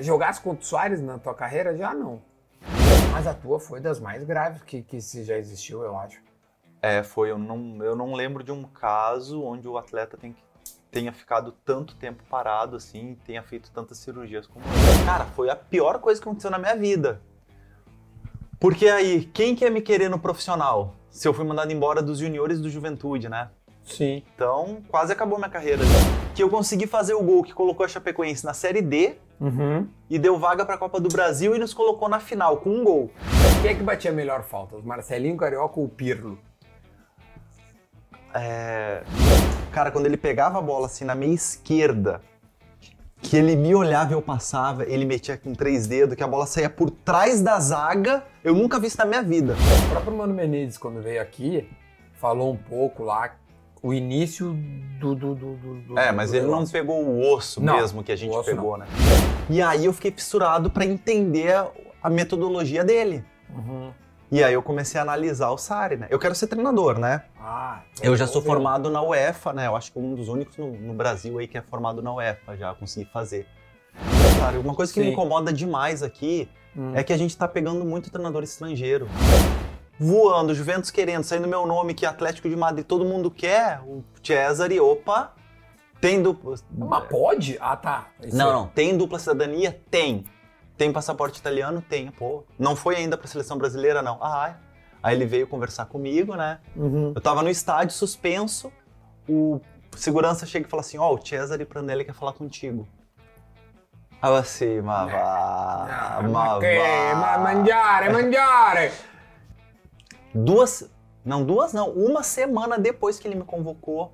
Jogasse contra o Soares na tua carreira? Já não. Mas a tua foi das mais graves que, que se já existiu, eu acho. É, foi. Eu não, eu não lembro de um caso onde o atleta tem que- tenha ficado tanto tempo parado assim, tenha feito tantas cirurgias como eu. Cara, foi a pior coisa que aconteceu na minha vida. Porque aí, quem quer me querer no profissional? Se eu fui mandado embora dos juniores do Juventude, né? Sim. Então, quase acabou minha carreira. Que eu consegui fazer o gol que colocou a Chapecoense na Série D Uhum. e deu vaga pra Copa do Brasil e nos colocou na final com um gol. Quem é que batia melhor falta? O Marcelinho Carioca ou o Pirlo? É, Cara, quando ele pegava a bola assim na minha esquerda, que ele me olhava e eu passava, ele metia com três dedos, que a bola saía por trás da zaga, eu nunca vi isso na minha vida. O próprio Mano Menezes, quando veio aqui, falou um pouco lá o início do. do, do, do- É, mas ele não pegou o osso Não, mesmo que a gente pegou, né? E aí eu fiquei fissurado pra entender a- metodologia dele. Uhum. E aí eu comecei a analisar o Sari, né? Eu quero ser treinador, né? Ah, Eu já sou ver. formado na UEFA, né? Eu acho que um dos únicos no, no Brasil aí que é formado na UEFA, já consegui fazer. Claro, uma coisa que me Sim. incomoda demais aqui Hum. é que a gente tá pegando muito treinador estrangeiro. Voando, Juventus querendo, saindo meu nome, que Atlético de Madrid todo mundo quer, o Cesare, opa, tem dupla... Mas pode? Ah, tá. Isso Não, é- não, tem dupla cidadania? Tem. Tem passaporte italiano? Tem, pô. Não foi ainda pra seleção brasileira, não. Ah, é. Aí ele veio conversar comigo, né? Uhum. Eu tava no estádio, suspenso, o segurança chega e fala assim, ó, o Cesare Prandelli quer falar contigo. Aí eu assim, ma vá, Ah, ma ma vá. Ma mangiare, mangiare! Duas, não duas não, uma semana depois que ele me convocou,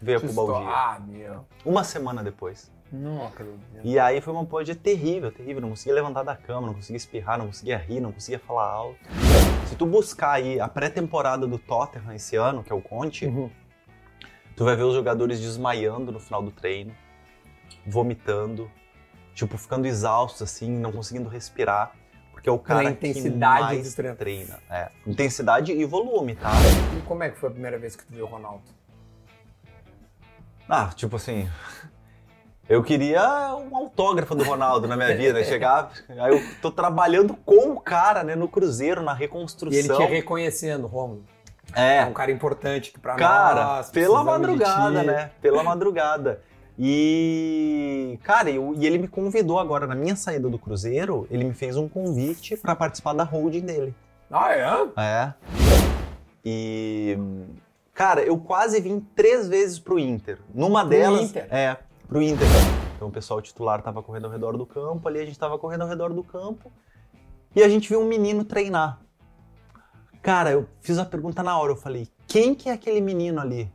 veio pro Baldia. Ah, meu. Uma semana depois. Não acredito. E aí foi uma pode terrível, terrível. Não conseguia levantar da cama, não conseguia espirrar, não conseguia rir, não conseguia falar alto. Se tu buscar aí a pré-temporada do Tottenham esse ano, que é o Conte, Uhum. tu vai ver os jogadores desmaiando no final do treino, vomitando, tipo, ficando exaustos assim, não conseguindo respirar. Porque é o cara intensidade que mais do treino. treina. É. Intensidade e volume, tá? E como é que foi a primeira vez que tu viu o Ronaldo? Ah, tipo assim. Eu queria um autógrafo do Ronaldo na minha vida, né? Chegar. Aí eu tô trabalhando com o cara, né, no Cruzeiro, na E ele reconstrução. te reconhecendo, Romulo. É É, um cara importante que pra cara, nós. pela madrugada, né? Pela madrugada. E, cara, eu- e ele me convidou agora, na minha saída do Cruzeiro, ele me fez um convite pra participar da holding dele. Ah, é? É. E. Cara, eu quase vim três vezes pro Inter. Numa Pro delas. Inter? É, pro Inter. Então o pessoal titular tava correndo ao redor do campo, ali a gente tava correndo ao redor do campo. E a gente viu um menino treinar. Cara, eu fiz a pergunta na hora, eu falei, quem que é aquele menino ali?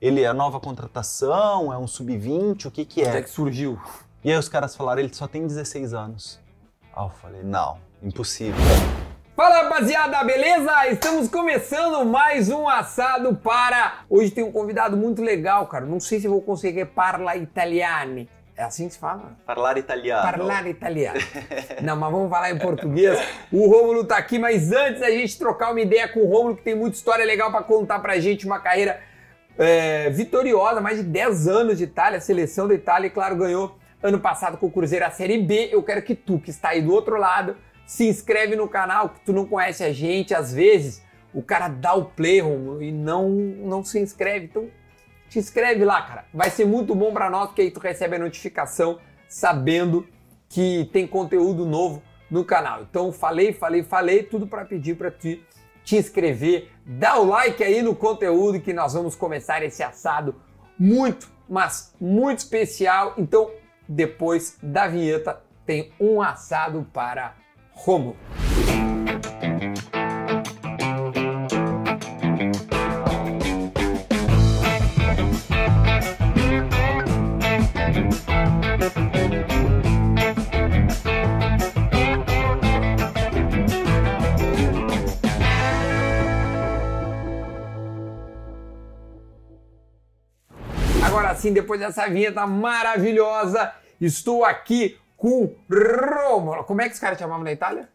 Ele é nova contratação, é um sub-20, o que que Onde é é? que surgiu? E aí os caras falaram, ele só tem 16 anos. Aí eu falei, não, impossível. Fala rapaziada, beleza? Estamos começando mais um assado para. Hoje tem um convidado muito legal, cara. Não sei se vou conseguir parlar italiano. É assim que se fala? Falar italiano. Parlar italiano. Não, mas vamos falar em português. O Rômulo tá aqui, mas antes a gente trocar uma ideia com o Rômulo, que tem muita história legal para contar pra gente, uma carreira é, vitoriosa, mais de 10 anos de Itália, seleção da Itália, e claro, ganhou ano passado com o Cruzeiro a Série B. Eu quero que tu, que está aí do outro lado, se inscreve no canal, que tu não conhece a gente, às vezes o cara dá o play, Rômulo, e não, não se inscreve. Então, te inscreve lá, cara. Vai ser muito bom pra nós, porque aí tu recebe a notificação sabendo que tem conteúdo novo no canal. Então, falei, falei, falei, tudo pra pedir pra ti te inscrever, dá o like aí no conteúdo que nós vamos começar esse assado muito, mas muito especial. Então, depois da vinheta, tem um assado para Romulo. Agora sim, depois dessa vinheta maravilhosa, estou aqui com Rômulo. Como é que os caras chamavam na Itália?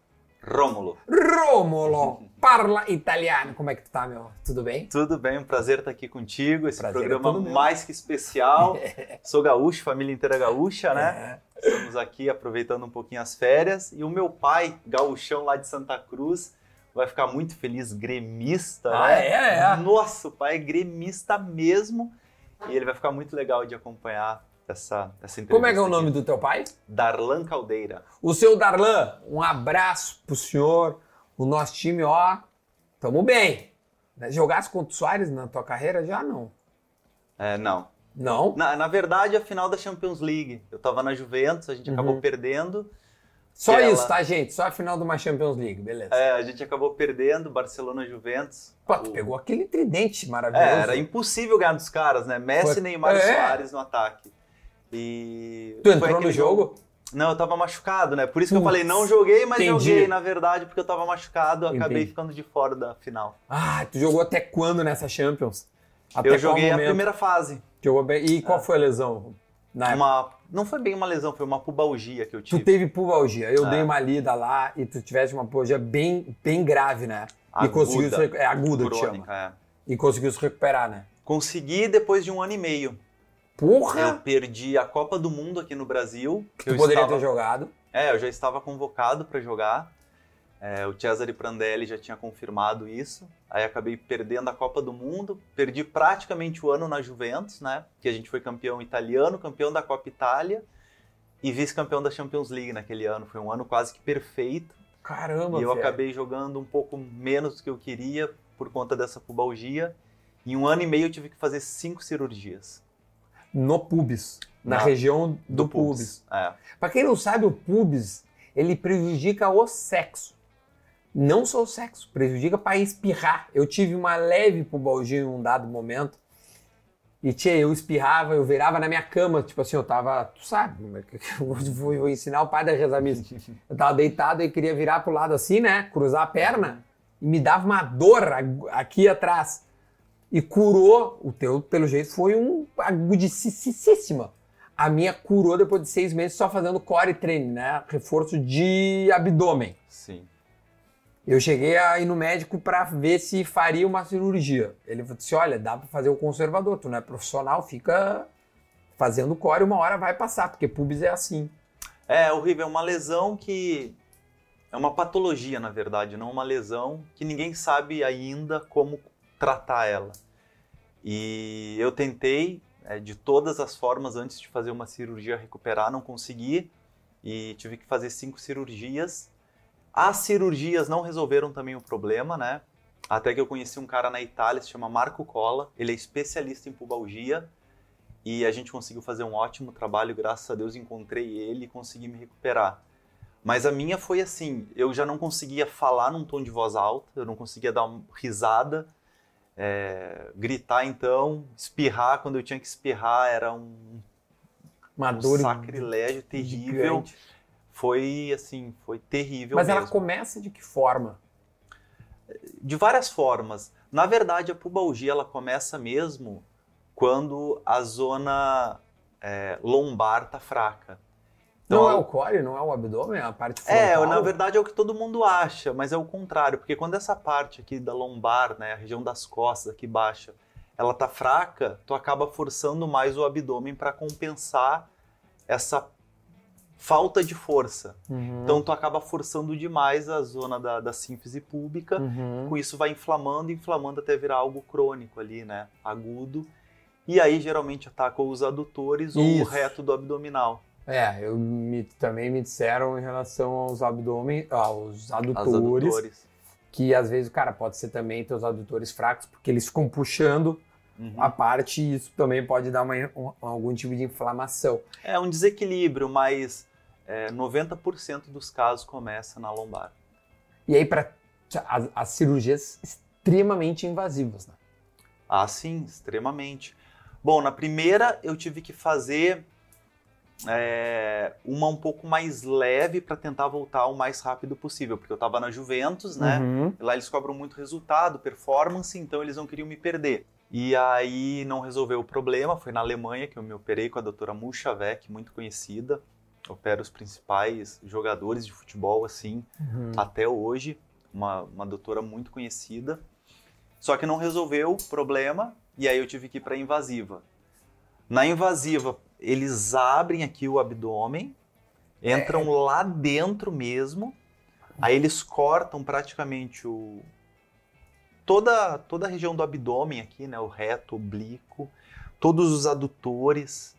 Rômulo. Rômulo, parla italiano. Como é que tu tá, meu? Tudo bem? Tudo bem, um prazer estar aqui contigo. Esse Prazer é programa meu. mais que especial. Sou gaúcho, família inteira gaúcha, né? Estamos aqui aproveitando um pouquinho as férias. E o meu pai, gaúchão lá de Santa Cruz, vai ficar muito feliz, gremista, Ah, né? é, é. Nossa, o pai é gremista mesmo. E ele vai ficar muito legal de acompanhar essa, essa entrevista. Como é que é o aqui. nome do teu pai? Darlan Caldeira. O seu Darlan, um abraço pro senhor. O nosso time, ó, tamo bem. Jogasse contra o Soares na tua carreira? Já não. É, não. Não? Na, na verdade, a final da Champions League. Eu tava na Juventus, a gente Uhum. acabou perdendo. Só Ela- isso, tá, gente? Só a final de uma Champions League, beleza. É, a gente acabou perdendo, Barcelona-Juventus. Pô, tu O- pegou aquele tridente maravilhoso. É, era impossível ganhar dos caras, né? Messi, Foi- Neymar e É. Soares no ataque. E Tu entrou no aquele jogo? Não, eu tava machucado, né? Por isso que eu falei, não joguei, mas entendi. joguei, na verdade, porque eu tava machucado, eu acabei Entendi. ficando de fora da final. Ah, tu jogou até quando nessa Champions? Até eu joguei a primeira fase. Jogou bem. E qual foi a lesão? Na época? Não foi bem uma lesão, foi uma pubalgia que eu Tu tive. teve pubalgia. Eu É. dei uma lida lá e tu tiveste uma pubalgia bem, bem grave, né? E Aguda. conseguiu se É aguda que chama. crônica, é. E conseguiu se recuperar, né? Consegui depois de um ano e meio. Porra! Eu perdi a Copa do Mundo aqui no Brasil. que eu tu poderia estava... ter jogado. É, eu já estava convocado para jogar. É, o Cesare Prandelli já tinha confirmado isso. Aí acabei perdendo a Copa do Mundo. Perdi praticamente o ano na Juventus, né? Que a gente foi campeão italiano, campeão da Copa Itália e vice-campeão da Champions League naquele ano. Foi um ano quase que perfeito. Caramba, e eu velho. acabei jogando um pouco menos do que eu queria por conta dessa pubalgia. Em um ano e meio eu tive que fazer cinco cirurgias. No pubis. Na, Na- região do, pubis. É. Pra quem não sabe, o pubis, ele prejudica o sexo. Não só o sexo, prejudica para espirrar. Eu tive uma leve pubalgia em um dado momento. E, tia, eu espirrava, eu virava na minha cama, tipo assim, eu tava, tu sabe, eu vou, vou ensinar o pai da rezar missa. Eu tava deitado e queria virar pro lado assim, né, cruzar a perna, e me dava uma dor aqui atrás. E curou, o teu, pelo jeito, foi um agudicíssima. A minha curou depois de seis meses só fazendo core training, né, reforço de abdômen. Sim. Eu cheguei a ir no médico para ver se faria uma cirurgia. Ele disse: Olha, dá para fazer o conservador, tu não é profissional, fica fazendo core, uma hora vai passar, porque pubis é assim. É horrível, é uma lesão que é uma patologia, na verdade, não uma lesão que ninguém sabe ainda como tratar ela. E eu tentei é, de todas as formas antes de fazer uma cirurgia recuperar, não consegui e tive que fazer cinco cirurgias. As cirurgias não resolveram também o problema, né? Até que eu conheci um cara na Itália, se chama Marco Colla, ele é especialista em pubalgia e a gente conseguiu fazer um ótimo trabalho, graças a Deus encontrei ele e consegui me recuperar. Mas a minha foi assim, eu já não conseguia falar num tom de voz alta, eu não conseguia dar uma risada, é, gritar então, espirrar quando eu tinha que espirrar era um, um sacrilégio terrível. gigante. Foi assim, foi terrível Mas ela mesmo. começa de que forma? De várias formas. Na verdade, a pubalgia ela começa mesmo quando a zona é, lombar tá fraca. não é ela- o core, não é o abdômen, é a parte É, frontal? na verdade é o que todo mundo acha, mas é o contrário, porque quando essa parte aqui da lombar, né, a região das costas aqui baixa, ela tá fraca, tu acaba forçando mais o abdômen para compensar essa falta de força. Uhum. Então tu acaba forçando demais a zona da, da sínfise púbica, Uhum. com isso vai inflamando, inflamando até virar algo crônico ali, né, agudo. E aí geralmente ataca os adutores ou o reto do abdominal. É, eu me- também me disseram em relação aos abdômen, aos As adutores, adutores. que às vezes, cara, pode ser também teus adutores fracos, porque eles ficam puxando Uhum. a parte e isso também pode dar uma, um- algum tipo de inflamação. É um desequilíbrio, mas é, 90% dos casos começa na lombar. E aí, para as, as cirurgias extremamente invasivas, né? Ah, sim, extremamente. Bom, na primeira eu tive que fazer é, uma um pouco mais leve para tentar voltar o mais rápido possível, porque eu estava na Juventus, né? Uhum. Lá eles cobram muito resultado, performance, então eles não queriam me perder. E aí não resolveu o problema, foi na Alemanha que eu me operei com a doutora Mushavec, muito conhecida. Opera os principais jogadores de futebol, assim, Uhum. até hoje. Uma, uma doutora muito conhecida. Só que não resolveu o problema e aí eu tive que ir para invasiva. Na invasiva, eles abrem aqui o abdômen, entram lá dentro mesmo, aí eles cortam praticamente o toda toda a região do abdômen aqui, né, o reto, oblíquo, todos os adutores,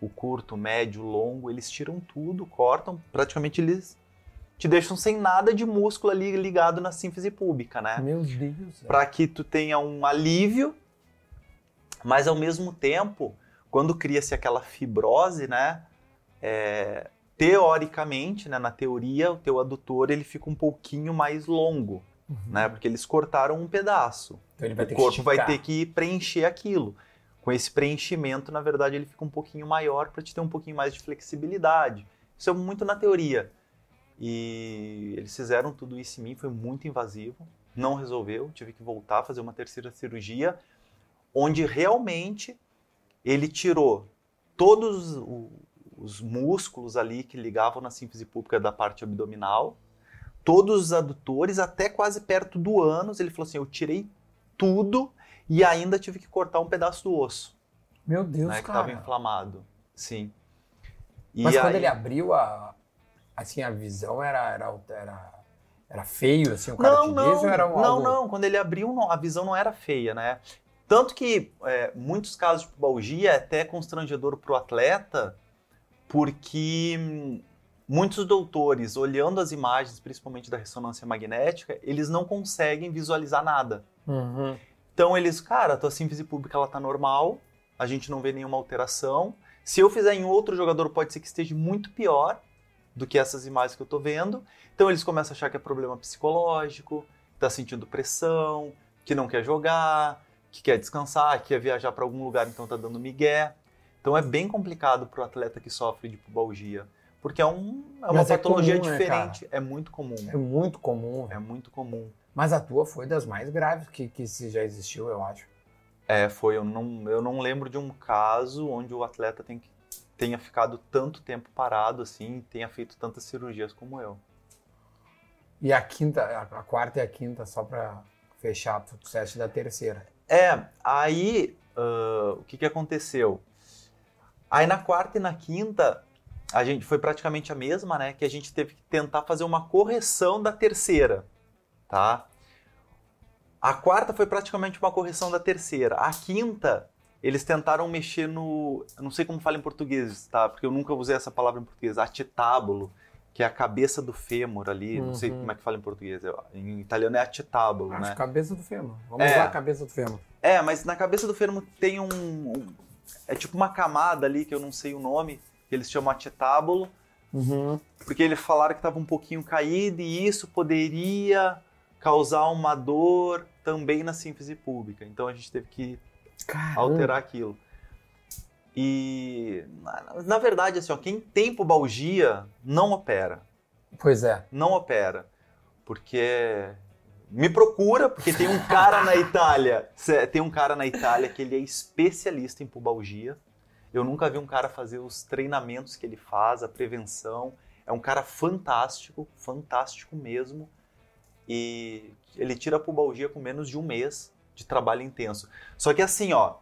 o curto, o médio, o longo, eles tiram tudo, cortam, praticamente eles te deixam sem nada de músculo ali ligado na sínfise púbica, né? Meu Deus. para que tu tenha um alívio, mas ao mesmo tempo, quando cria-se aquela fibrose, né, é, teoricamente, né, na teoria, o teu adutor ele fica um pouquinho mais longo, Uhum. né, porque eles cortaram um pedaço. Então o corpo vai ter que preencher aquilo. Com esse preenchimento, na verdade, ele fica um pouquinho maior para te ter um pouquinho mais de flexibilidade. Isso é muito na teoria. E eles fizeram tudo isso em mim, foi muito invasivo, não resolveu, tive que voltar a fazer uma terceira cirurgia, onde realmente ele tirou todos os músculos ali que ligavam na sínfise pública da parte abdominal, todos os adutores, até quase perto do ânus. Ele falou assim: Eu tirei tudo e ainda tive que cortar um pedaço do osso, Meu Deus, né, que cara. estava inflamado. Sim. E Mas quando aí- ele abriu a. Assim, a visão era, era, era, era feio, assim, o cara não, não, ou era um não, algo... não. Quando ele abriu, não, a visão não era feia, né? Tanto que é, muitos casos de pubalgia é até constrangedor para o atleta, porque hum, muitos doutores, olhando as imagens, principalmente da ressonância magnética, eles não conseguem visualizar nada. Uhum. Então eles, cara, a tua sínfise pública ela tá normal, a gente não vê nenhuma alteração. Se eu fizer em outro jogador, pode ser que esteja muito pior do que essas imagens que eu tô vendo. Então eles começam a achar que é problema psicológico, tá sentindo pressão, que não quer jogar, que quer descansar, que quer viajar para algum lugar, então tá dando migué. Então é bem complicado pro atleta que sofre de pubalgia, porque é, um, é uma Mas é patologia comum, né, diferente, é muito comum. É muito comum. É muito comum. Mas a tua foi das mais graves que, que se já existiu, eu acho. É, foi. Eu não, eu não lembro de um caso onde o atleta tem que- tenha ficado tanto tempo parado assim, tenha feito tantas cirurgias como eu. E a quinta, a, a quarta e a quinta, só pra fechar o sucesso da terceira. É, aí ah, o que, que aconteceu? Aí na quarta e na quinta, a gente foi praticamente a mesma, né? Que a gente teve que tentar fazer uma correção da terceira, tá? A quarta foi praticamente uma correção da terceira. A quinta, eles tentaram mexer no. Eu não sei como fala em português, tá? Porque eu nunca usei essa palavra em português. Acetábulo, que é a cabeça do fêmur ali. Não sei Uhum. como é que fala em português. Em italiano é acetábulo, Acho né? cabeça do fêmur. Vamos É. usar a cabeça do fêmur. É, mas na cabeça do fêmur tem um, um- É tipo uma camada ali, que eu não sei o nome, que eles chamam acetábulo, Uhum. porque eles falaram que estava um pouquinho caído e isso poderia causar uma dor também na sínfise pública. Então a gente teve que Caramba. alterar aquilo. E na, na verdade, assim, ó, quem tem pubalgia não opera. Pois é. Não opera. Porque me procura, porque tem um cara na Itália, tem um cara na Itália que ele é especialista em pubalgia. Eu nunca vi um cara fazer os treinamentos que ele faz, a prevenção. É um cara fantástico, fantástico mesmo. E ele tira a pubalgia com menos de um mês de trabalho intenso. Só que assim, ó,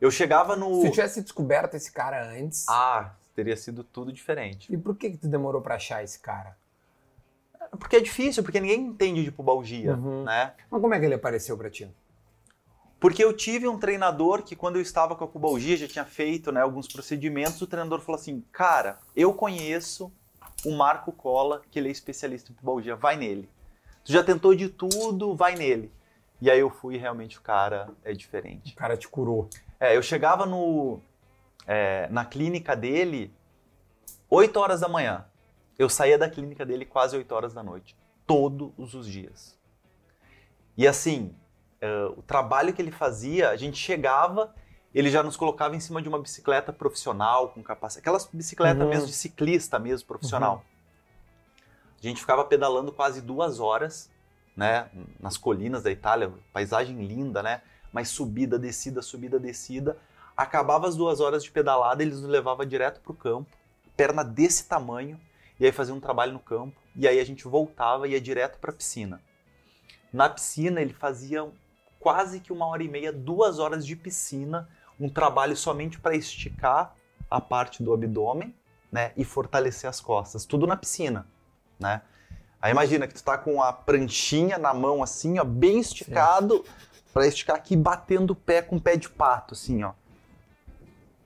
eu chegava no. Se tivesse descoberto esse cara antes, Ah, teria sido tudo diferente. e por que, que tu demorou pra achar esse cara? Porque é difícil, porque ninguém entende de pubalgia, Uhum. né? Mas como é que ele apareceu pra ti? Porque eu tive um treinador que, quando eu estava com a pubalgia, já tinha feito né, alguns procedimentos, o treinador falou assim: Cara, eu conheço o Marco Cola, que ele é especialista em pubalgia, vai nele. Tu já tentou de tudo, vai nele. E aí eu fui realmente o cara é diferente. O cara te curou. É, eu chegava no, é, na clínica dele 8 horas da manhã. Eu saía da clínica dele quase 8 horas da noite. Todos os dias. E assim, é, o trabalho que ele fazia, a gente chegava, ele já nos colocava em cima de uma bicicleta profissional, com capacete. Aquelas bicicletas Uhum. mesmo de ciclista mesmo, profissional. A gente ficava pedalando quase duas horas, né? Nas colinas da Itália, paisagem linda, né? Mas subida, descida, subida, descida. Acabava as duas horas de pedalada, eles nos levavam direto pro campo, perna desse tamanho, e aí fazia um trabalho no campo, e aí a gente voltava e ia direto para a piscina. Na piscina ele fazia quase que uma hora e meia, duas horas de piscina, um trabalho somente para esticar a parte do abdômen, né, e fortalecer as costas, tudo na piscina, né? Aí imagina que tu tá com a pranchinha na mão assim, ó, bem esticado, para esticar aqui batendo o pé com o pé de pato, assim, ó.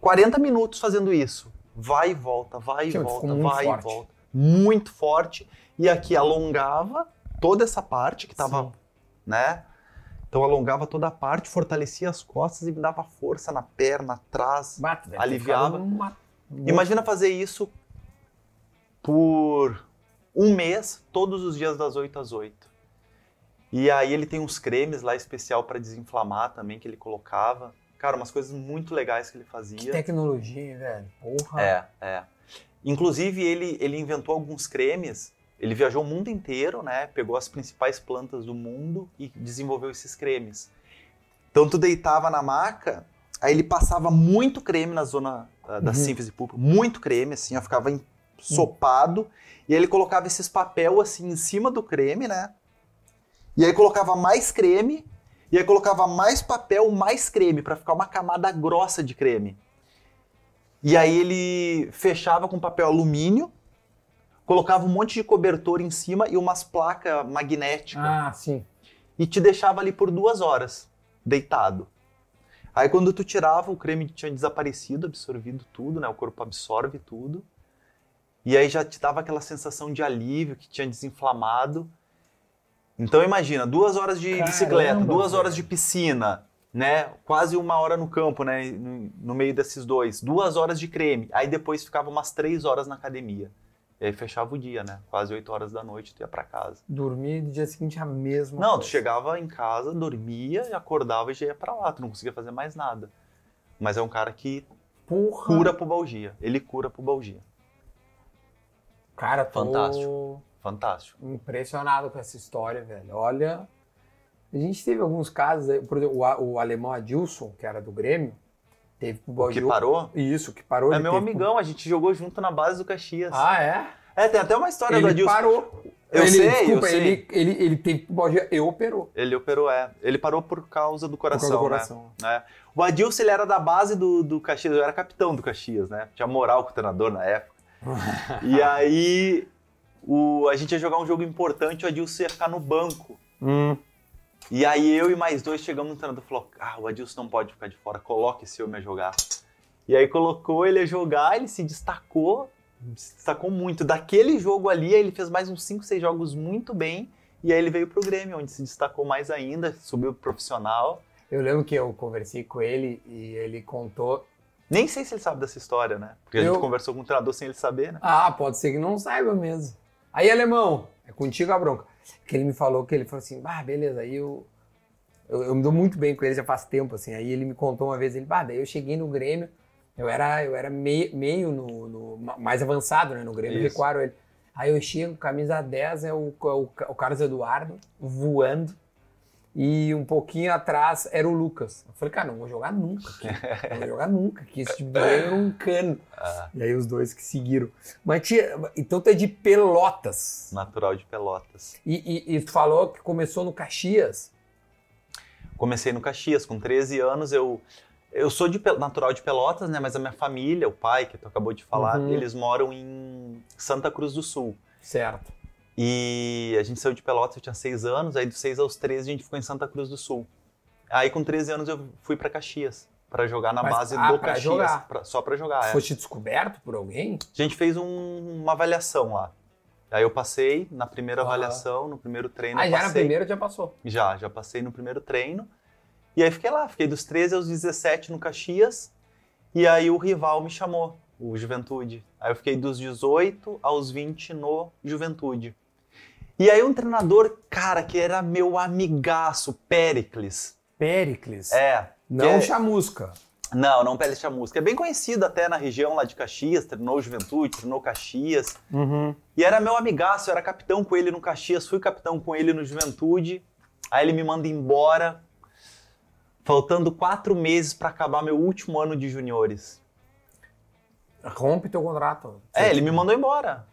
40 minutos fazendo isso. Vai e volta, vai e volta, vai forte. e volta. Muito forte. E aqui alongava toda essa parte que tava, Sim. né? Então alongava toda a parte, fortalecia as costas e me dava força na perna, atrás, Bate, aliviava. Uma... Imagina fazer isso por um mês, todos os dias das 8 às 8. E aí ele tem uns cremes lá especial para desinflamar também que ele colocava. Cara, umas coisas muito legais que ele fazia. Que tecnologia, velho. Porra. É, é. Inclusive ele ele inventou alguns cremes. Ele viajou o mundo inteiro, né? Pegou as principais plantas do mundo e desenvolveu esses cremes. Então tu deitava na maca, aí ele passava muito creme na zona uh, da uhum. sínfise pública, muito creme, assim, ó, ficava ensopado. Uhum. E aí ele colocava esses papel assim em cima do creme, né? E aí colocava mais creme, e aí colocava mais papel, mais creme, para ficar uma camada grossa de creme. E aí ele fechava com papel alumínio, colocava um monte de cobertor em cima e umas placas magnéticas. Ah, sim. E te deixava ali por duas horas, deitado. Aí quando tu tirava, o creme tinha desaparecido, absorvido tudo, né? O corpo absorve tudo. E aí já te dava aquela sensação de alívio que tinha desinflamado. Então imagina, duas horas de Caramba, bicicleta, duas horas de piscina, né? Quase uma hora no campo, né? No, meio desses dois. Duas horas de creme. Aí depois ficava umas três horas na academia. E aí fechava o dia, né? Quase oito horas da noite tu ia para casa. Dormia e no dia seguinte a mesma Não, coisa. tu chegava em casa, dormia, acordava e já ia pra lá. Tu não conseguia fazer mais nada. Mas é um cara que Porra. cura pubalgia. Ele cura pubalgia. Cara, tô... Fantástico. Fantástico. Impressionado com essa história, velho. Olha, a gente teve alguns casos, por exemplo, o, o alemão Adilson, que era do Grêmio, teve pubalgia. Que parou? Isso, que parou. É meu amigão, a gente jogou junto na base do Caxias. Ah, é? É, tem até uma história ele do Adilson. parou. Eu ele, sei, desculpa, eu sei. Ele, ele, ele teve pubalgia e operou. Ele operou, é. Ele parou por causa do coração, causa do coração. né? É. O Adilson, ele era da base do, do Caxias, eu era capitão do Caxias, né? Tinha moral com o treinador na época. e aí, o, a gente ia jogar um jogo importante, o Adilson ia ficar no banco. Hum. E aí eu e mais dois chegamos no treinador e falou: Ah, o Adilson não pode ficar de fora, coloque esse homem a jogar. E aí colocou ele a jogar, ele se destacou, se destacou muito. Daquele jogo ali, ele fez mais uns 5, 6 jogos muito bem. E aí ele veio pro Grêmio, onde se destacou mais ainda, subiu pro profissional. Eu lembro que eu conversei com ele e ele contou. Nem sei se ele sabe dessa história, né? Porque a Eu- gente conversou com o treinador sem ele saber, né? Ah, pode ser que não saiba mesmo. Aí, alemão, é contigo a bronca. Que ele me falou que ele falou assim, ah, beleza, aí eu, eu, eu me dou muito bem com ele já faz tempo, assim. Aí ele me contou uma vez, ele, bah, daí eu cheguei no Grêmio, eu era, eu era meio, meio no, no- ma- mais avançado, né, no Grêmio, recuaram ele. Aí eu chego, camisa 10 é o, é o, o Carlos Eduardo voando. E um pouquinho atrás era o Lucas. Eu falei, cara, não vou jogar nunca aqui. Não vou jogar nunca aqui. Esse de goleiro era um cano. Ah, E aí os dois que seguiram. Mas tia, então tu é de Pelotas. natural de Pelotas. E, e- e tu falou que começou no Caxias. Comecei no Caxias, com 13 anos eu... Eu sou de, natural de Pelotas, né? Mas a minha família, o pai, que tu acabou de falar, Uhum. eles moram em Santa Cruz do Sul. Certo. E a gente saiu de Pelotas, eu tinha 6 anos, aí dos 6 aos 13 a gente ficou em Santa Cruz do Sul. Aí com 13 anos eu fui pra Caxias, pra jogar na Mas- base ah, do pra Caxias, jogar. pra- só pra jogar. é. Foste descoberto por alguém? A gente fez um- uma avaliação lá. Aí eu passei na primeira Aham. avaliação, no primeiro treino ah, já passei. na primeira já passou. Já, já passei no primeiro treino. E aí fiquei lá, fiquei dos 13 aos 17 no Caxias. E aí o rival me chamou, o Juventude. Aí eu fiquei dos 18 aos 20 no Juventude. E aí um treinador, cara, que era meu amigaço, Pericles. Péricles. É. Não é- chamusca. Não, não Péricles Chamusca. É bem conhecido até na região lá de Caxias, treinou Juventude, treinou Caxias. Uhum. E era meu amigaço, eu era capitão com ele no Caxias, fui capitão com ele no Juventude. Aí ele me manda embora, faltando quatro meses para acabar meu último ano de juniores. Rompe teu contrato. É, ele me mandou embora.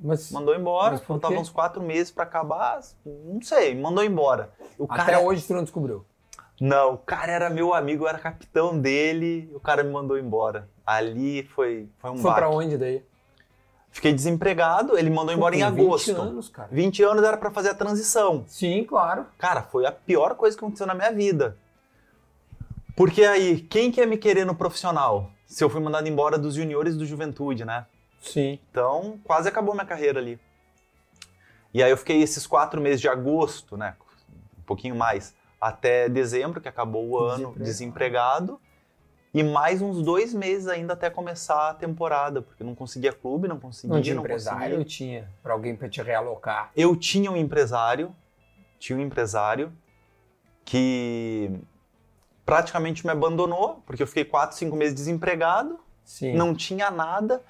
Mas Mandou embora, quê? uns quatro meses pra acabar, não sei, mandou embora. O até cara, hoje tu não descobriu. Não, o cara era meu amigo, eu era capitão dele, o cara me mandou embora. Ali foi, foi um Foi pra onde daí? Fiquei desempregado, ele mandou embora em Com 20 agosto. anos, cara. 20 anos era pra fazer a transição. Sim, claro. Cara, foi a pior coisa que aconteceu na minha vida. Porque aí, quem que ia me querer no profissional? Se eu fui mandado embora dos juniores do Juventude, né? Sim. Então, quase acabou minha carreira ali. E aí eu fiquei esses quatro meses de agosto, né? Um pouquinho mais, até dezembro, que acabou o ano, Desempregado. desempregado. E mais uns dois meses ainda até começar a temporada, porque não conseguia clube, não conseguia, Não tinha não empresário, conseguia. eu tinha. Pra alguém pra te realocar. Eu tinha um empresário, tinha um empresário que praticamente me abandonou, porque eu fiquei quatro, cinco meses desempregado, Sim. não tinha nada.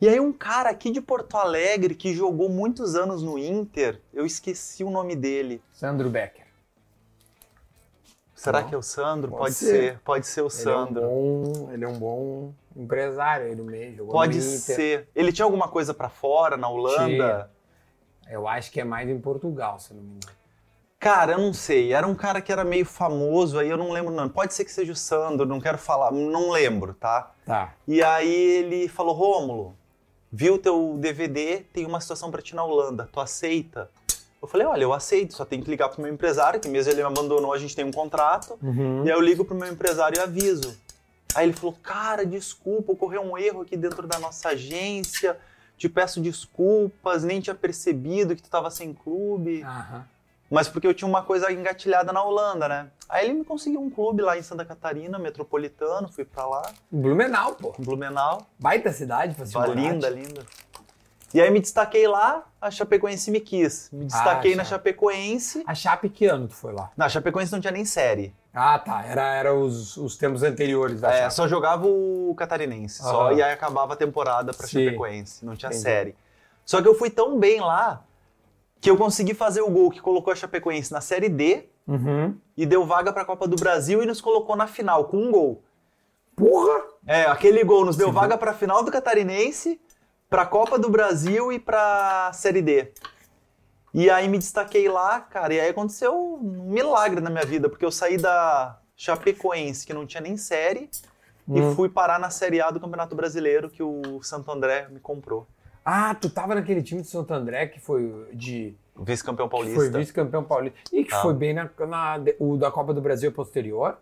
E aí um cara aqui de Porto Alegre que jogou muitos anos no Inter, eu esqueci o nome dele. Sandro Becker. Será Não. que é o Sandro? Pode Pode, ser. ser. pode ser o Ele é, um Sandro. bom, ele é um bom empresário aí no meio. Jogou Pode ser. Ele tinha alguma coisa pra fora, na Holanda? Eu acho que é mais em Portugal, se não me engano. Cara, eu não sei. Era um cara que era meio famoso, aí eu não lembro o nome. Pode ser que seja o Sandro, não quero falar, não lembro, tá? Tá. E aí ele falou: Rômulo, viu teu DVD, tem uma situação pra ti na Holanda, tu aceita? Eu falei: olha, eu aceito, só tenho que ligar pro meu empresário, que mesmo ele me abandonou, a gente tem um contrato. Uhum. E aí eu ligo pro meu empresário e aviso. Aí ele falou: cara, desculpa, ocorreu um erro aqui dentro da nossa agência, te peço desculpas, nem tinha percebido que tu tava sem clube. Aham. Mas porque eu tinha uma coisa engatilhada na Holanda, né? Aí ele me conseguiu um clube lá em Santa Catarina, metropolitano, fui pra lá, Blumenau, pô. Blumenau. Baita cidade morar. linda, linda. E aí me destaquei lá, a Chapecoense me quis. Me destaquei na Chape. Chapecoense. A Chape, que ano tu foi lá? Na Chapecoense não tinha nem série. Ah, tá. Era, era os, os tempos anteriores da É, Chape. só jogava o catarinense, só, Aham. e aí acabava a temporada pra Sim. Chapecoense, não tinha Entendi. série. Só que eu fui tão bem lá que eu consegui fazer o gol que colocou a Chapecoense na série D Uhum. e deu vaga pra Copa do Brasil e nos colocou na final com um gol. Porra! É, aquele gol nos deu Sim. vaga pra final do Catarinense, pra Copa do Brasil e pra Série D. E aí me destaquei lá, cara, e aí aconteceu um milagre na minha vida, porque eu saí da Chapecoense, que não tinha nem série, Hum. e fui parar na Série A do Campeonato Brasileiro, que o Santo André me comprou. Ah, tu tava naquele time de Santo André que foi de. Vice-campeão paulista. foi vice-campeão paulista. E que Ah. foi bem na, na- o da Copa do Brasil posterior.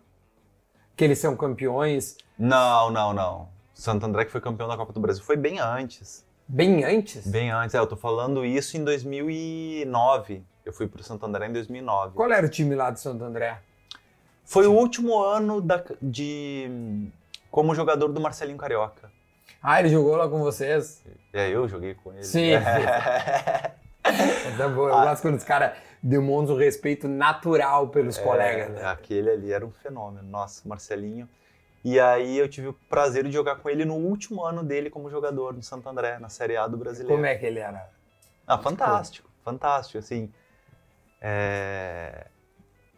Que eles são campeões Não, não, não. Santo André que foi campeão da Copa do Brasil foi bem antes. bem antes. Bem antes, é, eu tô falando isso em 2009. Eu fui pro Santo André em 2009. Qual era o time lá de Santo André? Foi o último ano da- de como jogador do Marcelinho Carioca. Ah, ele jogou lá com vocês? É, eu joguei com ele. Sim. Tá bom, eu Ah. gosto quando os caras demonstram respeito natural pelos colegas. É, Né? aquele ali era um fenômeno. Nossa, Marcelinho. E aí eu tive o prazer de jogar com ele no último ano dele como jogador no Santo André, na Série A do Brasileiro. Como é que ele era? Ah, fantástico, fantástico, assim. é,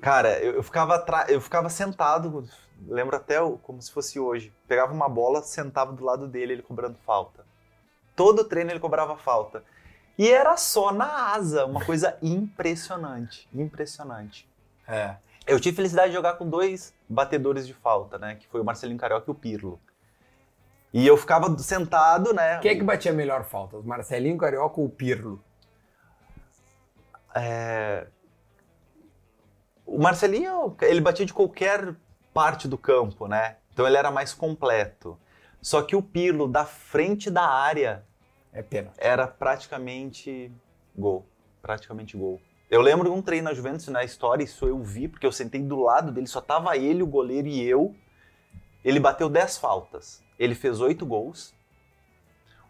Cara, eu, eu ficava atra- eu ficava sentado, lembro até como se fosse hoje. Pegava uma bola, sentava do lado dele, ele cobrando falta. Todo treino ele cobrava falta. E era só na asa, uma coisa impressionante, impressionante. É. Eu tive felicidade de jogar com dois batedores de falta, né? Que foi o Marcelinho Carioca e o Pirlo. E eu ficava sentado, né? Quem é que batia melhor falta? O Marcelinho Carioca ou o Pirlo? É, O Marcelinho, ele batia de qualquer parte do campo, né? Então ele era mais completo. Só que o Pirlo, da frente da área, É pena. era praticamente gol. Praticamente gol. Eu lembro de um treino na Juventus, na história, isso eu vi, porque eu sentei do lado dele, só tava ele, o goleiro e eu. Ele bateu 10 faltas. Ele fez 8 gols.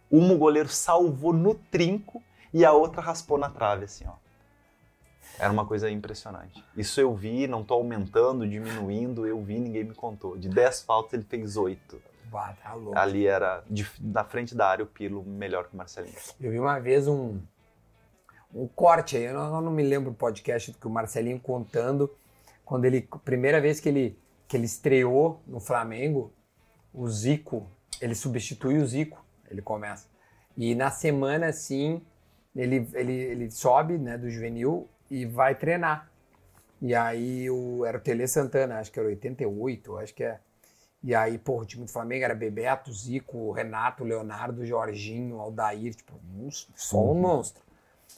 Uma o goleiro salvou no trinco e a outra raspou na trave, assim, ó. Era uma coisa impressionante. Isso eu vi, não tô aumentando, diminuindo, eu vi, ninguém me contou. De 10 faltas ele fez 8. Bah, tá louco. Ali era, de- na frente da área, o Pirlo melhor que o Marcelinho. Eu vi uma vez um, um corte aí, eu não, eu não me lembro o podcast que o Marcelinho contando, quando ele, primeira vez que ele, que ele estreou no Flamengo, o Zico ele substitui o Zico, ele começa. E na semana, assim, ele, ele, ele sobe né, do juvenil e vai treinar. E aí o, era o Tele Santana, acho que era 88, acho que é. E aí, pô, o time do Flamengo era Bebeto, Zico, Renato, Leonardo, Jorginho, Aldair, tipo, um, só um monstro.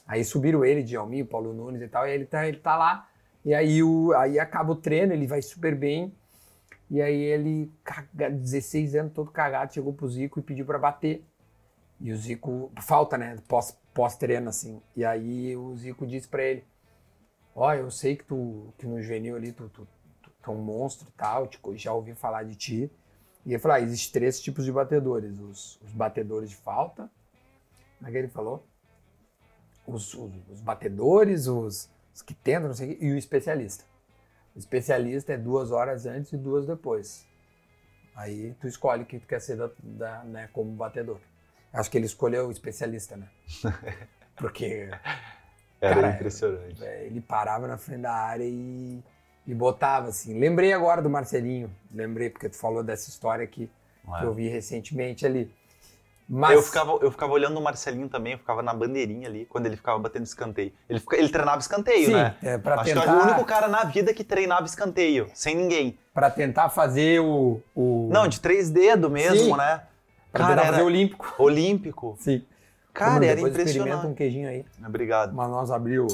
Aí subiram ele, Djalminho, Paulo Nunes e tal, e ele tá, ele tá lá. E aí, o, aí acaba o treino, ele vai super bem. E aí ele, 16 anos, todo cagado, chegou pro Zico e pediu para bater. E o Zico, falta, né, pós, pós-treino, assim. E aí o Zico disse para ele, ó, eu sei que tu, que no juvenil ali, tu, tu, tu, tu é um monstro e tal, tipo, já ouvi falar de ti. E ele falou, ah, existem três tipos de batedores. Os, os batedores de falta, como é que ele falou? Os, os, os batedores, os, os que tentam, não sei o quê, e o especialista. O especialista é duas horas antes e duas depois. Aí tu escolhe o que tu quer ser da, da, né, como batedor. Acho que ele escolheu o especialista, né? Porque. Era cara, impressionante. É, ele parava na frente da área e, e botava assim. Lembrei agora do Marcelinho. Lembrei, porque tu falou dessa história aqui que eu vi recentemente ali. Mas... Eu, ficava, eu ficava olhando o Marcelinho também, eu ficava na bandeirinha ali, quando ele ficava batendo escanteio. Ele, fica, ele treinava escanteio, Sim, né? É, pra Acho tentar... que eu era o único cara na vida que treinava escanteio, sem ninguém. Para tentar fazer o, o, Não, de três dedos mesmo, Sim. né? Pra cara, era... fazer olímpico. Olímpico. Sim. Cara, Como, era impressionante. um queijinho aí. Obrigado. Mas nós abriu.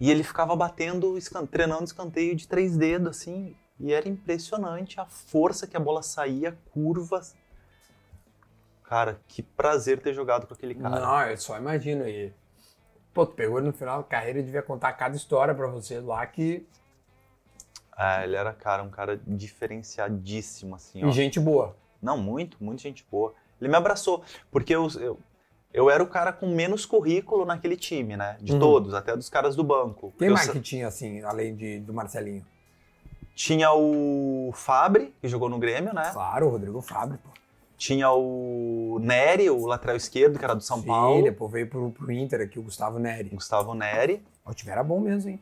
E ele ficava batendo, treinando escanteio de três dedos, assim. E era impressionante a força que a bola saía, curvas. Cara, que prazer ter jogado com aquele cara. Não, eu só imagino aí. Pô, tu pegou ele no final da carreira e devia contar cada história pra você lá que. É, ele era, cara, um cara diferenciadíssimo, assim, E ó. gente boa. Não, muito, muito gente boa. Ele me abraçou, porque eu, eu, eu era o cara com menos currículo naquele time, né? De Uhum. todos, até dos caras do banco. Quem Eu mais sa- que tinha, assim, além de, do Marcelinho? Tinha o Fabre, que jogou no Grêmio, né? Claro, o Rodrigo Fábio, pô. Tinha o Nery, o lateral esquerdo, que era do São Sim, Paulo. depois veio pro, pro Inter aqui, o Gustavo Neri. Gustavo Nery, O time era bom mesmo, hein?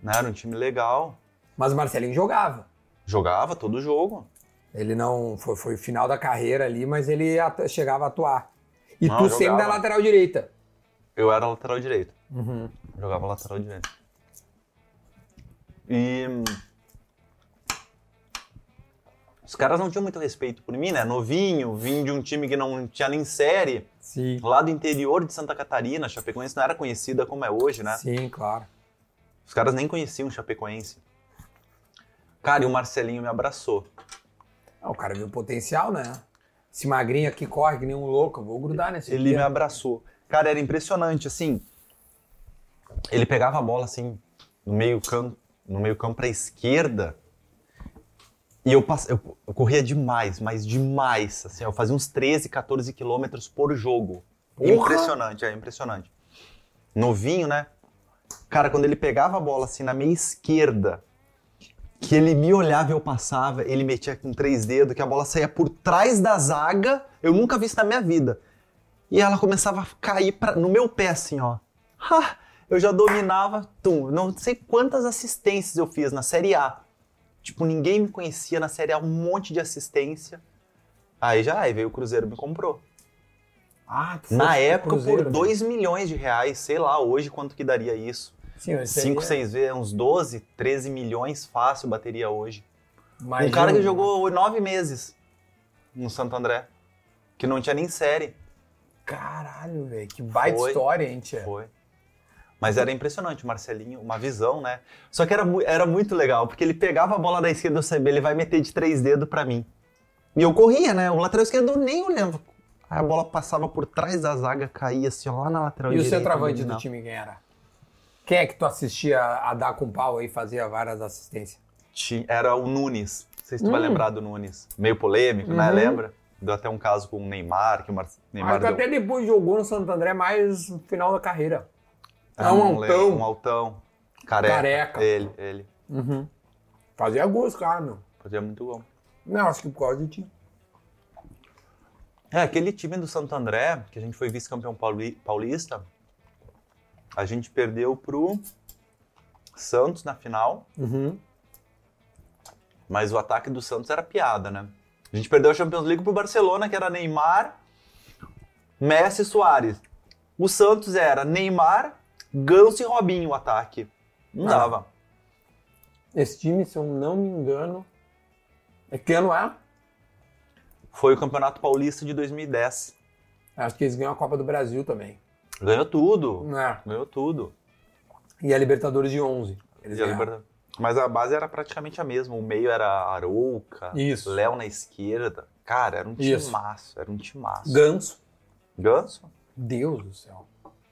né? Era um time legal. Mas o Marcelinho jogava. Jogava todo jogo. Ele não. Foi, foi o final da carreira ali, mas ele atu- chegava a atuar. E Não, tu sempre jogava. da lateral direita. Eu era lateral direito. Uhum. Jogava lateral direito. E. Os caras não tinham muito respeito por mim, né? Novinho, vim de um time que não tinha nem série, Sim. lá do interior de Santa Catarina. Chapecoense não era conhecida como é hoje, né? Sim, claro. Os caras nem conheciam Chapecoense. Cara, e o Marcelinho me abraçou. Ah, o cara viu o potencial, né? Esse magrinho aqui corre que nem um louco, eu vou grudar nesse Ele me abraçou. Cara, era impressionante, assim. Ele pegava a bola assim no meio campo, no meio campo para esquerda. E eu, pass... eu, corria demais, mas demais. Assim, eu fazia uns 13, 14 quilômetros por jogo. Porra! Impressionante, é impressionante. Novinho, né? Cara, quando ele pegava a bola assim na minha esquerda, que ele me olhava e eu passava, ele metia com três dedos, que a bola saía por trás da zaga, eu nunca vi isso na minha vida. E ela começava a cair pra- no meu pé, assim, ó. Ha! Eu já dominava, tum. Não sei quantas assistências eu fiz na Série A. Tipo, ninguém me conhecia na Série A, um monte de assistência. Aí já, aí veio o Cruzeiro e me comprou. Ah, tu Na época, por né? 2 milhões de reais, sei lá hoje quanto que daria isso. Sim, mas 5, seria- 6 vezes, uns 12, 13 milhões fácil bateria hoje. Imagina, um cara que jogou nove meses no Santo André, que não tinha nem série. Caralho, velho, que baita Foi. história, hein, tia? Foi. Mas era impressionante, o Marcelinho, uma visão, né? Só que era, era muito legal, porque ele pegava a bola da esquerda, eu sabia, ele vai meter de três dedos pra mim. E eu corria, né? O lateral esquerdo eu nem olhava. Aí a bola passava por trás da zaga, caía assim, ó, lá na lateral E o direita. centroavante do time quem era? Quem é que tu assistia a dar com pau aí e fazia várias assistências? Era o Nunes. Não sei se tu vai Hum. lembrar do Nunes. Meio polêmico, né? Uhum. Lembra? Deu até um caso com o Neymar, que o Mar... Neymar deu... até depois jogou no Santo André mais no final da carreira. É um não lembro. altão. Um altão. Careca. Careca. Ele, ele. Uhum. Fazia gols, cara, meu. Fazia muito bom. Não, acho que por causa de ti. É, aquele time do Santo André, que a gente foi vice-campeão pauli- paulista, a gente perdeu pro Santos na final, Uhum. mas o ataque do Santos era piada, né? A gente perdeu a Champions League pro Barcelona, que era Neymar, Messi e Soares. O Santos era Neymar, Ganso e Robinho o ataque. Não Ah. dava. Esse time, se eu não me engano. É que ano é? Foi o Campeonato Paulista de 2010. Acho que eles ganham a Copa do Brasil também. Ganhou tudo. É. Ganhou tudo. E a Libertadores de 11. Eles a. Libertadores. Mas a base era praticamente a mesma. O meio era Arouca, Isso. Léo na esquerda. Cara, era um Isso. timaço. Era um timaço. Ganso. Ganso? Deus do céu.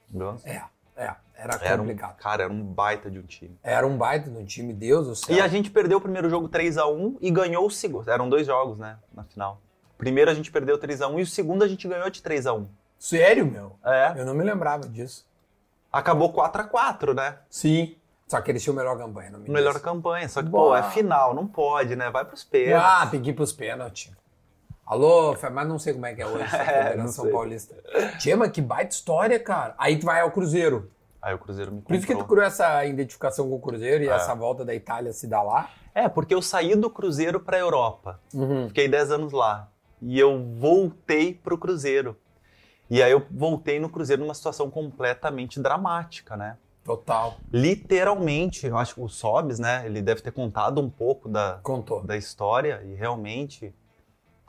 Ganso. É, é. Era Era um, complicado. cara, era um baita de um time. Era um baita no time, Deus do céu. E a gente perdeu o primeiro jogo 3x1 e ganhou o segundo. Eram dois jogos, né? Na final. Primeiro a gente perdeu 3x1 e o segundo a gente ganhou de 3x1. Sério, meu? É. Eu não me lembrava disso. Acabou 4x4, né? Sim. Só que eles tinham melhor campanha, não me. Melhor campanha. Só que, Boa. pô, é final, não pode, né? Vai pros pênaltis. Ah, tem que ir pros pênaltis. Alô, mas não sei como é que é hoje É, Federação. Paulista. Mas que baita história, cara. Aí tu vai ao Cruzeiro. Aí o Cruzeiro me Por isso que tu comprou. criou essa identificação com o Cruzeiro e É. essa volta da Itália se dá lá. É, porque eu saí do Cruzeiro pra Europa. Uhum. Fiquei 10 anos lá. E eu voltei pro Cruzeiro. E aí eu voltei no Cruzeiro numa situação completamente dramática, né? Total. Literalmente, eu acho que o Sobs, né? Ele deve ter contado um pouco da, Contou. da história e realmente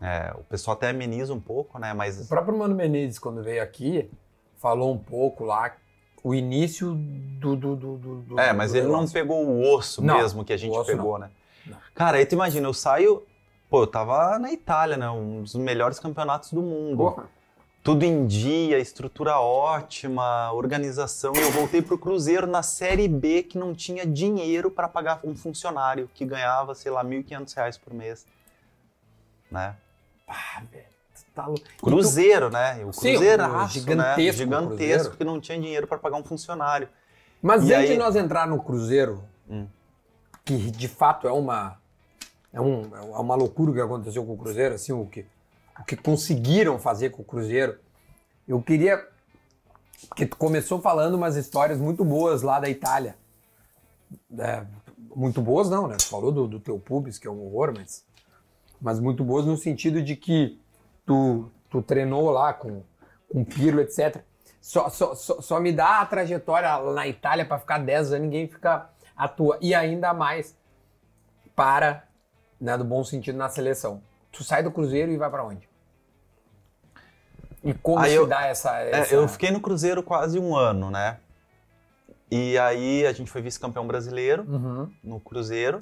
é, o pessoal até ameniza um pouco, né? O Mas próprio Mano Menezes, quando veio aqui, falou um pouco lá o início do. do, do, do- é, mas do ele não negócio. pegou o osso Não, mesmo que a gente o pegou, né? Não. Cara, aí tu imagina, eu saio, pô, eu tava na Itália, né? Um dos melhores campeonatos do mundo. Porra. Tudo em dia, estrutura ótima, organização. Eu voltei pro Cruzeiro na Série B que não tinha dinheiro para pagar um funcionário que ganhava, sei lá, 1.500 reais por mês. Né? Ah, velho. tu Tá louco. Cruzeiro, né? O Sim, Cruzeiraço, o gigantesco né? Gigantesco Cruzeiro. que não tinha dinheiro para pagar um funcionário. Mas E antes aí- de nós entrar no Cruzeiro, Hum. que de fato é uma é, um, é uma loucura o que aconteceu com o Cruzeiro, assim, o que, o que conseguiram fazer com o Cruzeiro. Eu queria que tu começou falando umas histórias muito boas lá da Itália. É, muito boas não, né? Tu falou do, do teu pubis, que é um horror, mas, mas muito boas no sentido de que tu, tu treinou lá com, com Pirlo, etc. Só, só, só, só me dá a trajetória na Itália para ficar 10 anos, ninguém fica à toa. E ainda mais para, né, do bom sentido, na seleção. Tu sai do Cruzeiro e vai para onde? E como Aí se eu- dá essa, É, essa... eu fiquei no Cruzeiro quase um ano, né? E aí a gente foi vice-campeão brasileiro. Uhum. no Cruzeiro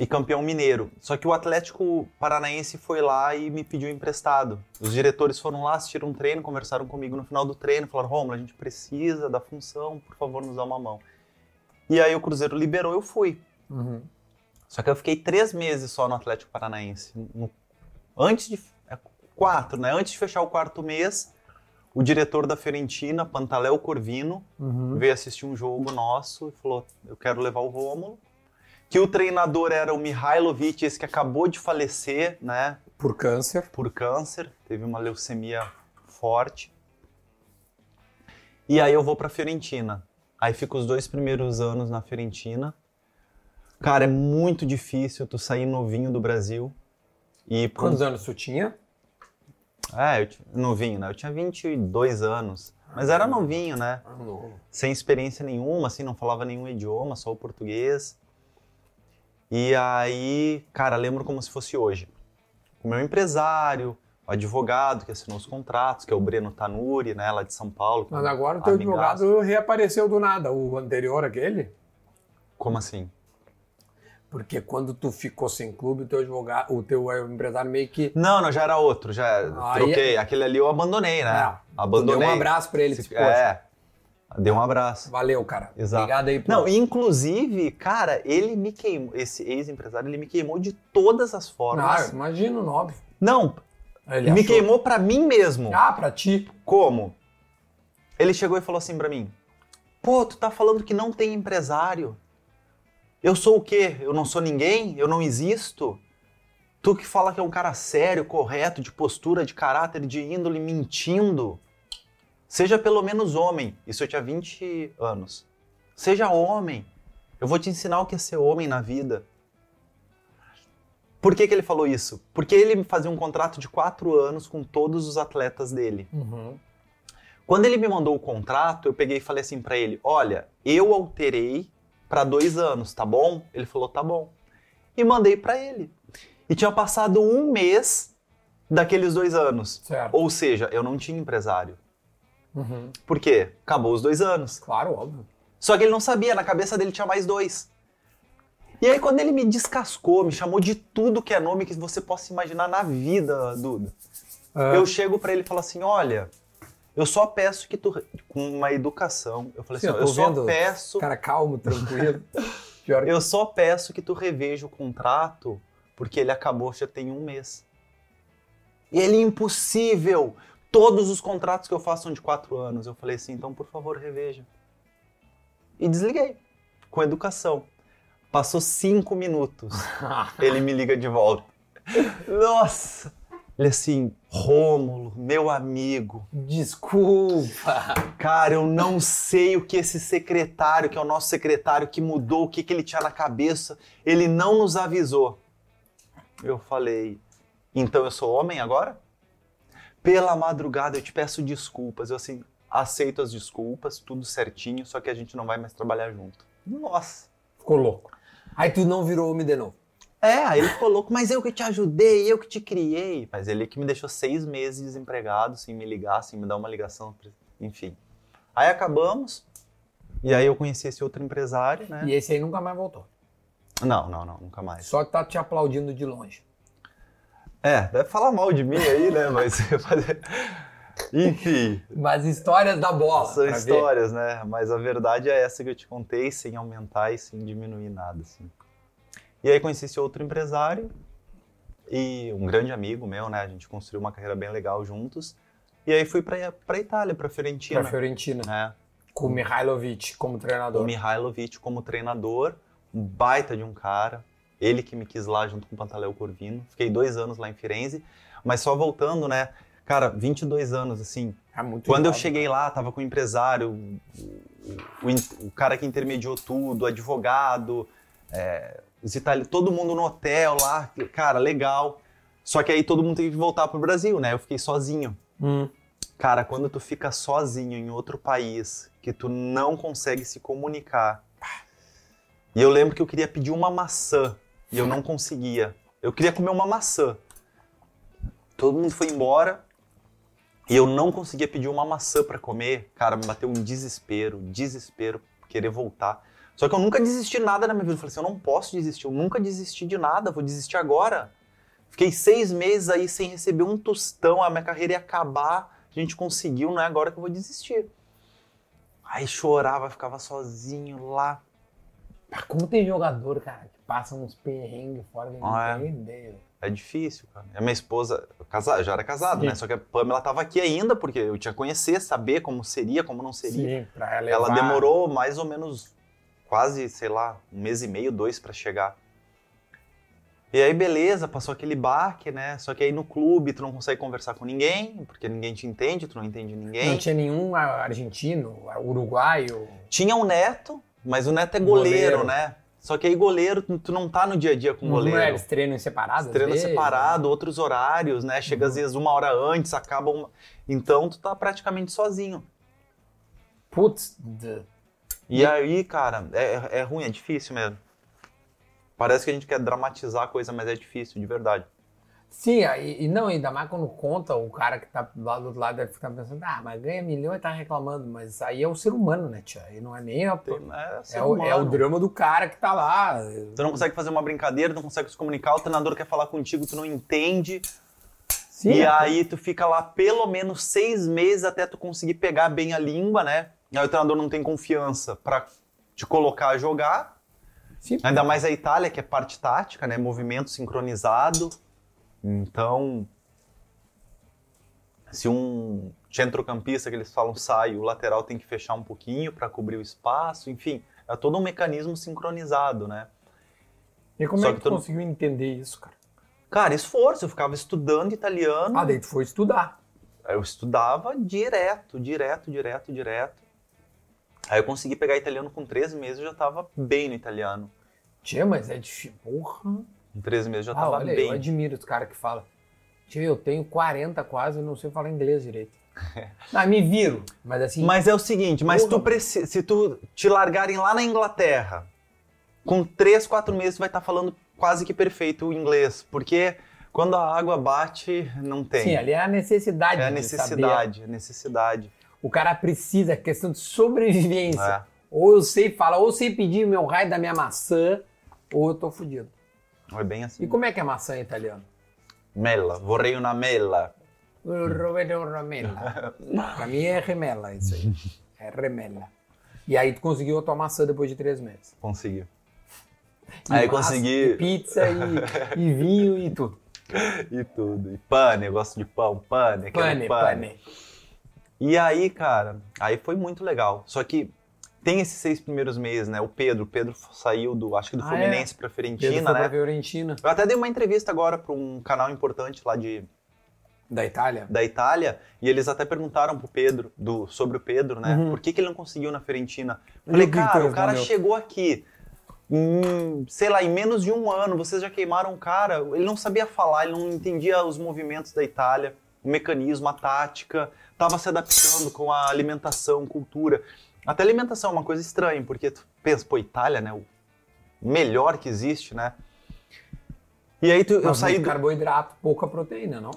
e campeão mineiro. Só que o Atlético Paranaense foi lá e me pediu emprestado. Os diretores foram lá, assistiram um treino, conversaram comigo no final do treino, falaram: Romulo, a gente precisa da função, por favor, nos dá uma mão. E aí o Cruzeiro liberou, eu fui. Uhum. Só que eu fiquei três meses só no Atlético Paranaense. No- antes de. é, quatro, né? Antes de fechar o quarto mês, o diretor da Fiorentina, Pantaléu Corvino, Uhum. veio assistir um jogo nosso e falou: Eu quero levar o Rômulo. Que o treinador era o Mihailovic, esse que acabou de falecer, né? Por câncer. Por câncer, teve uma leucemia forte. E aí eu vou pra Fiorentina. Aí fico os dois primeiros anos na Fiorentina. Cara, é muito difícil tu sair novinho do Brasil e Quantos anos tu tinha? É, eu novinho, né? Eu tinha 22 anos. Mas era novinho, né? Sem experiência nenhuma, assim, não falava nenhum idioma, só o português. E aí, cara, lembro como se fosse hoje. O meu empresário, o advogado que assinou os contratos, que é o Breno Tanuri, né, lá de São Paulo. Mas agora o teu advogado reapareceu do nada, o anterior aquele. Como assim? Porque quando tu ficou sem clube, o teu advogado, o teu empresário meio que. Não, não, já era outro, já Aí- troquei. Aquele ali eu abandonei, né? É, abandonei. Deu um abraço pra ele. Se- Poxa, É, deu um abraço. valeu, cara. Exato. Obrigado aí por. Não, inclusive, cara, ele me queimou, esse ex-empresário, ele me queimou de todas as Ah, formas. imagino, óbvio. Não, Ele me achou- queimou pra mim mesmo. Ah, pra ti. Como? Ele chegou e falou assim pra mim: Pô, tu tá falando que não tem empresário. Eu sou o quê? Eu não sou ninguém? Eu não existo? Tu que fala que é um cara sério, correto, de postura, de caráter, de índole, mentindo. Seja pelo menos homem. Isso eu tinha 20 anos. Seja homem. Eu vou te ensinar o que é ser homem na vida. Por que, que ele falou isso? Porque ele fazia um contrato de quatro anos com todos os atletas dele. Uhum. Quando ele me mandou o contrato, eu peguei e falei assim pra ele: Olha, eu alterei pra dois anos, tá bom? Ele falou: Tá bom. E mandei pra ele. E tinha passado um mês daqueles dois anos. Certo. Ou seja, eu não tinha empresário. Uhum. Por quê? Acabou os dois anos. Claro, óbvio. Só que ele não sabia, na cabeça dele tinha mais dois. E aí, quando ele me descascou, me chamou de tudo que é nome que você possa imaginar na vida, Duda, É. eu chego pra ele e falo assim: olha, eu só peço que tu. Com uma educação, eu falei Sim, assim: eu eu, só vendo. peço. Cara calmo, tranquilo. Eu só peço que tu reveja o contrato, porque ele acabou já tem um mês. E ele impossível. Todos os contratos que eu faço são de quatro anos. Eu falei assim, então por favor reveja. E desliguei. Com educação. Passou cinco minutos. ele me liga de volta. Nossa! Ele assim, Rômulo, meu amigo, Desculpa. Cara, eu não sei o que esse secretário, que é o nosso secretário, que mudou, o que, que ele tinha na cabeça, ele não nos avisou. Eu falei, então eu sou homem agora? Pela madrugada eu te peço desculpas. Eu assim, aceito as desculpas, tudo certinho, só que a gente não vai mais trabalhar junto. Nossa. Ficou louco. Aí tu não virou homem de novo. É, aí ele ficou louco, mas eu que te ajudei, eu que te criei. Mas ele que me deixou seis meses desempregado, sem me ligar, sem me dar uma ligação, enfim. Aí acabamos, e aí eu conheci esse outro empresário, né? E esse aí nunca mais voltou. Não, não, não, nunca mais. Só tá te aplaudindo de longe. É, deve falar mal de mim aí, né? Mas enfim, Mas histórias da bola. são pra ver. histórias, né? Mas a verdade é essa que eu te contei, sem aumentar e sem diminuir nada, assim. E aí conheci esse outro empresário e um grande amigo meu, né? A gente construiu uma carreira bem legal juntos. E aí fui pra, pra Itália, pra Fiorentina. Pra Fiorentina. né? Com o Mihailovic como treinador. O Mihailovic como treinador, um baita de um cara. Ele que me quis lá junto com o Pantaleu Corvino. Fiquei dois anos lá em Firenze. Mas só voltando, né? Cara, 22 anos, assim. É muito Quando eu cheguei lá, tava com o empresário, o, o in- o cara que intermediou tudo, advogado, é, os itali- todo mundo no hotel lá, cara, legal. Só que aí todo mundo teve que voltar pro Brasil, né? Eu fiquei sozinho. Hum. Cara, quando tu fica sozinho em outro país, que tu não consegue se comunicar. E eu lembro que eu queria pedir uma maçã e eu não conseguia. Eu queria comer uma maçã. Todo mundo foi embora e eu não conseguia pedir uma maçã pra comer. Cara, me bateu um desespero, desespero, querer voltar. Só que eu nunca desisti de nada na minha vida. Eu falei assim, eu não posso desistir, eu nunca desisti de nada, vou desistir agora. Fiquei seis meses aí sem receber um tostão, a minha carreira ia acabar, a gente conseguiu, não é agora que eu vou desistir. Aí chorava, ficava sozinho lá. Ah, Como tem jogador, cara, que passa uns perrengues fora não Ah, é? tem ideia. É difícil, cara. A minha esposa, casa- já era casado, Sim. né? Só que a Pamela tava aqui ainda, porque eu tinha que conhecer, saber como seria, como não seria. Sim, pra ela Ela demorou mais ou menos quase, sei lá, um mês e meio, dois pra chegar. E aí, beleza, passou aquele baque, né? Só que aí no clube tu não consegue conversar com ninguém, porque ninguém te entende, tu não entende ninguém. Não tinha nenhum argentino, uruguaio. Tinha um neto, mas o neto é goleiro, Goleiro. né? Só que aí goleiro, tu não tá no dia a dia com o Não goleiro. é, eles treinam separado? vezes, separado, outros horários, né? Chega Uhum. às vezes uma hora antes, acaba uma... Então tu tá praticamente sozinho. Putz, E aí, cara, é, é ruim, é difícil mesmo. Parece que a gente quer dramatizar a coisa, mas é difícil, de verdade. Sim, aí- e, não, ainda mais quando conta, o cara que tá lá do outro lado deve ficar pensando, ah, mas ganha milhão e tá reclamando. Mas aí é o ser humano, né, tia? Aí não é nem a, Tem- é, é, o, é o drama do cara que tá lá. Tu não consegue fazer uma brincadeira, tu não consegue se comunicar, o treinador quer falar contigo, tu não entende. Sim, e é. aí tu fica lá pelo menos seis meses até tu conseguir pegar bem a língua, né? Aí o treinador não tem confiança pra te colocar a jogar. Sim. Ainda mais a Itália, que é parte tática, né? Movimento sincronizado. Então, se um centrocampista que eles falam sai, o lateral tem que fechar um pouquinho para cobrir o espaço, enfim, é todo um mecanismo sincronizado, né? E como Só é que que tu tu- conseguiu entender isso, cara? Cara, esforço, eu ficava estudando italiano. Ah, daí tu foi estudar. Eu estudava direto, direto, direto, direto. Aí eu consegui pegar italiano com três meses, já tava bem no italiano. Tia, mas é difícil. Porra. Com 13 meses já Ah, tava olha, bem. eu admiro os caras que falam. Tio, eu tenho 40 quase e não sei falar inglês direito. Não, me viro, mas assim... Mas é o seguinte, mas Porra. tu preci- se tu te largarem lá na Inglaterra, com 3, 4 meses tu vai estar falando quase que perfeito o inglês, porque quando a água bate, não tem. Sim, ali é a necessidade é a de necessidade, a necessidade. O cara precisa, é questão de sobrevivência. É. Ou eu sei falar, ou eu sei pedir meu raio da minha maçã, ou eu tô fudido. É bem assim. E como é que é maçã em italiano? Mela, vorrei una mela. Rovedo remela. pra mim é remela isso aí. É remela. E aí tu conseguiu a tua maçã depois de três meses. Conseguiu. E Aí massa, consegui. e pizza e, e vinho e tudo. E tudo. E pane, eu gosto de pão, pane, aquele Pane, pane. E aí, cara, aí foi muito legal. Só que tem esses seis primeiros meses, né? O Pedro, o Pedro saiu do, acho que do Ah, Fluminense pra Pedro Fiorentina, foi pra né? Fiorentina. Eu até dei uma entrevista agora para um canal importante lá de, Da Itália? da Itália e eles até perguntaram pro Pedro, do, sobre o Pedro, né? Uhum. Por que, que ele não conseguiu na Fiorentina? E Falei, cara, o cara chegou aqui, sei lá, em menos de um ano, vocês já queimaram o cara. Ele não sabia falar, ele não entendia os movimentos da Itália, o mecanismo, a tática, tava se adaptando com a alimentação, cultura. Até alimentação é uma coisa estranha, porque tu pensa, pô, Itália, né? O melhor que existe, né? E aí tu, eu Mas saí muito do... carboidrato, pouca proteína, não?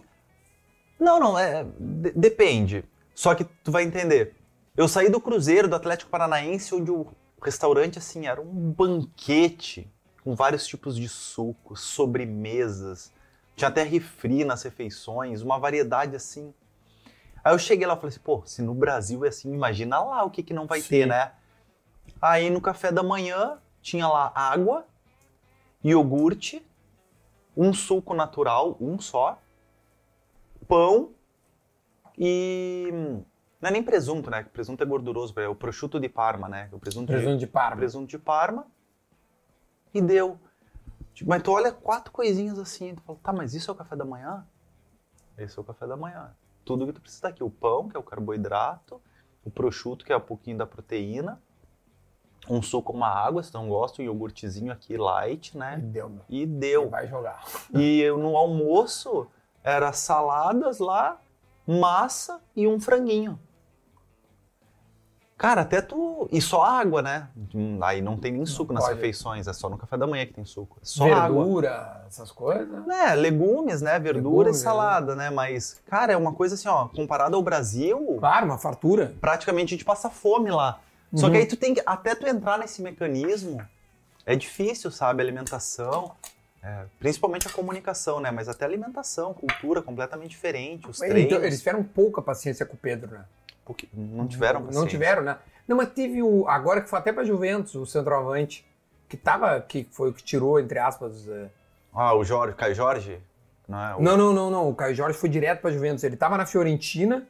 Não, não, é, de- depende. Só que tu vai entender. Eu saí do Cruzeiro, do Atlético Paranaense, onde o restaurante, assim, era um banquete com vários tipos de sucos, sobremesas. Tinha até refri nas refeições, uma variedade assim. Aí eu cheguei lá e falei assim, pô, se no Brasil é assim, imagina lá o que, que não vai Sim. ter, né? Aí no café da manhã tinha lá água, iogurte, um suco natural, um só, pão e. Não é nem presunto, né? Presunto é gorduroso, é o prosciutto de Parma, né? O presunto, Presunto de de, Parma. presunto de Parma. E deu. Tipo, mas tu olha quatro coisinhas assim, tu fala, tá, mas isso é o café da manhã? Esse é o café da manhã. Tudo que tu precisa aqui. O pão, que é o carboidrato, o prosciutto, que é um pouquinho da proteína, um suco, uma água, se tu não gosta, um iogurtezinho aqui light, E né? deu, meu. E deu. vai jogar. E eu, no almoço era saladas lá, massa e um franguinho. Cara, até tu. E só água, né? Aí não tem nem suco nas pode. refeições, é só no café da manhã que tem suco. É só água. Verdura, essas coisas. É, legumes, né? Verdura Legumes, e salada, né? Mas, cara, é uma coisa assim, ó, comparado ao Brasil, Claro, uma fartura. praticamente a gente passa fome lá. Só Uhum. que aí tu tem que, até tu entrar nesse mecanismo, é difícil, sabe? Alimentação, é, principalmente a comunicação, né? Mas até alimentação, cultura completamente diferente, os treinos. Então, eles tiveram pouca paciência com o Pedro, né? Porque não tiveram Não paciência. tiveram, né? Não, mas teve o. Agora que foi até pra Juventus, o centroavante, que tava. que foi o que tirou, entre aspas. é, Ah, o Jorge, Caio Jorge? Não, é? O- Não, não, não, não. O Caio Jorge foi direto pra Juventus. Ele tava na Fiorentina.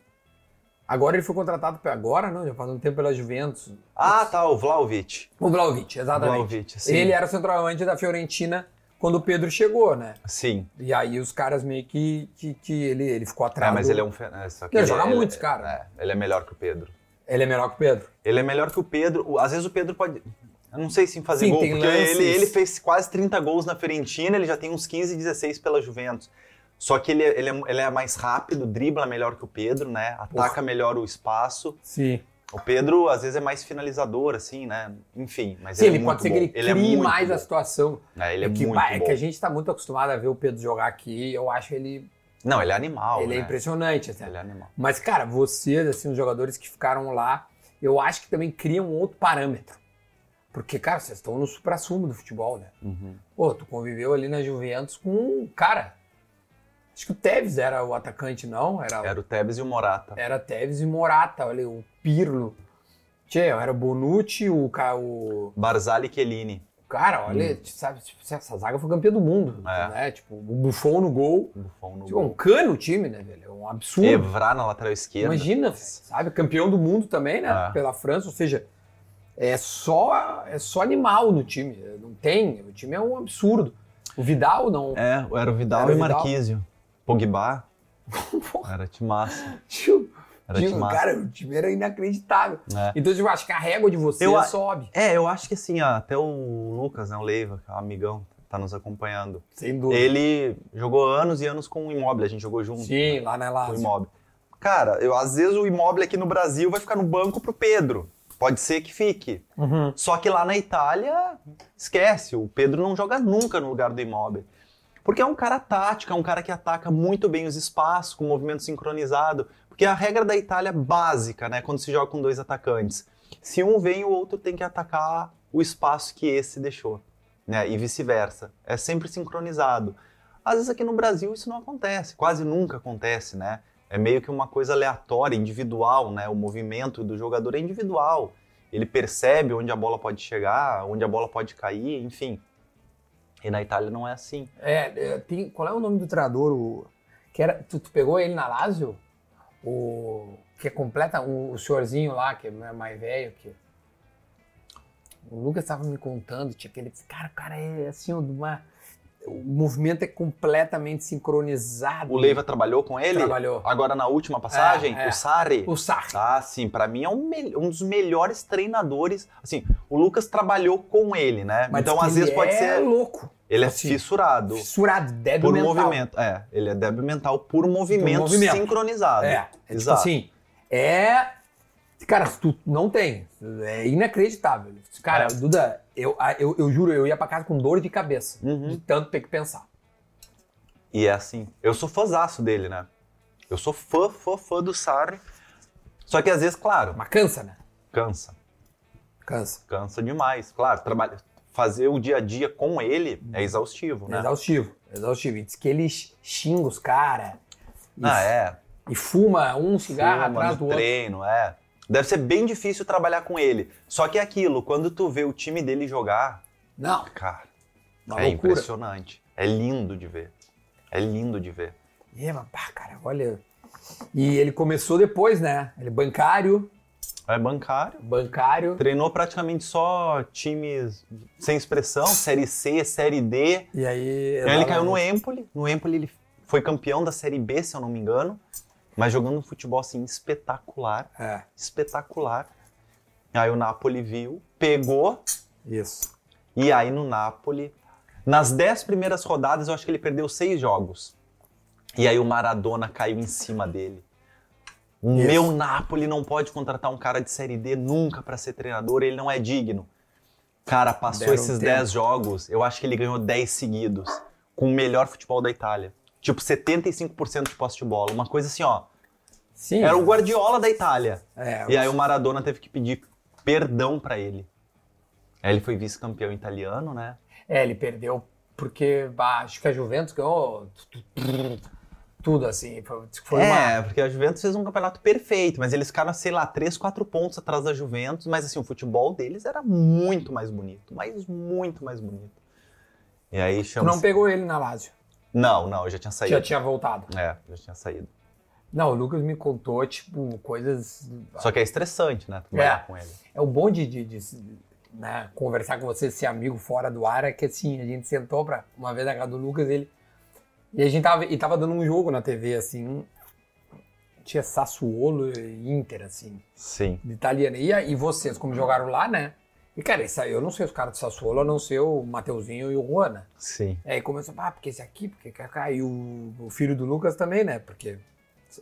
Agora ele foi contratado. pra- Agora, não, já faz um tempo pela Juventus. Ah, tá, o Vlaovic. O Vlaovic, exatamente. Vlahovic, sim. Ele era o centroavante da Fiorentina quando o Pedro chegou, né? Sim. E aí os caras meio que. que, que ele, ele ficou É, atrás. mas do- ele é um... é, só que Ele ele- joga ele- muito, esse cara. É, ele é melhor que o Pedro. Ele é melhor que o Pedro. Ele é melhor que o Pedro. Às vezes o Pedro pode. Eu não sei se em fazer Sim, gol, porque ele, ele fez quase 30 gols na Fiorentina, ele já tem uns 15, 16 pela Juventus. Só que ele, é- ele, é, ele é mais rápido, dribla melhor que o Pedro, né? Ataca melhor o espaço. Sim. O Pedro, às vezes, é mais finalizador, assim, né? Enfim, mas Sim, ele, ele é pode muito ser bom. que ele Ele é crie muito mais bom. a situação. É, ele é, que, muito bah, é bom. que a gente tá muito acostumado a ver o Pedro jogar aqui. Eu acho ele. Não, ele é animal, ele é né? impressionante. Assim. Ele é animal. Mas, cara, vocês, assim, os jogadores que ficaram lá, eu acho que também criam um outro parâmetro. Porque, cara, vocês estão no supra-sumo do futebol, né? Uhum. Pô, tu conviveu ali na Juventus com um cara. Acho que o Tevez era o atacante, não? Era, Era o Tevez e o Morata. era Tevez e Morata, olha, o Pirlo. Tchê, era o Bonucci, o, o Barzali e Chiellini. cara, olha, sabe, tipo, essa zaga foi campeã do mundo, Hum. É. né? Tipo, o Buffon no gol. Buffon no Tipo, um gol. cano o time, né, velho? É um absurdo. Evra na lateral esquerda. Imagina, velho, sabe? Campeão do mundo também, né? É. Pela França, ou seja, é só, é só animal no time. Não tem, o time é um absurdo. O Vidal não. É, era o Vidal Era e o. Marquísio. Pogba. Era timaço. tio, Era tio, timaço. cara, o time era inacreditável. É. Então, tipo, acho que a régua de você Eu sobe. É, eu acho que assim, ó, até o Lucas, né, o Leiva, que é um amigão, tá nos acompanhando. Sem dúvida. Ele jogou anos e anos com o Immobile, a gente jogou junto. Sim, né, lá na com o Lazio. Immobile. Cara, eu, às vezes o Immobile aqui no Brasil vai ficar no banco pro Pedro. Pode ser que fique. Uhum. Só que lá na Itália, esquece, o Pedro não joga nunca no lugar do Immobile. Porque é um cara tático, é um cara que ataca muito bem os espaços, com movimento sincronizado. Porque a regra da Itália é básica, né? Quando se joga com dois atacantes. Se um vem, o outro tem que atacar o espaço que esse deixou. Né? E vice-versa. É sempre sincronizado. Às vezes aqui no Brasil isso não acontece, quase nunca acontece, né? É meio que uma coisa aleatória, individual, né? O movimento do jogador é individual. Ele percebe onde a bola pode chegar, onde a bola pode cair, enfim. E na Itália não é assim. É, é, tem, qual é o nome do treinador? O, que era, tu, tu pegou ele na Lazio? O que é completa, o, o senhorzinho lá, que é mais velho, que o Lucas estava me contando, tinha aquele, cara, o cara é assim, uma, o movimento é completamente sincronizado. O Leiva trabalhou com ele? Trabalhou. Agora na última passagem, É, é. o Sarri. O Sarri. Ah, sim, pra mim é um, um dos melhores treinadores. Assim, o Lucas trabalhou com ele, né? Mas então às vezes ele pode é ser. louco. Ele é assim, fissurado Fissurado, débil por mental. movimento. É, ele é débil mental por movimento, movimento. sincronizado. É, é tipo Exato. assim, é... Cara, tu não tem. É inacreditável. Cara, É. Duda, eu, eu, eu juro, eu ia pra casa com dor de cabeça. Uhum. De tanto ter que pensar. E é assim. Eu sou fãzaço dele, né? Eu sou fã, fã, fã do Sarri. Só que às vezes, claro, Mas cansa, né? cansa. Cansa. Cansa demais. Claro, trabalha, fazer o dia a dia com ele é exaustivo, É né? exaustivo. é Exaustivo. E diz que ele xinga os caras. E, Ah, é. e fuma um cigarro Fuma atrás no do outro. treino, é. Deve ser bem difícil trabalhar com ele. Só que é aquilo, quando tu vê o time dele jogar, Não, cara, uma é loucura. impressionante. É lindo de ver. É lindo de ver. É, mas pá, cara, olha. E ele começou depois, né? Ele é bancário, É bancário. bancário. Treinou praticamente só times sem expressão, Série C, Série D. E aí. E aí ele caiu no Empoli. No Empoli ele foi campeão da Série B, se eu não me engano. Mas jogando um futebol assim espetacular. É, Espetacular. Aí o Napoli viu, pegou. isso. E aí no Napoli, nas dez primeiras rodadas, eu acho que ele perdeu seis jogos. E aí o Maradona caiu em cima dele. O Isso. meu Napoli não pode contratar um cara de Série D nunca pra ser treinador, ele não é digno. Cara, passou Deram esses tempo. 10 jogos, eu acho que ele ganhou 10 seguidos, com o melhor futebol da Itália. Tipo, 75% de posse de bola. Uma coisa assim, ó. Sim. Era o Guardiola da Itália. É, E aí o Maradona teve que pedir perdão pra ele. Aí ele foi vice-campeão italiano, né? É, ele perdeu porque bah, acho que a Juventus ganhou tu- tu- tudo assim. Foi, é, uma. porque a Juventus fez um campeonato perfeito, mas eles ficaram, sei lá, 3, 4 pontos atrás da Juventus, mas assim, o futebol deles era muito mais bonito, mas muito mais bonito. E aí Tu chama não pegou ele na Lazio. Não, não, eu já tinha saído. Já tinha voltado. É, já tinha saído. Não, o Lucas me contou, tipo, coisas. Só que é estressante, né? Trabalhar É. com ele. É o bom de, de- de, né, conversar com você, ser amigo fora do ar, é que assim, a gente sentou pra uma vez na casa do Lucas, ele. E a gente tava, e tava dando um jogo na TV, assim. Tinha Sassuolo e Inter, assim, Sim. de italiano. E, aí vocês, como jogaram lá, né? E, cara, isso aí, eu não sei os caras do Sassuolo, a não ser o Mateuzinho e o Juan, né? Sim. Aí começou, ah, porque esse aqui, porque e o, o filho do Lucas também, né? Porque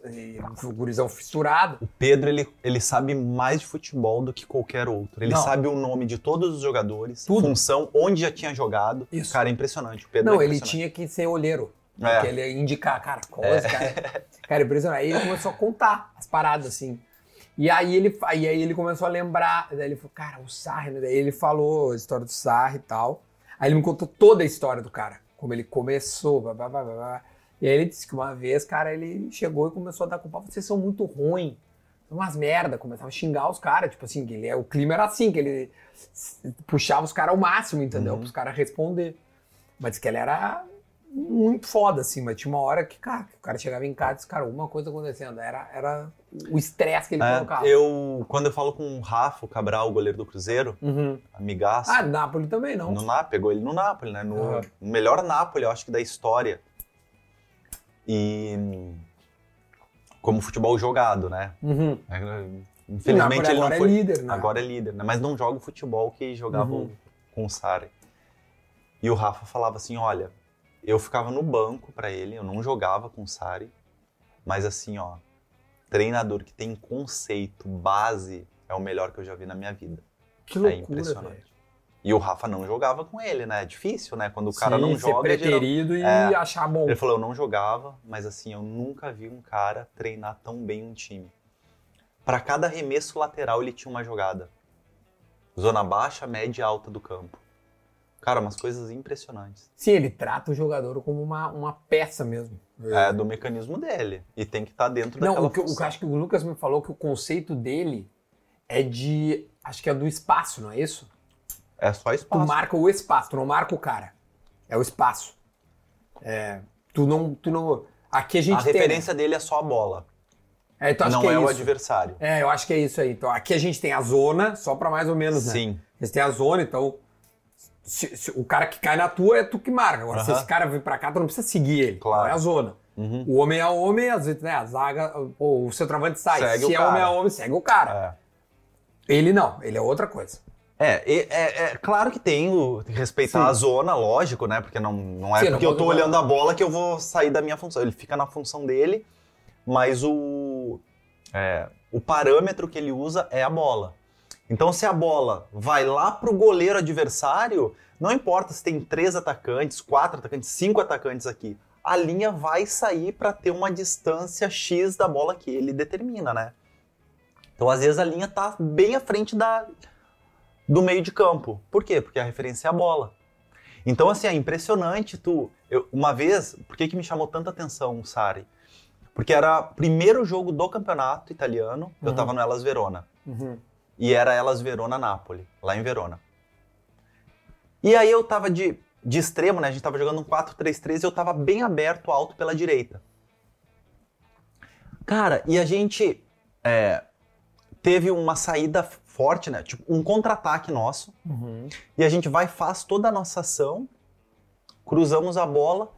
e o gurizão fissurado. O Pedro, ele, ele sabe mais de futebol do que qualquer outro. Ele Não. sabe o nome de todos os jogadores, Tudo. função, onde já tinha jogado. Isso. Cara, é impressionante. O Pedro Não, é ele tinha que ser olheiro. É. Porque ele ia indicar, cara, qual esse cara? Cara, impressionante. Aí ele começou a contar as paradas, assim. E aí ele, e aí ele começou a lembrar. Daí ele falou, cara, o Sarri, né? Daí ele falou a história do Sarri e tal. Aí ele me contou toda a história do cara. Como ele começou, blá, blá, blá, blá. E aí ele disse que uma vez, cara, ele chegou e começou a dar culpa. Vocês são muito ruins. Umas merda. Começava a xingar os caras. Tipo assim, que ele, o clima era assim, que ele puxava os caras ao máximo, entendeu? Uhum. Para os caras responder. Mas disse que ele era muito foda, assim, mas tinha uma hora que, cara, o cara chegava em casa e disse, cara, alguma coisa acontecendo. Era, era o estresse que ele É, colocava. eu, quando eu falo com o Rafa, o Cabral, o goleiro do Cruzeiro, Uhum. amigaço, Ah, Napoli também, não. no Napoli, pegou ele no Napoli, né? No Uhum. melhor Napoli, eu acho que da história. E como futebol jogado, né? Uhum. É, O Infelizmente ele não agora foi. é líder, né? Agora é líder, né? Mas não joga o futebol que jogava Uhum. com o Sarri. E o Rafa falava assim: olha, eu ficava no banco para ele, eu não jogava com o Sari, mas assim, ó, treinador que tem conceito, base, é o melhor que eu já vi na minha vida. Que é loucura, impressionante. velho. E o Rafa não jogava com ele, né? É difícil, né? Quando o cara Sim, não ser joga, geral- preterido e É. achar bom. ele falou, eu não jogava, mas assim, eu nunca vi um cara treinar tão bem um time. Pra cada arremesso lateral ele tinha uma jogada. Zona baixa, média e alta do campo. Cara, umas coisas impressionantes. Sim, ele trata o jogador como uma, uma peça mesmo. É do mecanismo dele. E tem que estar dentro Não, daquela o que, o que eu função. acho que o Lucas me falou que o conceito dele é de. Acho que é do espaço, não é isso? É só Tu espaço. marca o espaço, tu não marca o cara. É o espaço. É, tu não. Tu não aqui a A gente tem. referência dele é só a bola. É, então acho não que é, é, o adversário. É, eu acho que é isso aí. Então aqui a gente tem a zona, só pra mais ou menos, né? Sim. Eles têm a zona, então. Se- se o cara que cai na tua é tu que marca. Agora, se esse cara vir pra cá, tu não precisa seguir ele. Claro. Então é a zona. Uhum. O homem é homem, às vezes, né? A zaga, ou o centroavante sai. Segue se é cara. homem é homem, segue o cara. É. Ele não, ele é outra coisa. É, e- é, é claro que tem o respeitar Sim. a zona, lógico, né? Porque não, não é Sim, não porque eu tô olhando a bola que eu vou sair da minha função. Ele fica na função dele, mas o, é, o parâmetro que ele usa é a bola. Então, se a bola vai lá pro goleiro adversário, não importa se tem três atacantes, quatro atacantes, cinco atacantes aqui, a linha vai sair para ter uma distância X da bola que ele determina, né? Então, às vezes, a linha tá bem à frente da, do meio de campo. Por quê? Porque a referência é a bola. Então, assim, é impressionante tu. eu- uma vez, por que, que me chamou tanta atenção o Sari? Porque era o primeiro jogo do campeonato italiano, eu Uhum. tava no Elas Verona. E era Elas Verona Napoli, lá em Verona. E aí eu tava de, de extremo, né? A gente tava jogando um 4-3-3 e eu tava bem aberto, alto pela direita. Cara, e a gente é, teve uma saída forte, né? Tipo, um contra-ataque nosso. E a gente vai, faz toda a nossa ação, cruzamos a bola,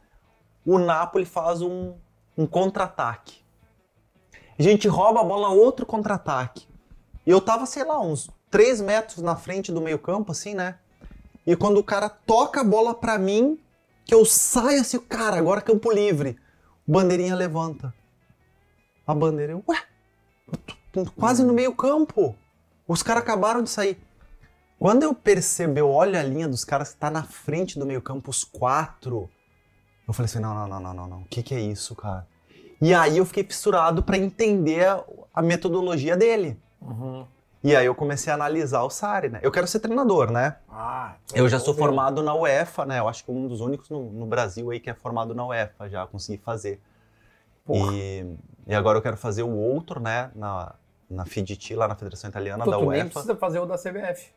o Napoli faz um, um contra-ataque. A gente rouba a bola, outro contra-ataque. E eu tava, sei lá, uns 3 metros na frente do meio campo, assim, né? E quando o cara toca a bola pra mim, que eu saio assim, cara, agora campo livre. O bandeirinha levanta. A bandeira, eu, ué, quase no meio campo. Os caras acabaram de sair. Quando eu percebo, eu olho a linha dos caras que tá na frente do meio campo, os quatro. Eu falei assim, não, não, não, não, não, não. O que que é isso, cara? E aí eu fiquei fissurado pra entender a metodologia dele. E aí eu comecei a analisar o Sari, né? Eu quero ser treinador, né? Ah, Eu já sou formado na UEFA, né? Eu acho que um dos únicos no, no Brasil aí que é formado na UEFA, já consegui fazer. E, e agora eu quero fazer o outro, né? Na, na FIDT, lá na Federação Italiana Tu, da tu nem UEFA. precisa fazer o da CBF.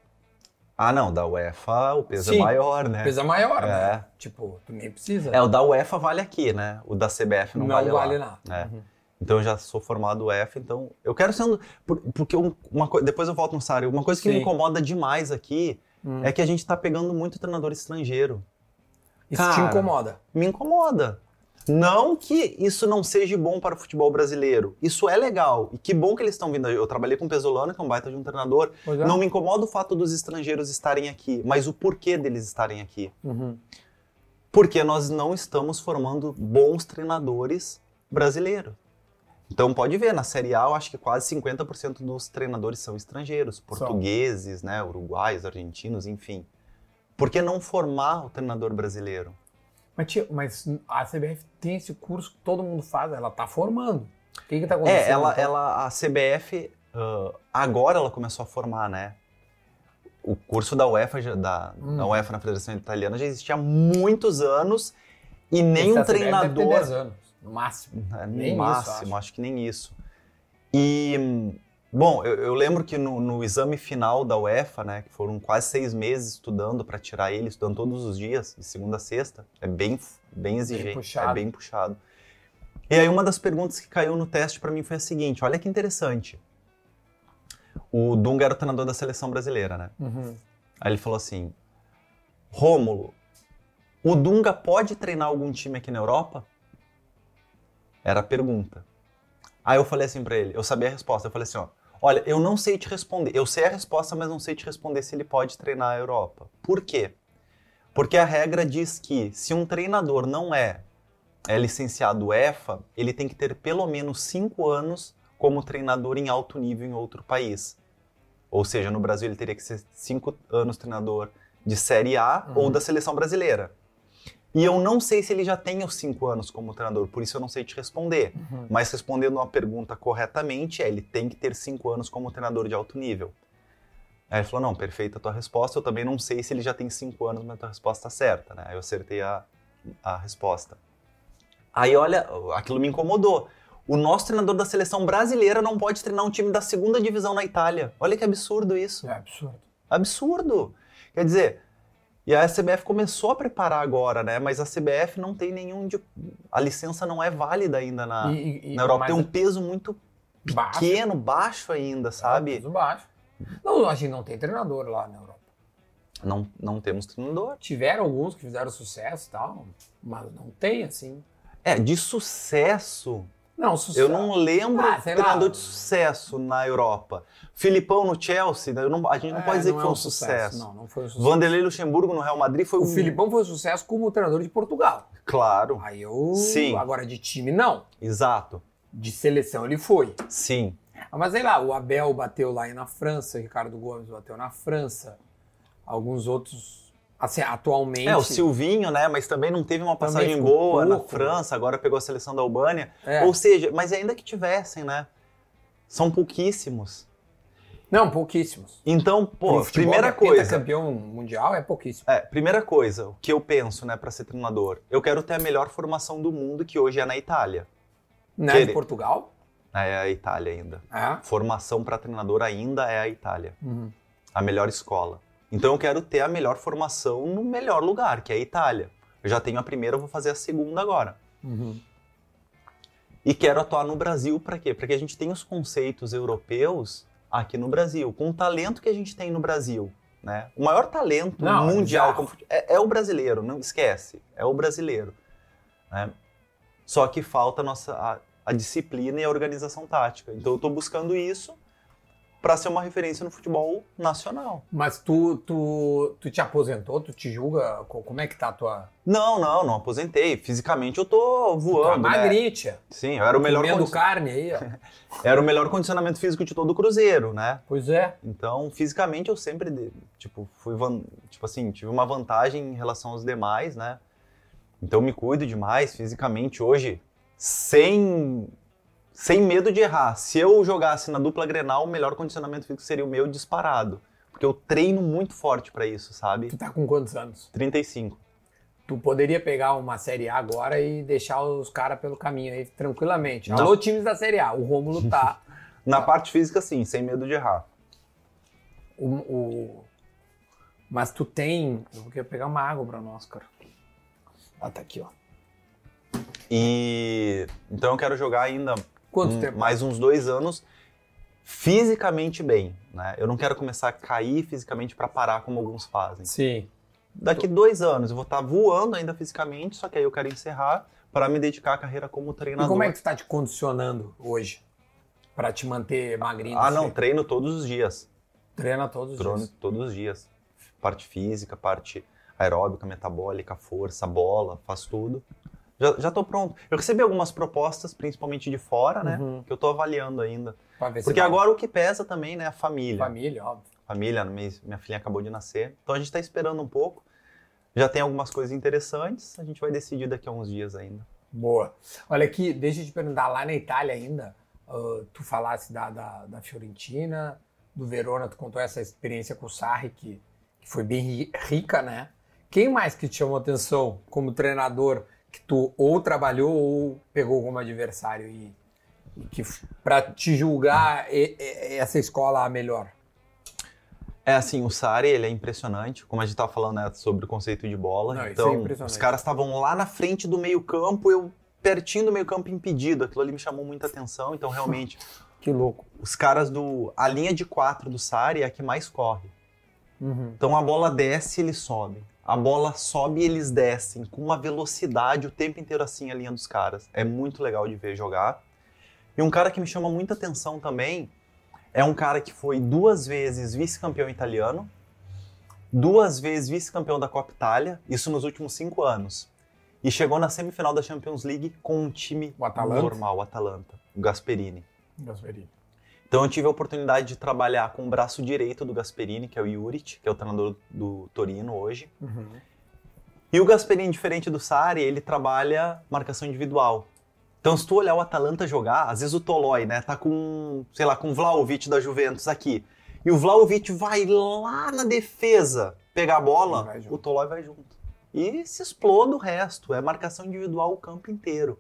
Ah, não, da UEFA o peso Sim. é maior, né? Pesa maior, É. né? Tipo, tu nem precisa. É, o da UEFA vale aqui, né? O da CBF não, não vale, vale, lá. nada. É. Uhum. Então eu já sou formado UEFA, então eu quero ser por- porque um- uma coisa, depois eu volto no Sari, uma coisa que me Sim. incomoda demais aqui Hum. é que a gente tá pegando muito treinador estrangeiro. Isso te Cara. incomoda. Me incomoda. Não que isso não seja bom para o futebol brasileiro. Isso é legal. E que bom que eles estão vindo. Eu trabalhei com o Pesolano, que é um baita de um treinador. É. Não me incomoda o fato dos estrangeiros estarem aqui, mas o porquê deles estarem aqui. Uhum. Porque nós não estamos formando bons treinadores brasileiros. Então pode ver, na Série A eu acho que quase 50% dos treinadores são estrangeiros, portugueses, né, uruguaios, argentinos, enfim. Por que não formar o treinador brasileiro? Mas, tia, mas a CBF tem esse curso que todo mundo faz, ela tá formando. O que que tá acontecendo? É, ela, então? ela, a CBF, ah, agora ela começou a formar, né? O curso da UEFA, já- da, Hum. da UEFA na Federação Italiana já existia há muitos anos e ter treinador 10 anos, no máximo. É, Nem no isso, máximo, acho. que nem isso. E, bom, eu, eu lembro que no, no exame final da UEFA, né, que foram quase seis meses estudando para tirar ele, estudando todos os dias, de segunda a sexta, é bem, bem exigente, puxado. é bem puxado. E aí uma das perguntas que caiu no teste para mim foi a seguinte, olha que interessante. O Dunga era o treinador da seleção brasileira, né? Uhum. Aí ele falou assim, Rômulo, o Dunga pode treinar algum time aqui na Europa? Era a pergunta. Aí eu falei assim pra ele, eu sabia a resposta, eu falei assim, ó, olha, eu não sei te responder, eu sei a resposta, mas não sei te responder se ele pode treinar a Europa. Por quê? Porque a regra diz que se um treinador não é, é licenciado EFA, ele tem que ter pelo menos cinco anos como treinador em alto nível em outro país. Ou seja, no Brasil ele teria que ser cinco anos treinador de Série A Uhum. ou da seleção brasileira. E eu não sei se ele já tem os cinco anos como treinador, por isso eu não sei te responder. Uhum. Mas respondendo a pergunta corretamente, é ele tem que ter cinco anos como treinador de alto nível. Aí ele falou, não, perfeita a tua resposta, eu também não sei se ele já tem cinco anos, mas a tua resposta tá certa, né? Aí eu acertei a, a resposta. Aí, olha, aquilo me incomodou. O nosso treinador da seleção brasileira não pode treinar um time da segunda divisão na Itália. Olha que absurdo isso. É absurdo. Absurdo. Quer dizer, e a CBF começou a preparar agora, né? Mas a CBF não tem nenhum. de- A licença não é válida ainda na, E- e- na Europa. Tem um peso muito baixo, pequeno, baixo ainda, sabe? peso baixo. Não, a gente não tem treinador lá na Europa. Não, não temos treinador. Tiveram alguns que fizeram sucesso e tal, mas não tem, assim. É, de sucesso. Não, sucesso. Eu não lembro Ah, treinador lá. de sucesso na Europa. Filipão no Chelsea, né? Não- a gente não É, pode dizer que é foi um sucesso. Não, não foi um sucesso. Vanderlei Luxemburgo no Real Madrid foi O um. Filipão foi um sucesso como treinador de Portugal. Claro, Aí eu. Sim. Agora de time, não. exato. De seleção ele foi. Sim. Ah, Mas sei lá, o Abel bateu lá na França, o Ricardo Gomes bateu na França. Alguns outros. Assim, atualmente. É, o Silvinho, né? Mas também não teve uma passagem boa na pouco. França, agora pegou a seleção da Albânia. É. Ou seja, mas ainda que tivessem, né? São pouquíssimos. Não, pouquíssimos. Então, pô, futebol, primeira é coisa. campeão mundial é pouquíssimo. É, primeira coisa, o que eu penso, né, para ser treinador? Eu quero ter a melhor formação do mundo, que hoje é na Itália. Não é Querer. de Portugal? É a Itália ainda. É. Formação para treinador ainda é a Itália. Uhum. a melhor escola. Então eu quero ter a melhor formação no melhor lugar, que é a Itália. Eu já tenho a primeira, eu vou fazer a segunda agora. Uhum. E quero atuar no Brasil para quê? Para que a gente tenha os conceitos europeus aqui no Brasil, com o talento que a gente tem no Brasil. Né? O maior talento Não, mundial bizarro. como é, é o brasileiro, não esquece, é o brasileiro. né? Só que falta a nossa a, a disciplina e a organização tática. Então eu estou buscando isso para ser uma referência no futebol nacional. Mas tu, tu, tu te aposentou, tu te julga? Co- Como é que tá a tua. Não, não, não aposentei. Fisicamente eu tô Tua voando, né? magrinha, tia. Sim, eu era o melhor Comendo condi- carne aí, ó. era o melhor condicionamento físico de todo o Cruzeiro, né? Pois é. Então, fisicamente eu sempre, tipo, fui van- tipo assim, tive uma vantagem em relação aos demais, né? Então eu me cuido demais fisicamente hoje, sem sem medo de errar. Se eu jogasse na dupla Grenal, o melhor condicionamento físico seria o meu disparado, porque eu treino muito forte pra isso, sabe? Tu tá com quantos anos? 35. Tu poderia pegar uma Série A agora e deixar os caras pelo caminho aí tranquilamente. Não. Alô, times da Série A. O Rômulo tá. Na parte física, sim, sem medo de errar. o, o- Mas tu tem. Eu queria pegar uma água pra nós, cara. Ah, tá aqui, ó. E então eu quero jogar ainda Quanto um- tempo? mais uns dois anos fisicamente bem, né? Eu não quero começar a cair fisicamente para parar como alguns fazem. Sim. Daqui dois anos eu vou estar voando ainda fisicamente, só que aí eu quero encerrar para me dedicar à carreira como E treinador. como é que tu tá te condicionando hoje? Pra te manter magrinho? Ah, desse não, treino todos os dias. Treina todos os Treino dias. todos os dias. Parte física, parte aeróbica, metabólica, força, bola, faço tudo. Já, já tô pronto. Eu recebi algumas propostas, principalmente de fora, né? Uhum. Que eu tô avaliando ainda. Porque vai. agora o que pesa também, né, é a família. Família, óbvio. Família, minha, minha filha acabou de nascer. Então a gente tá esperando um pouco. Já tem algumas coisas interessantes, a gente vai decidir daqui a uns dias ainda. Boa. Olha aqui, deixa eu te perguntar, lá na Itália ainda, ah, tu falasse da, da, da Fiorentina, do Verona, tu contou essa experiência com o Sarri, que, que foi bem ri- rica, né? Quem mais que te chamou atenção como treinador que tu ou trabalhou ou pegou como adversário e, e que pra te julgar e- e- essa escola a melhor? É assim, o Sari, ele é impressionante, como a gente tava falando né, sobre o conceito de bola. Não, é então, impressionante. os caras estavam lá na frente do meio-campo, eu pertinho do meio-campo impedido. Aquilo ali me chamou muita atenção, então realmente Que louco. os caras do a linha de quatro do Sari é a que mais corre. Uhum. Então a bola desce, eles sobem. A bola sobe e eles descem com uma velocidade o tempo inteiro assim a linha dos caras. É muito legal de ver jogar. E um cara que me chama muita atenção também é um cara que foi duas vezes vice-campeão italiano duas vezes vice-campeão da Copa Itália, isso nos últimos cinco anos. E chegou na semifinal da Champions League com um time O normal, o Atalanta, o Gasperini. Gasperini. Então eu tive a oportunidade de trabalhar com o braço direito do Gasperini, que é o Juric, que é o treinador do Torino hoje. Uhum. E o Gasperini, diferente do Sarri, ele trabalha marcação individual. Então, se tu olhar o Atalanta jogar, às vezes o Tolói, né, tá com, sei lá, com o Vlaovic da Juventus aqui. E o Vlaovic vai lá na defesa pegar a bola, o Tolói vai junto. E se exploda o resto, é marcação individual o campo inteiro.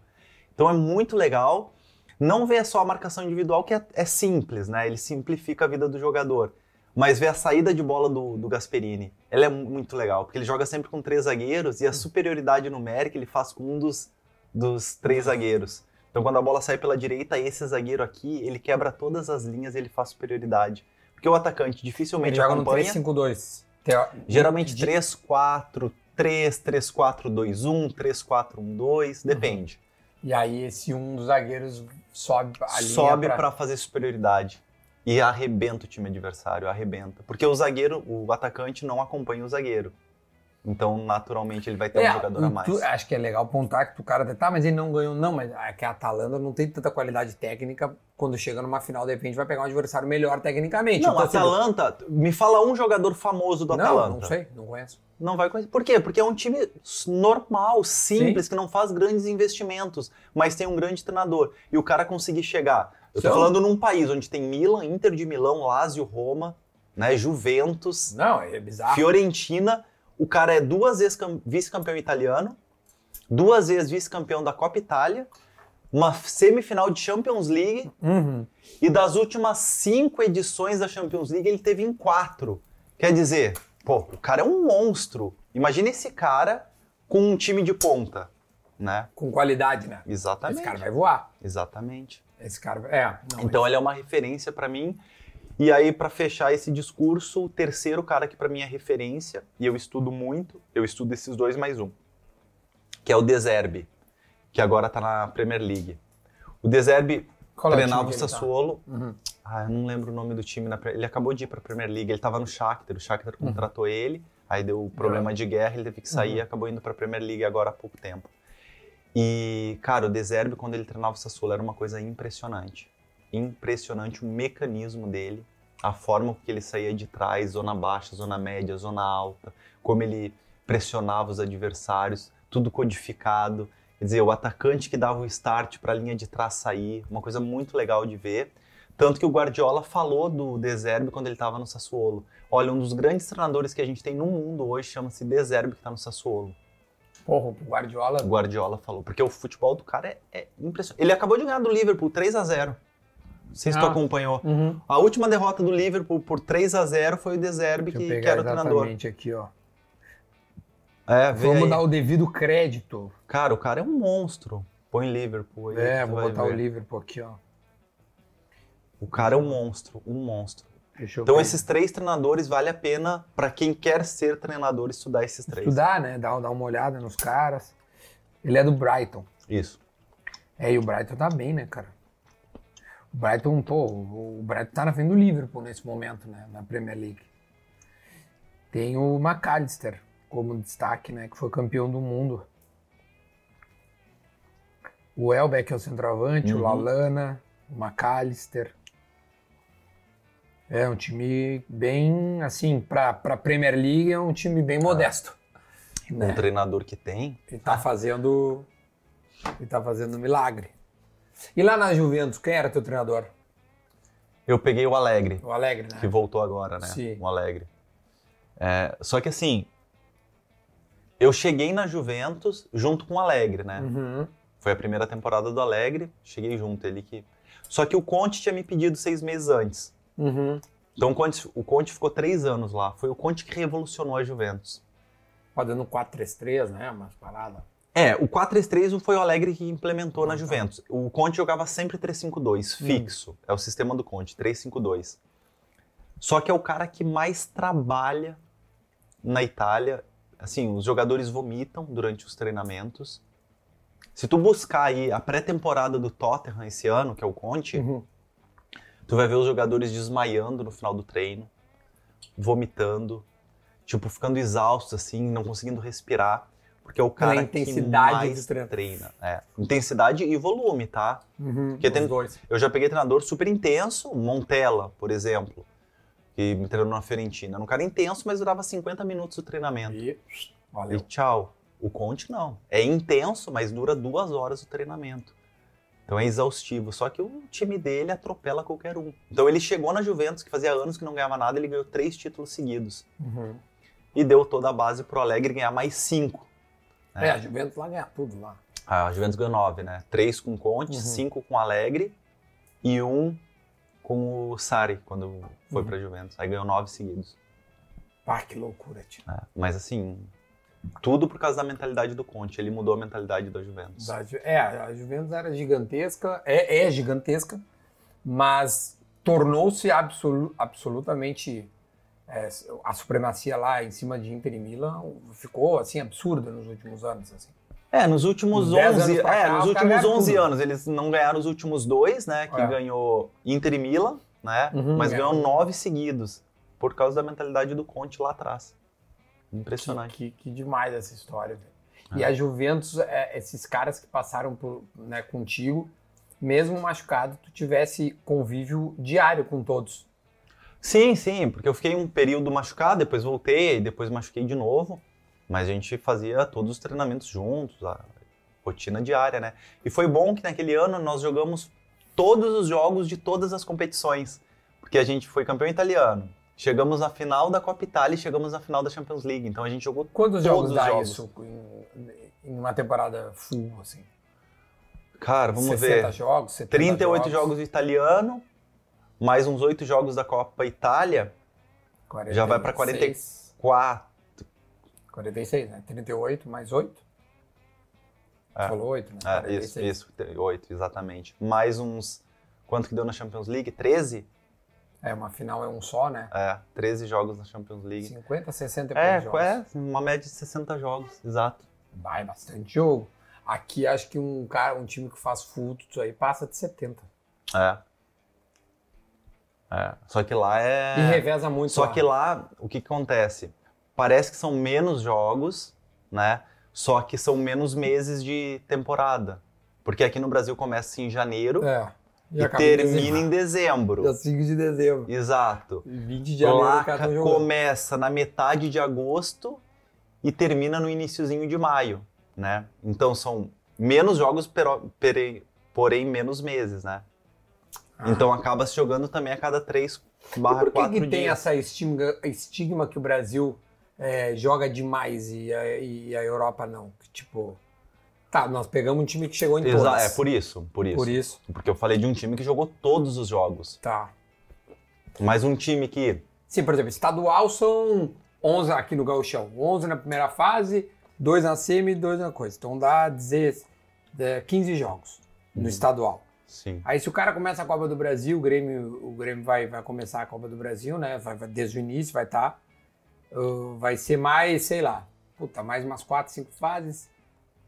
Então é muito legal. Não ver só a marcação individual, que é, é simples, né? Ele simplifica a vida do jogador. Mas ver a saída de bola do, do Gasperini. Ela é mu- muito legal, porque ele joga sempre com três zagueiros e a superioridade numérica ele faz com um dos, dos três zagueiros. Então quando a bola sai pela direita, esse zagueiro aqui, ele quebra todas as linhas e ele faz superioridade. Porque o atacante Ele dificilmente joga no acompanha. 3-5-2. Teo- Geralmente de- 3, 4, 3, 3, 4, 2, 1, 3, 4, 1, 2, depende. E aí esse um dos zagueiros sobe a linha Sobe pra fazer superioridade. E arrebenta o time adversário, arrebenta. Porque o zagueiro, o atacante não acompanha o zagueiro. Então, naturalmente, ele vai ter É, um jogador a mais. tu- acho que é legal pontuar que o cara tá, mas ele não ganhou. Não, mas é que a Atalanta não tem tanta qualidade técnica. Quando chega numa final, de repente, vai pegar um adversário melhor tecnicamente. Não, Então, assim, Atalanta, me fala um jogador famoso do Não, Atalanta. não sei, não conheço. Não vai conhecer. Por quê? Porque é um time normal, simples, que não faz grandes investimentos, mas tem um grande treinador. E o cara conseguir chegar. Eu tô São- falando num país onde tem Milan, Inter de Milão, Lazio, Roma, né, Juventus, Não, é bizarro. Fiorentina. O cara é duas vezes cam- vice-campeão italiano, duas vezes vice-campeão da Copa Itália, uma semifinal de Champions League Uhum. e das últimas cinco edições da Champions League, ele teve em quatro. Quer dizer, pô, o cara é um monstro. Imagina esse cara com um time de ponta, né? Com qualidade, né? Exatamente. Esse cara vai voar. Exatamente. Esse cara. É. Não, Então ele é uma referência pra mim. E aí, pra fechar esse discurso, o terceiro cara que pra mim é referência, e eu estudo muito, eu estudo esses dois mais um, que é o Deserbe, que agora tá na Premier League. O Deserbe é o treinava o tá? Sassuolo. Uhum. Ah, eu não lembro o nome do time. Na... Ele acabou de ir pra Premier League. Ele tava no Shakhtar. O Shakhtar Uhum. contratou ele. Aí deu problema de guerra. Ele teve que sair e acabou indo pra Premier League agora há pouco tempo. E, cara, o De Zerbi, quando ele treinava o Sassuolo, era uma coisa impressionante. Impressionante o mecanismo dele. A forma que ele saía de trás, zona baixa, zona média, zona alta. Como ele pressionava os adversários. Tudo codificado. Quer dizer, o atacante que dava o start para a linha de trás sair. Uma coisa muito legal de ver. Tanto que o Guardiola falou do De Zerbi quando ele estava no Sassuolo. Olha, um dos grandes treinadores que a gente tem no mundo hoje chama-se De Zerbi, que está no Sassuolo. Porra, o Guardiola. O Guardiola falou. Porque o futebol do cara é, é impressionante. Ele acabou de ganhar do Liverpool 3 a 0 Não sei se tu Ah. acompanhou. Uhum. A última derrota do Liverpool por 3 a 0 foi o De Zerbi, que, que era o treinador. exatamente aqui, ó. É, Vamos aí. dar o devido crédito. Cara, o cara é um monstro. Põe Liverpool aí. É, tu vou botar o ver. Liverpool aqui, ó. O cara é um monstro, um monstro. Então ver. esses três treinadores vale a pena para quem quer ser treinador estudar esses três. Estudar, né? Dar, dar uma olhada nos caras. Ele é do Brighton. Isso. É, e o Brighton tá bem, né, cara? O Brighton, pô, o o Brighton tá na frente do Liverpool nesse momento, né? Na Premier League. Tem o McAllister como destaque, né? Que foi campeão do mundo. O Elbeck é o centroavante, o Uhum. Lalana, o McAllister. É um time bem, assim, pra, pra Premier League é um time bem modesto. Um né? treinador que tem. Ele tá fazendo. Ele tá fazendo milagre. E lá na Juventus, quem era teu treinador? Eu peguei o Alegre, O Alegre, né? que voltou agora, né? Sim. O Alegre. É, só que assim, eu cheguei na Juventus junto com o Alegre, né? Uhum. Foi a primeira temporada do Alegre, cheguei junto, ele que. Só que o Conte tinha me pedido seis meses antes. Uhum. Então o Conte, o Conte ficou três anos lá. Foi o Conte que revolucionou a Juventus. Rodando 4-3-3, né? Umas paradas. É, o 4-3-3 foi o Alegre que implementou Ah, na tá. Juventus. O Conte jogava sempre 3-5-2, Hum. fixo. É o sistema do Conte, 3-5-2. Só que é o cara que mais trabalha na Itália. Assim, os jogadores vomitam durante os treinamentos. Se tu buscar aí a pré-temporada do Tottenham esse ano, que é o Conte, Uhum. tu vai ver os jogadores desmaiando no final do treino, vomitando. tipo, ficando exausto, assim, não conseguindo respirar. Porque é o Pela cara intensidade que mais de treino. treina. É. Intensidade e volume, tá? Uhum, Porque tem- dois. Eu já peguei treinador super intenso, Montella, por exemplo, que me treinou na Fiorentina. Era um cara intenso, mas durava 50 minutos o treinamento. E E valeu. tchau. O Conte não. É intenso, mas dura duas horas o treinamento. Então é exaustivo. Só que o time dele atropela qualquer um. Então ele chegou na Juventus, que fazia anos que não ganhava nada, ele ganhou três títulos seguidos. Uhum. E deu toda a base pro Alegre ganhar mais cinco. É, a Juventus lá ganha tudo lá. A Juventus ganhou nove, né? Três com Conte, Uhum. cinco com Alegre e um com o Sari, quando foi Uhum. pra Juventus. Aí ganhou nove seguidos. Ah, que loucura, tio. né? Mas assim, tudo por causa da mentalidade do Conte. Ele mudou a mentalidade da Juventus. Da É, a Juventus era gigantesca, é, é gigantesca, mas tornou-se absolu- absolutamente é, a supremacia lá em cima de Inter e Milan ficou assim absurda nos últimos anos assim. É, nos últimos Uns 10 11, anos pra é, nos os últimos caras 11 ganharam anos, eles não ganharam os últimos dois, né? Que É. ganhou Inter e Milan, né? Uhum, mas é. ganhou nove seguidos por causa da mentalidade do Conte lá atrás. Impressionante. Que, que, que demais essa história. velho. É. E a Juventus, é, esses caras que passaram por, né, contigo, mesmo machucado, tu tivesse convívio diário com todos. Sim, sim, porque eu fiquei um período machucado, depois voltei, depois machuquei de novo. Mas a gente fazia todos os treinamentos juntos, a rotina diária, né? E foi bom que naquele ano nós jogamos todos os jogos de todas as competições. Porque a gente foi campeão italiano. Chegamos na final da Copa Itália e chegamos na final da Champions League. Então a gente jogou Quantos Todos jogos os dá jogos. isso em, em uma temporada full, assim? Cara, vamos 60 ver. jogos, 70 38 jogos italiano, mais uns 8 jogos da Copa Itália, já vai pra 46. 4. 46, né? 38 mais 8? É. Falou 8, né? É, isso, 46. isso, 8, exatamente. Mais uns. Quanto que deu na Champions League? 13? É, uma final é um só, né? É, 13 jogos na Champions League. 50, 60 e É, jogos. é, uma média de 60 jogos, exato. Vai bastante jogo. Aqui acho que um cara, um time que faz full, isso aí passa de 70. É. É, só que lá é. E reveza muito. Só lá. que lá, o que, que acontece? Parece que são menos jogos, né? Só que são menos meses de temporada. Porque aqui no Brasil começa em janeiro É. e, em termina em dezembro. Dia 5 de dezembro. Exato. E 20 de janeiro Lá começa na metade de agosto e termina no iniciozinho de maio, né? Então são menos jogos, porém menos meses, né? Ah. Então acaba se jogando também a cada três E barra por que, que tem dias. essa estigma, estigma que o Brasil é, joga demais e a, e a Europa não? Que, tipo, tá, nós pegamos um time que chegou em Exa- todas. é por isso, por isso. Por isso, Porque eu falei de um time que jogou todos os jogos. tá. Mas um time que. Sim, por exemplo, estadual são 11 aqui no Gauchão. 11 na primeira fase, 2 na semi e 2 na coisa. Então dá dizer, é, 15 jogos Uhum. no estadual. Sim. Aí se o cara começa a Copa do Brasil, o Grêmio, o Grêmio vai, vai começar a Copa do Brasil, né? Vai, vai- desde o início vai estar. vai ser mais, sei lá, puta, mais umas 4, 5 fases.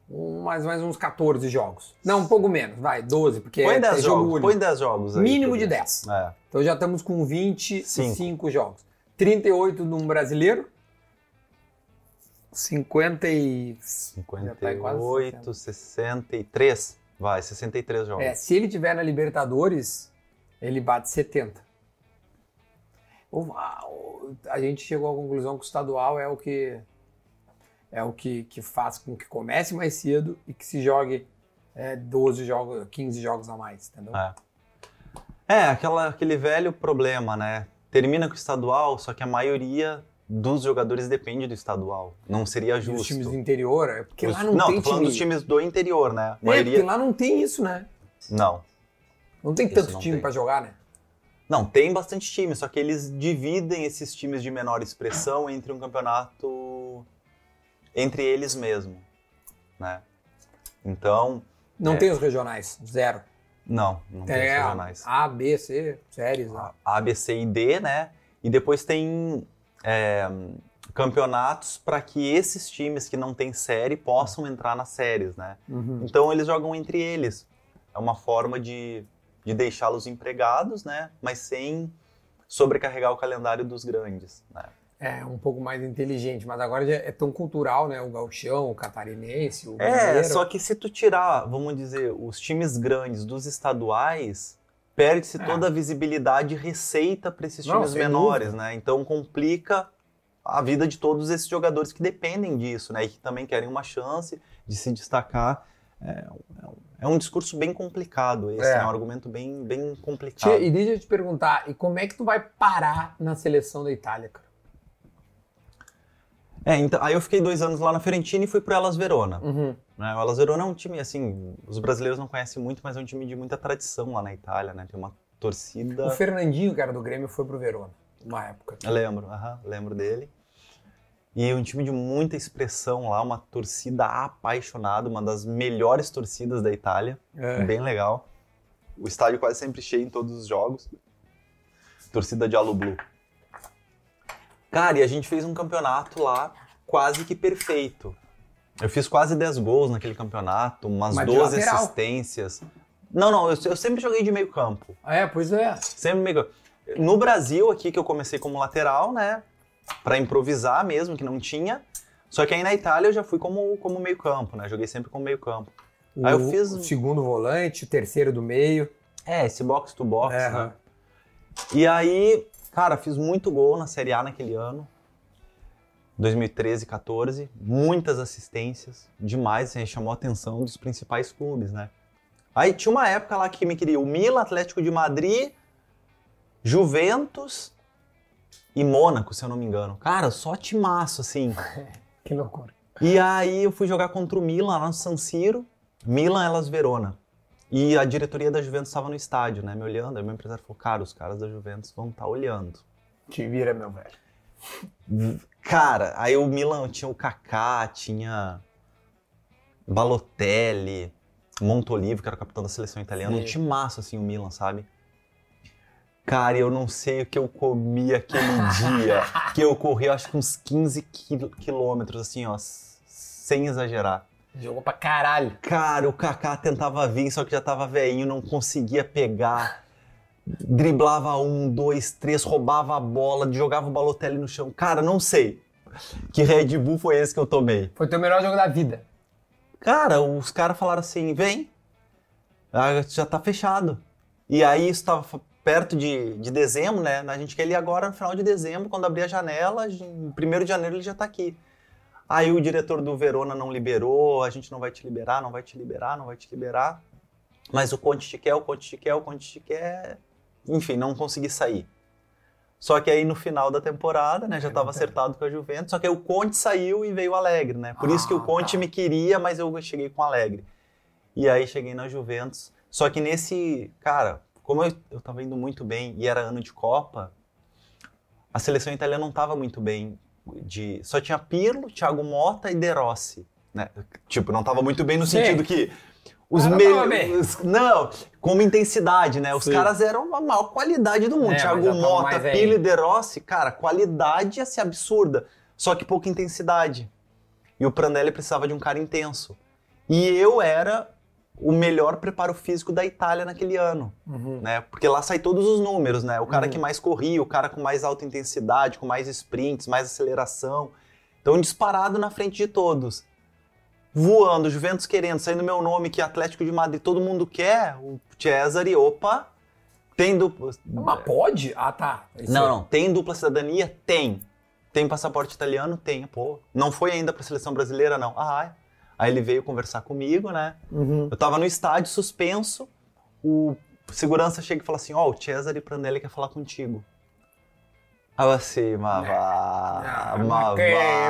Um, mais, mais uns 14 jogos. Não, um pouco menos, vai, 12, porque Põe é, 10 é jogo jogos, único. põe 10 jogos aí. Mínimo de exemplo. 10. É. Então já estamos com 25 Cinco. jogos. 38 num brasileiro. 50 e... Já tá em quase 58, 63. Vai, 63 jogos. É, se ele tiver na Libertadores, ele bate 70. O- a, o- a gente chegou à conclusão que o estadual é o que é o que, que faz com que comece mais cedo e que se jogue é, 12 jogos, 15 jogos a mais, entendeu? É. É, aquela, aquele velho problema, né? Termina com o estadual, só que a maioria dos jogadores depende do estadual. Não seria E justo. os times do interior, é porque Os- lá não, não, tem tô falando time. dos times do interior, né? A É, maioria. porque lá não tem isso, né? Não. Não tem tanto não time tem. pra jogar, né? Não, tem bastante time, só que eles dividem esses times de menor expressão entre um campeonato entre eles mesmo, né? Então, Não É. tem os regionais, zero. não, não tem os É regionais. A, B, C, séries. A. A, B, C e D, né? E depois tem é, campeonatos para que esses times que não têm série possam entrar nas séries, né? Uhum. Então eles jogam entre eles. É uma forma de, de deixá-los empregados, né? Mas sem sobrecarregar o calendário dos grandes, né? É, um pouco mais inteligente, mas agora é tão cultural, né? O gauchão, o catarinense, o É, mineiro. só que se tu tirar, vamos dizer, os times grandes dos estaduais, perde-se É. toda a visibilidade e receita para esses Não, times sem menores, dúvida. né? Então complica a vida de todos esses jogadores que dependem disso, né? E que também querem uma chance de se destacar. É, um- é um discurso bem complicado esse, É. é, um argumento bem, bem complicado. Tia, E deixa eu te perguntar, e como é que tu vai parar na seleção da Itália, cara? É, então, aí eu fiquei dois anos lá na Fiorentina e fui pro Elas Verona. Uhum. Né? O Elas Verona é um time, assim, os brasileiros não conhecem muito, mas é um time de muita tradição lá na Itália, né? Tem uma torcida... O Fernandinho, cara, do Grêmio, foi pro Verona, uma época. Eu lembro, aham, lembro dele. E um time de muita expressão lá, uma torcida apaixonada, uma das melhores torcidas da Itália, É. bem legal. O estádio quase sempre cheio em todos os jogos. Torcida de Alu Blue. Cara, e a gente fez um campeonato lá quase que perfeito. Eu fiz quase 10 gols naquele campeonato, umas Mas de 12 lateral. assistências. Não, não, eu, eu sempre joguei de meio campo. É, pois é. Sempre meio... No Brasil, aqui que eu comecei como lateral, né? Pra improvisar mesmo, que não tinha. Só que aí na Itália eu já fui como, como meio campo, né? Joguei sempre como meio campo. O, Aí eu fiz- o segundo volante, o terceiro do meio. É, esse box to box, É, né? E aí, cara, fiz muito gol na Série A naquele ano. 2013, 14. Muitas assistências. Demais, assim, chamou a atenção dos principais clubes, né? Aí tinha uma época lá que me queria o Milan, Atlético de Madrid, Juventus e Mônaco, se eu não me engano. Cara, só timaço, assim. Que loucura. E aí eu fui jogar contra o Milan lá no San Siro, Milan Elas Verona. E a diretoria da Juventus estava no estádio, né, me olhando. Aí meu empresário falou, cara, os caras da Juventus vão estar olhando. Te vira, meu velho. Cara, aí o Milan tinha o Kaká, tinha Balotelli, Montolivo, que era o capitão da seleção italiana. Sim. Um timaço, assim, o Milan, sabe? Cara, eu não sei o que eu comi aquele dia. que eu corri, acho que uns 15 quil- quilômetros, assim, ó, sem exagerar. Jogou pra caralho. Cara, o Kaká tentava vir, só que já tava velhinho, não conseguia pegar. Driblava um, dois, três, roubava a bola, jogava o Balotelli no chão. Cara, não sei. Que Red Bull foi esse que eu tomei? Foi teu melhor jogo da vida. Cara, os caras falaram assim: vem, já tá fechado. E aí isso tava f- perto de, de dezembro, né? A gente quer ir agora no final de dezembro, quando abrir a janela, em 1 de janeiro ele já tá aqui. Aí o diretor do Verona não liberou, a gente não vai te liberar, não vai te liberar, não vai te liberar. Mas o Conte te quer, o Conte te quer, o Conte te quer. Enfim, não consegui sair. Só que aí no final da temporada, né, já estava acertado com a Juventus, só que aí o Conte saiu e veio o Alegre, né? Por isso que Ah, o Conte tá. me queria, mas eu cheguei com o Alegre. E aí cheguei na Juventus. Só que nesse, cara, como eu, eu tava indo muito bem e era ano de Copa, a seleção italiana não tava muito bem. De, só tinha Pirlo, Thiago Motta e De Rossi. Né? Tipo, não tava muito bem no Sim. sentido que os melhores. Não, como intensidade, né? Os Sim. caras eram a maior qualidade do mundo. É, Thiago mais Pirlo e De Rossi, cara, qualidade assim absurda. Só que pouca intensidade. E o Prandelli precisava de um cara intenso. E eu era o melhor preparo físico da Itália naquele ano, Uhum. né? Porque lá sai todos os números, né? O cara Uhum. que mais corria, o cara com mais alta intensidade, com mais sprints, mais aceleração. Então, disparado na frente de todos. Voando, Juventus querendo, saindo meu nome, que Atlético de Madrid todo mundo quer, o Cesare, opa, tem dupla... Mas pode? Ah, tá. Isso Não, aí. não. Tem dupla cidadania? Tem. Tem passaporte italiano? Tem. Pô, não foi ainda pra seleção brasileira, não. Ah, é. Aí ele veio conversar comigo, né? Uhum. Eu tava no estádio suspenso, o segurança chega e fala assim, ó, o Cesare Prandelli quer falar contigo. Aí eu assim, mas vá, Ah, mas ma.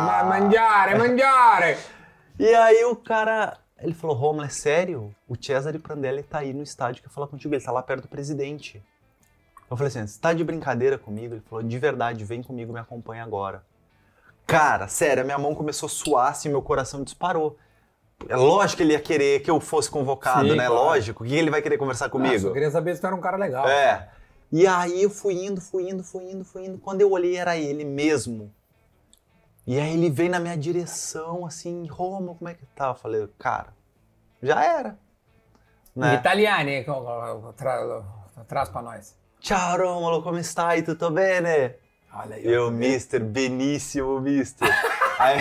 Ma mangiare, mangiare! E aí o cara, ele falou, Romulo, é sério? O Cesare Prandelli tá aí no estádio, quer falar contigo, ele tá lá perto do presidente. Eu falei assim, você tá de brincadeira comigo? Ele falou, de verdade, vem comigo, me acompanha agora. Cara, sério, a minha mão começou a suar, assim, meu coração disparou. É lógico que ele ia querer que eu fosse convocado, Sim, né? claro. Lógico. O que ele vai querer conversar comigo? só queria saber se tu era um cara legal. É. E aí eu fui indo, fui indo, fui indo, fui indo. Quando eu olhei, era ele mesmo. E aí ele veio na minha direção, assim, Romulo, como é que tá? Eu falei, cara, já era. Né? Italiani, co- co- tra- traz pra nós. Ciao Romulo, come stai? Tutto bene? Olha aí. Eu, mister, beníssimo, mister. Aí,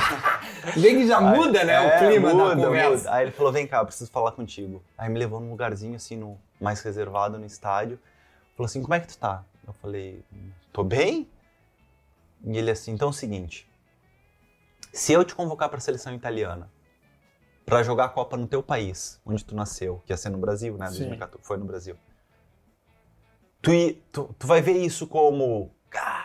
Vem que já muda, né, é, o clima muda, da conversa. muda. Aí ele falou, vem cá, eu preciso falar contigo. Aí me levou num lugarzinho, assim, no, mais reservado no estádio. Falou assim, como é que tu tá? Eu falei, tô bem? E ele assim, então é o seguinte, se eu te convocar pra seleção italiana, pra jogar a Copa no teu país, onde tu nasceu, que ia ser no Brasil, né, Sim. 2014, foi no Brasil. Tu, tu, tu vai ver isso como, cara,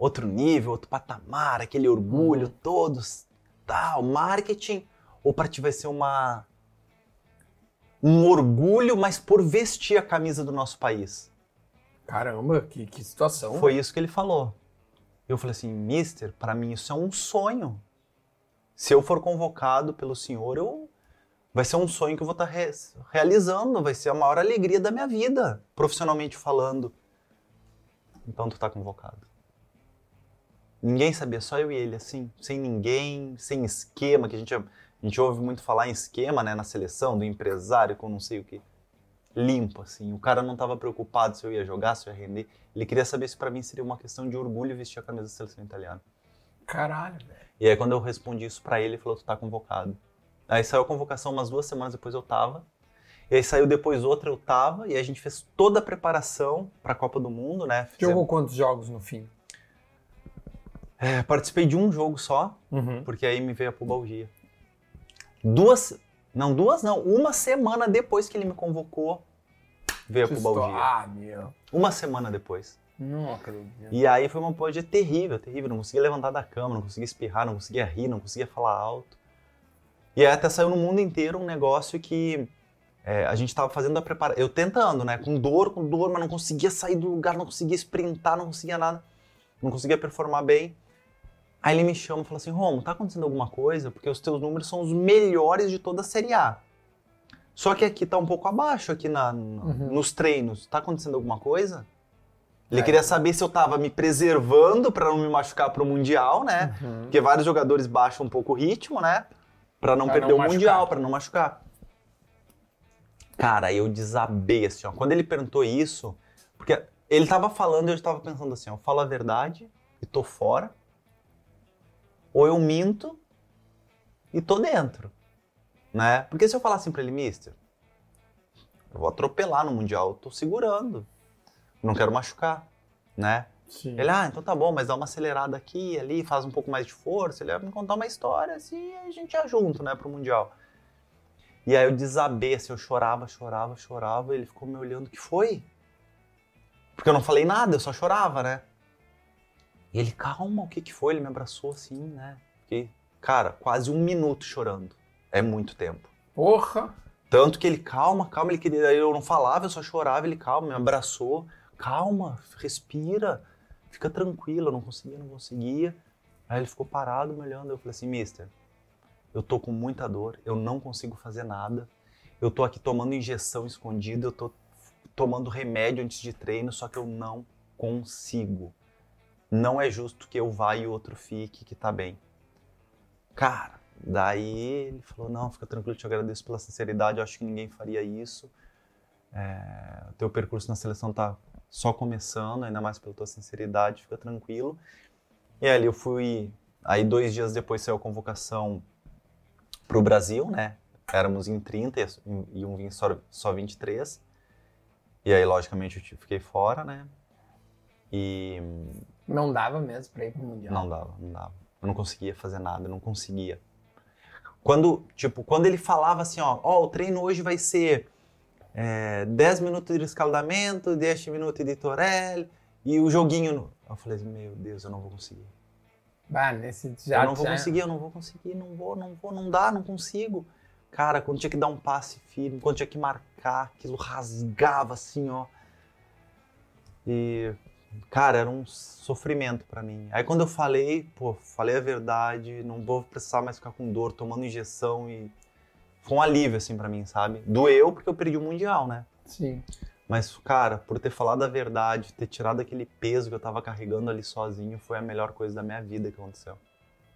outro nível, outro patamar, aquele orgulho Uhum. todos, tal, marketing, ou pra ti vai ser uma um orgulho, mas por vestir a camisa do nosso país. Caramba, que, que situação. Foi isso que ele falou. Eu falei assim, mister, pra mim isso é um sonho. Se eu for convocado pelo senhor, eu vai ser um sonho que eu vou estar realizando, vai ser a maior alegria da minha vida, profissionalmente falando. Então tu tá convocado. Ninguém sabia, só eu e ele, assim, sem ninguém, sem esquema, que a gente, a gente ouve muito falar em esquema, né, na seleção, do empresário com não sei o que. Limpo, assim. O cara não estava preocupado se eu ia jogar, se eu ia render. Ele queria saber se pra mim seria uma questão de orgulho vestir a camisa da seleção italiana. Caralho, velho. E aí quando eu respondi isso pra ele, ele falou, tu tá convocado. Aí saiu a convocação umas duas semanas depois eu tava. E aí saiu depois outra eu tava. E a gente fez toda a preparação pra Copa do Mundo, né? Fizemos- Jogou quantos jogos no fim? É, participei de um jogo só, Uhum. porque aí me veio a pubalgia. Duas, não, duas não, uma semana depois que ele me convocou, veio a pubalgia. Ah, meu. Uma semana depois. Não acredito. E aí foi uma pubalgia terrível, terrível. Não conseguia levantar da cama, não conseguia espirrar, não conseguia rir, não conseguia falar alto. E aí até saiu no mundo inteiro um negócio que é, a gente tava fazendo a preparação. Eu tentando, né? Com dor, com dor, mas não conseguia sair do lugar, não conseguia sprintar, não conseguia nada. Não conseguia performar bem. Aí ele me chama e fala assim: Romo, tá acontecendo alguma coisa? Porque os teus números são os melhores de toda a Série A. Só que aqui tá um pouco abaixo, aqui na, Uhum. nos treinos. Tá acontecendo alguma coisa? Ele É. queria saber se eu tava me preservando pra não me machucar pro Mundial, né? Uhum. Porque vários jogadores baixam um pouco o ritmo, né? Pra não Pra perder não o machucar. Mundial, pra não machucar. Cara, eu desabei assim, ó. Quando ele perguntou isso, porque ele tava falando e eu tava pensando assim, ó, eu falo a verdade e tô fora, ou eu minto e tô dentro, né? Porque se eu falar assim pra ele, mister, eu vou atropelar no Mundial, eu tô segurando, não quero machucar, né? Sim. Ele, ah, então tá bom, mas dá uma acelerada aqui, ali, faz um pouco mais de força. Ele vai me contar uma história assim e a gente ia junto, né, pro Mundial. E aí eu desabei, assim, eu chorava, chorava, chorava. E ele ficou me olhando, o que foi? Porque eu não falei nada, eu só chorava, né? E ele, calma, o que que foi? Ele me abraçou assim, né? Fiquei, cara, quase um minuto chorando. É muito tempo. Porra. Tanto que ele, calma, calma, ele queria. Eu não falava, eu só chorava, ele, calma, me abraçou. Calma, respira, fica tranquilo. Eu não conseguia, não conseguia. Aí ele ficou parado me olhando. Eu falei assim, mister, eu tô com muita dor, eu não consigo fazer nada. Eu tô aqui tomando injeção escondida, eu tô tomando remédio antes de treino, só que eu não consigo. Não é justo que eu vá e o outro fique, que tá bem. Cara, daí ele falou, não, fica tranquilo, te agradeço pela sinceridade, eu acho que ninguém faria isso. É, teu percurso na seleção tá só começando, ainda mais pela tua sinceridade, fica tranquilo. E ali eu fui, aí dois dias depois saiu a convocação pro Brasil, né? Éramos em 30 e iam vir só, só 23. E aí, logicamente, eu fiquei fora, né? E Não dava mesmo pra ir pro Mundial. não dava, não dava. Eu não conseguia fazer nada, eu não conseguia. Quando, tipo, quando ele falava assim, ó, ó, o treino hoje vai ser é, 10 minutos de escaldamento, 10 minutos de torel e o joguinho. No... Eu falei assim, meu Deus, eu não vou conseguir. Bah, nesse já eu não vou já- conseguir, eu não vou conseguir, não vou, não vou, não dá, não consigo. Cara, quando tinha que dar um passe firme, quando tinha que marcar, aquilo rasgava assim, ó. E, cara, era um sofrimento pra mim. Aí quando eu falei, pô, falei a verdade, não vou precisar mais ficar com dor, tomando injeção e foi um alívio assim pra mim, sabe? Doeu porque eu perdi o mundial, né? Sim. Mas, cara, por ter falado a verdade, ter tirado aquele peso que eu tava carregando ali sozinho, foi a melhor coisa da minha vida que aconteceu.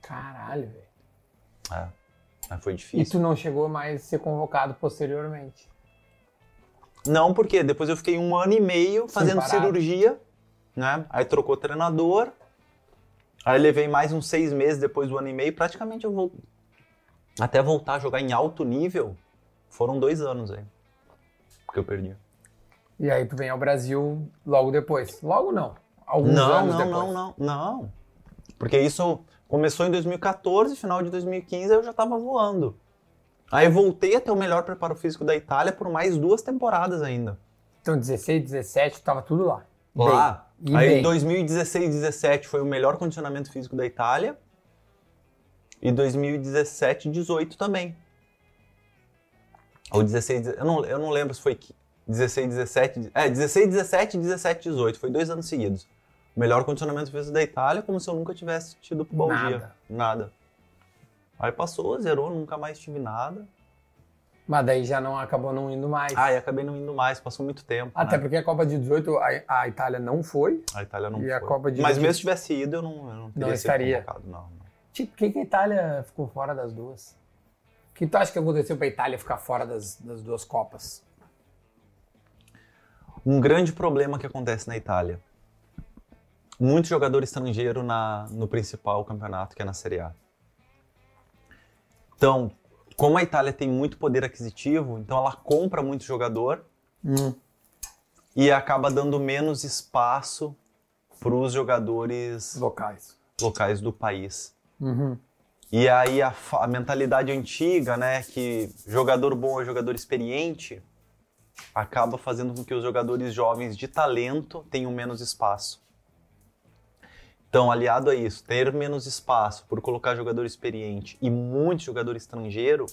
Caralho, velho. É. Mas foi E difícil. tu não chegou mais a ser convocado posteriormente. Não, porque depois eu fiquei um ano e meio fazendo cirurgia né? Aí trocou treinador. Aí levei mais uns seis meses depois do ano e meio. Praticamente eu vou até voltar a jogar em alto nível. Foram dois anos aí que eu perdi. E aí tu vem ao Brasil logo depois? Logo não. Alguns não, anos não, depois. não, não, não. Porque isso começou em 2014, final de 2015 eu já tava voando. Aí voltei a ter o melhor preparo físico da Itália por mais duas temporadas ainda. Então 16, 17, tava tudo lá. Lá. E Aí bem. em 2016, 17 foi o melhor condicionamento físico da Itália. E 2017, 18 também. Ou 16, eu não, eu não lembro se foi 16, 17. É, 16, 17, 17, 18. Foi dois anos seguidos. O melhor condicionamento físico da Itália, como se eu nunca tivesse tido bom Nada. dia. Nada. Aí passou, zerou, nunca mais tive nada. Mas daí já não acabou não indo mais. Ah, e acabei não indo mais, passou muito tempo. Até né? porque a Copa de 18 a, a Itália não foi. A Itália não E foi. a Copa de Mas 20 mesmo se tivesse ido, eu não, eu não teria Não estaria. convocado, não. Tipo, por que, que a Itália ficou fora das duas? O que tu acha que aconteceu pra Itália ficar fora das, das duas Copas? Um grande problema que acontece na Itália. Muito jogador estrangeiro na, no principal campeonato, que é na Série A. Então, como a Itália tem muito poder aquisitivo, então ela compra muito jogador e acaba dando menos espaço para os jogadores Locais. locais do país. Uhum. E aí a, a mentalidade antiga, né, que jogador bom é jogador experiente, acaba fazendo com que os jogadores jovens de talento tenham menos espaço. Então, aliado a isso, ter menos espaço por colocar jogador experiente e muito jogador estrangeiro,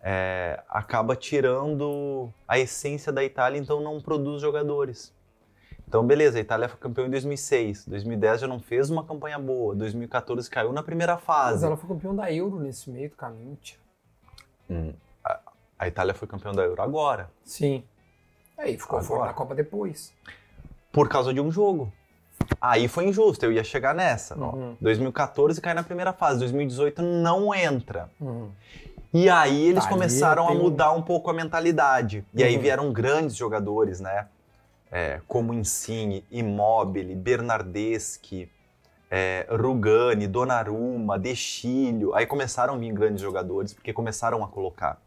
é, acaba tirando a essência da Itália, então não produz jogadores. Então, beleza, a Itália foi campeã em 2006, 2010 já não fez uma campanha boa, 2014 caiu na primeira Mas fase. ela foi campeão da Euro nesse meio do caminho, tia. A Itália foi campeã da Euro agora, Sim. Aí ficou fora Agora. da Copa depois. por causa de um jogo. Aí foi injusto, eu ia chegar nessa. Uhum. 2014 cai na primeira fase, 2018 não entra. Uhum. E aí eles começaram a tem um- mudar um pouco a mentalidade. E aí Uhum. vieram grandes jogadores, né? É, como Insigne, Immobile, Bernardeschi, é, Rugani, Donnarumma, De Chilio. Aí começaram a vir grandes jogadores, porque começaram a colocar.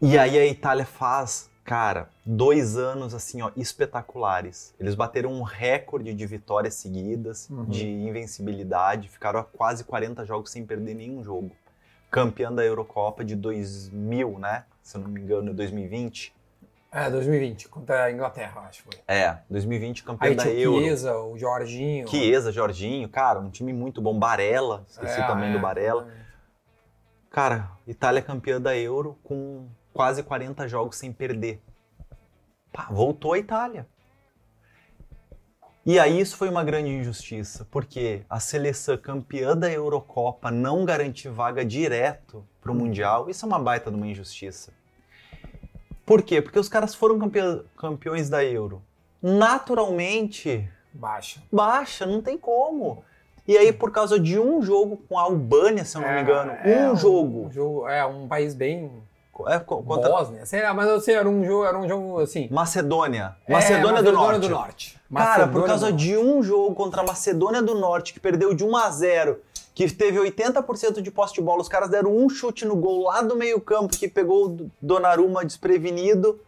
E aí a Itália faz, cara, dois anos assim, ó, espetaculares. Eles bateram um recorde de vitórias seguidas, Uhum. de invencibilidade, ficaram a quase 40 jogos sem perder nenhum jogo. Campeã da Eurocopa de 2000, né? Se eu não me engano, 2020. É, 2020, contra a Inglaterra, acho que foi. É, 2020 campeã Aí da Euro. Chiesa, o Jorginho. Chiesa, Jorginho, cara, um time muito bom. Barella, esqueci É, também é, do Barella. Cara, Itália campeã da Euro com quase 40 jogos sem perder. Pá, voltou a Itália. E aí isso foi uma grande injustiça, porque a seleção campeã da Eurocopa não garantir vaga direto pro Mundial, isso é uma baita de uma injustiça. Por quê? Porque os caras foram campe- campeões da Euro. Naturalmente, Baixa. baixa, não tem como. E aí, por causa de um jogo com a Albânia, se eu não me engano, É, um jogo. Um jogo. É, um país bem. É, co- contra Bósnia. Sei lá, mas eu sei, era um jogo, era um jogo assim. Macedônia. É, Macedônia, do, Norte. do Norte. Cara, por Macedônia causa do de um jogo contra a Macedônia do Norte, que perdeu de 1 a 0 que teve 80% de posse de bola, os caras deram um chute no gol lá do meio-campo, que pegou o Donnarumma desprevenido,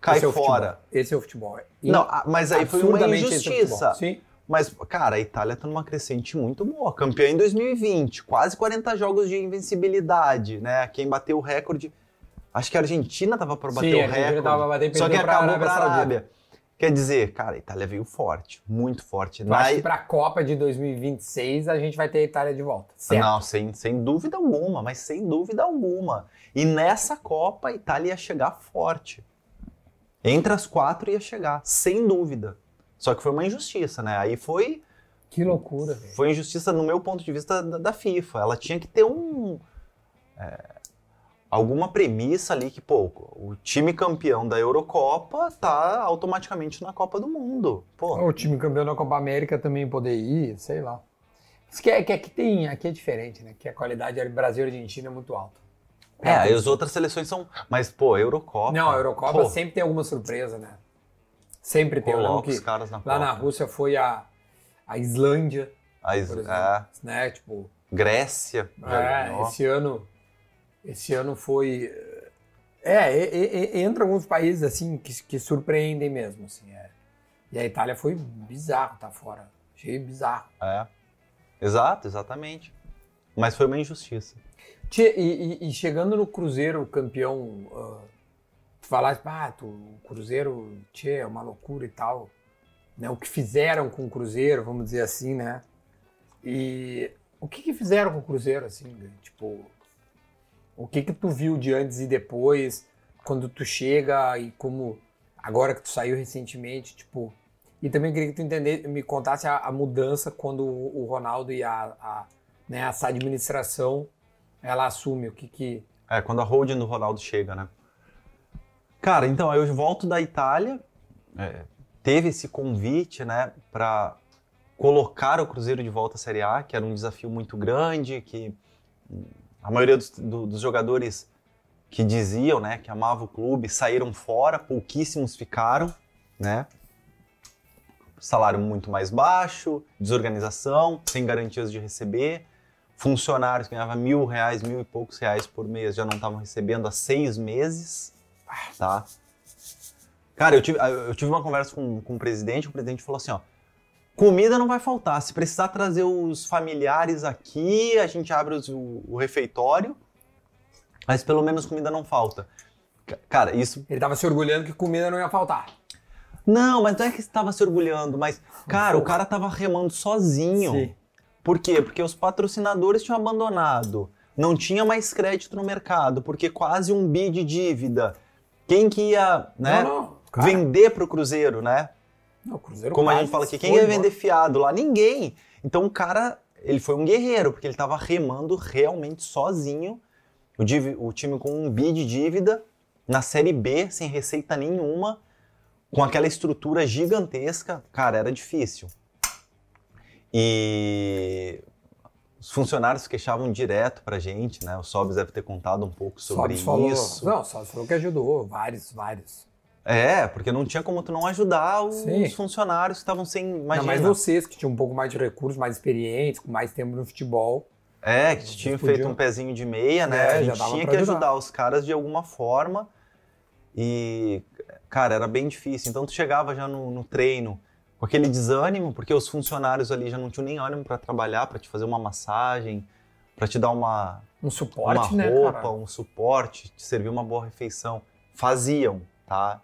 cai Esse é fora. futebol. Esse é o futebol. E Não, ah, mas aí foi uma é injustiça. Sim. Mas, cara, a Itália tá numa crescente muito boa. Campeã em 2020, quase 40 jogos de invencibilidade, né? Quem bateu o recorde. Acho que a Argentina tava para bater Sim, o a Argentina recorde. tava pra bater só que perdeu pra acabou Arábia pra. Arábia. Quer dizer, cara, a Itália veio forte, muito forte. Eu acho que pra Copa de 2026 a gente vai ter a Itália de volta. Certo. Não, sem, sem dúvida alguma, mas sem dúvida alguma. E nessa Copa a Itália ia chegar forte. Entre as quatro ia chegar, sem dúvida. Só que foi uma injustiça, né? Aí foi Que loucura, velho. foi injustiça no meu ponto de vista da, da FIFA. Ela tinha que ter um é, alguma premissa ali que, pô, o time campeão da Eurocopa tá automaticamente na Copa do Mundo. Pô, O time campeão da Copa América também poder ir, sei lá. Isso que, é, que aqui tem, aqui é diferente, né? Que a qualidade Brasil e Argentina é muito alta. é, aí as outras seleções são. Mas, pô, Eurocopa. Não, a Eurocopa pô, sempre tem alguma surpresa, né? Sempre tem. Coloca que os caras na lá na Rússia foi a, a Islândia, A Is- por exemplo. é, Né? Tipo, Grécia. é, esse ano. Esse ano foi. É, e- e- e- entra alguns países assim que, que surpreendem mesmo. Assim, é. E a Itália foi bizarro tá fora. Achei bizarro. É. Exato, exatamente. Mas foi uma injustiça. Tchê, e, e- e chegando no Cruzeiro campeão, ah, tu falaste, ah, tu, o Cruzeiro, tchê, é uma loucura e tal. Né? O que fizeram com o Cruzeiro, vamos dizer assim, né? E o que, que fizeram com o Cruzeiro, assim, tipo, o que que tu viu de antes e depois, quando tu chega e como, agora que tu saiu recentemente, tipo, e também queria que tu entender, me contasse a, a mudança quando o, o Ronaldo e a, a, né, essa administração, ela assume, o que que... É, quando a holding do Ronaldo chega, né? Cara, então, eu volto da Itália, é, teve esse convite, né, para colocar o Cruzeiro de volta à Série A, que era um desafio muito grande, que a maioria dos, do- dos jogadores que diziam, né, que amavam o clube, saíram fora, pouquíssimos ficaram, né? Salário muito mais baixo, desorganização, sem garantias de receber, funcionários que ganhavam mil reais, mil e poucos reais por mês já não estavam recebendo há seis meses, tá? Cara, eu tive, eu tive uma conversa com, com o presidente, o presidente falou assim, ó, comida não vai faltar, se precisar trazer os familiares aqui, a gente abre os- o, o refeitório, mas pelo menos comida não falta. Ca- Cara, isso Ele tava se orgulhando que comida não ia faltar. não, mas não é que estava se orgulhando, mas, cara, o cara tava remando sozinho. Sim. Por quê? Porque os patrocinadores tinham abandonado. Não tinha mais crédito no mercado, porque quase um bi de dívida. Quem que ia, né, Não, não, vender pro Cruzeiro, né? Não, o Cruzeiro Como a gente fala aqui, quem ia vender fiado lá? Ninguém. Então o cara, ele foi um guerreiro, porque ele tava remando realmente sozinho. O, o time com um bi de dívida, na Série B, sem receita nenhuma, com aquela estrutura gigantesca. Cara, era difícil. E os funcionários queixavam direto pra gente, né? O Sobs deve ter contado um pouco sobre Sobs falou, isso. Não, Sobs falou que ajudou, vários, vários. É, porque não tinha como tu não ajudar os Sim. funcionários que estavam sem. Imagina. Não, mas vocês que tinham um pouco mais de recursos, mais experientes, com mais tempo no futebol. É, que tinha podiam- feito um pezinho de meia, né? É, a gente tinha que ajudar. ajudar os caras de alguma forma. E, cara, era bem difícil. Então tu chegava já no, no treino com aquele desânimo, porque os funcionários ali já não tinham nem ânimo pra trabalhar, pra te fazer uma massagem, pra te dar uma, Um suporte, uma né, roupa, um suporte, te servir uma boa refeição. Faziam, tá?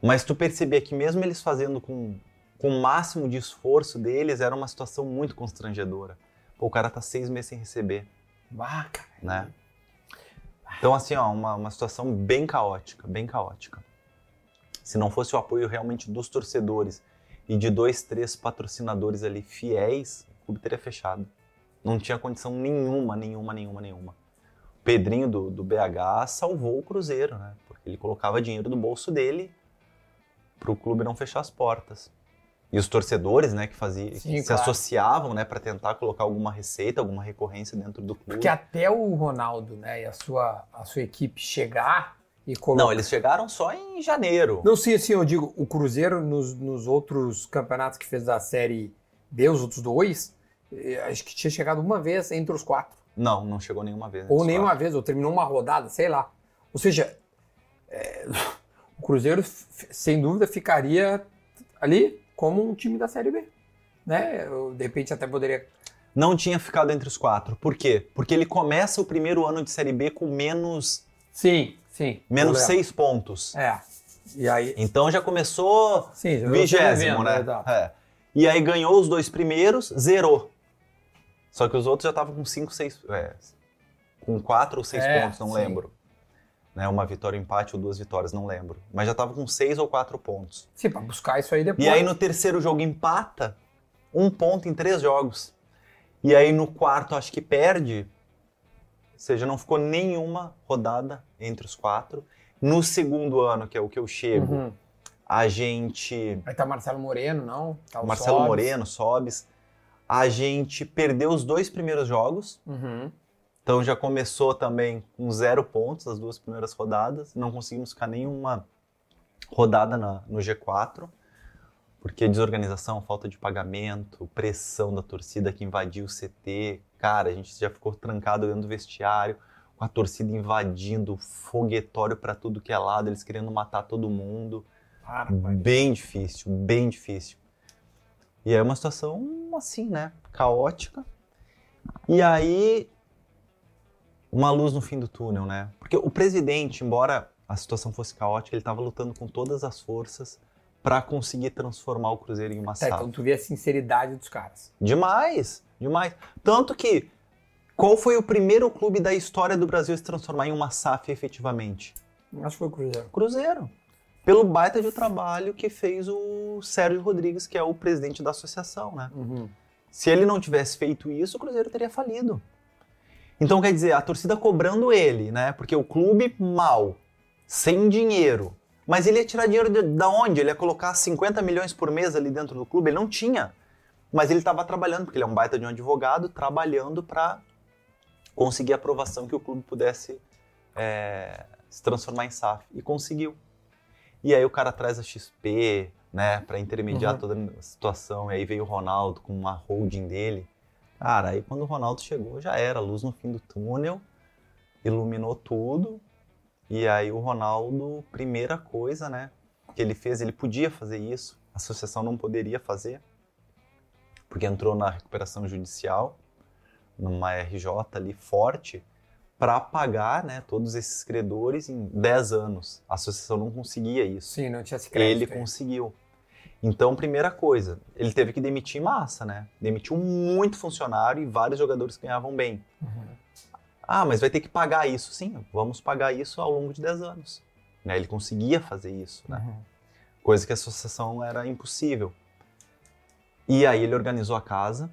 Mas tu percebia que mesmo eles fazendo com, com o máximo de esforço deles, era uma situação muito constrangedora. Pô, o cara tá seis meses sem receber, Ah, cara. né? Então, assim, ó, uma, uma situação bem caótica, bem caótica. Se não fosse o apoio realmente dos torcedores e de dois, três patrocinadores ali fiéis, o clube teria fechado. Não tinha condição nenhuma, nenhuma, nenhuma, nenhuma. O Pedrinho do, do BH salvou o Cruzeiro, né? Porque ele colocava dinheiro do bolso dele para o clube não fechar as portas. E os torcedores, né, que faziam, Sim, que se claro. associavam, né, para tentar colocar alguma receita, alguma recorrência dentro do clube. Porque até o Ronaldo, né, e a sua, a sua equipe chegar e colocar. Não, eles chegaram só em janeiro. Não, sim, assim, eu digo, o Cruzeiro nos, nos outros campeonatos que fez da Série B, os outros dois, eh, acho que tinha chegado uma vez entre os quatro. Não, não chegou nenhuma vez. Ou nenhuma quatro. vez, ou terminou uma rodada, sei lá. Ou seja, é, o Cruzeiro, sem dúvida, ficaria ali como um time da Série B. Né? Eu, de repente até poderia. Não tinha ficado entre os quatro. Por quê? Porque ele começa o primeiro ano de Série B com menos, Sim, sim. menos seis pontos. É. E aí. Então já começou Sim, já vigésimo, né? É. E aí ganhou os dois primeiros, zerou. Só que os outros já estavam com cinco, seis... é, com quatro ou seis É, pontos, não sim. lembro. Né, uma vitória, um empate ou duas vitórias, não lembro. Mas já estava com seis ou quatro pontos. Sim, pra buscar isso aí depois. E aí no terceiro jogo empata, um ponto em três jogos. E aí no quarto acho que perde. Ou seja, não ficou nenhuma rodada entre os quatro. No segundo ano, que é o que eu chego, Uhum. a gente. Aí tá o Marcelo Moreno, não? Tá o Marcelo Sobs. Moreno, Sobes. A gente perdeu os dois primeiros jogos. Uhum. Então já começou também com zero pontos as duas primeiras rodadas. Não conseguimos ficar nenhuma rodada na, no G4, porque desorganização, falta de pagamento, pressão da torcida que invadiu o CT. Cara, a gente já ficou trancado dentro do vestiário, com a torcida invadindo, foguetório para tudo que é lado, eles querendo matar todo mundo. Para, bem difícil, bem difícil. E é uma situação assim, né? Caótica. E aí, uma luz no fim do túnel, né? Porque o presidente, embora a situação fosse caótica, ele estava lutando com todas as forças para conseguir transformar o Cruzeiro em uma Tá, SAF. então tu vê a sinceridade dos caras. Demais, demais. Tanto que, qual foi o primeiro clube da história do Brasil a se transformar em uma SAF efetivamente? Acho que foi o Cruzeiro. Cruzeiro. Pelo baita de trabalho que fez o Sérgio Rodrigues, que é o presidente da associação, né? Uhum. Se ele não tivesse feito isso, o Cruzeiro teria falido. Então, quer dizer, a torcida cobrando ele, né? Porque o clube mal, sem dinheiro. Mas ele ia tirar dinheiro de, da onde? Ele ia colocar 50 milhões por mês ali dentro do clube? Ele não tinha. Mas ele estava trabalhando, porque ele é um baita de um advogado, trabalhando para conseguir a aprovação que o clube pudesse é, se transformar em SAF. E conseguiu. E aí o cara traz a XP, né, para intermediar Uhum. toda a situação. E aí veio o Ronaldo com uma holding dele. Cara, aí quando o Ronaldo chegou, já era luz no fim do túnel, iluminou tudo. E aí o Ronaldo, primeira coisa, né, que ele fez, ele podia fazer isso, a associação não poderia fazer, porque entrou na recuperação judicial, numa RJ ali forte, para pagar, né, todos esses credores em 10 anos. A associação não conseguia isso. Sim, não tinha esse crédito. Ele aí. conseguiu. Então, primeira coisa, ele teve que demitir massa, né? Demitiu muito funcionário e vários jogadores que ganhavam bem. Uhum. Ah, mas vai ter que pagar isso. Sim, vamos pagar isso ao longo de 10 anos. Né? Ele conseguia fazer isso, né? Uhum. Coisa que a associação era impossível. E aí ele organizou a casa,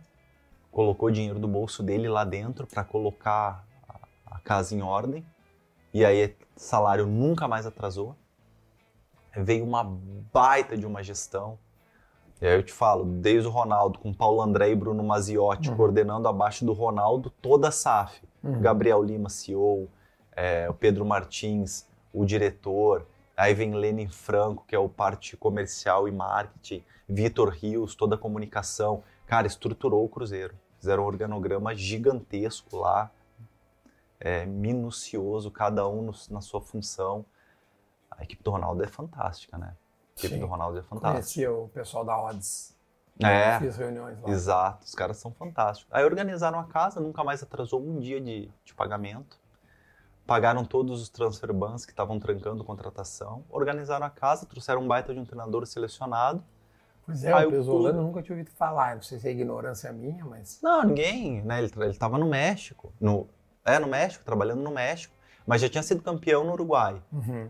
colocou dinheiro do bolso dele lá dentro para colocar a- a casa em ordem. E aí salário nunca mais atrasou. Veio uma baita de uma gestão. E aí eu te falo, desde o Ronaldo com Paulo André e Bruno Maziotti Uhum. coordenando abaixo do Ronaldo toda a SAF. Uhum. Gabriel Lima, CEO, é, o Pedro Martins, o diretor, aí vem Lenin Franco, que é o parte comercial e marketing, Vitor Rios, toda a comunicação. Cara, estruturou o Cruzeiro. Fizeram um organograma gigantesco lá, é, minucioso, cada um no- na sua função. A equipe do Ronaldo é fantástica, né? A equipe Sim. do Ronaldo é fantástica. Conhecia o pessoal da Odds. É. Fiz reuniões lá. Exato, os caras são fantásticos. Aí organizaram a casa, nunca mais atrasou um dia de, de pagamento. Pagaram todos os transfer bans que estavam trancando contratação. Organizaram a casa, trouxeram um baita de um treinador selecionado. Pois é, Aí o Pesolano clube- eu nunca tinha ouvido falar. Não sei se é ignorância minha, mas. Não, ninguém, né? Ele, ele tava no México. No, é, no México, trabalhando no México. Mas já tinha sido campeão no Uruguai. Uhum.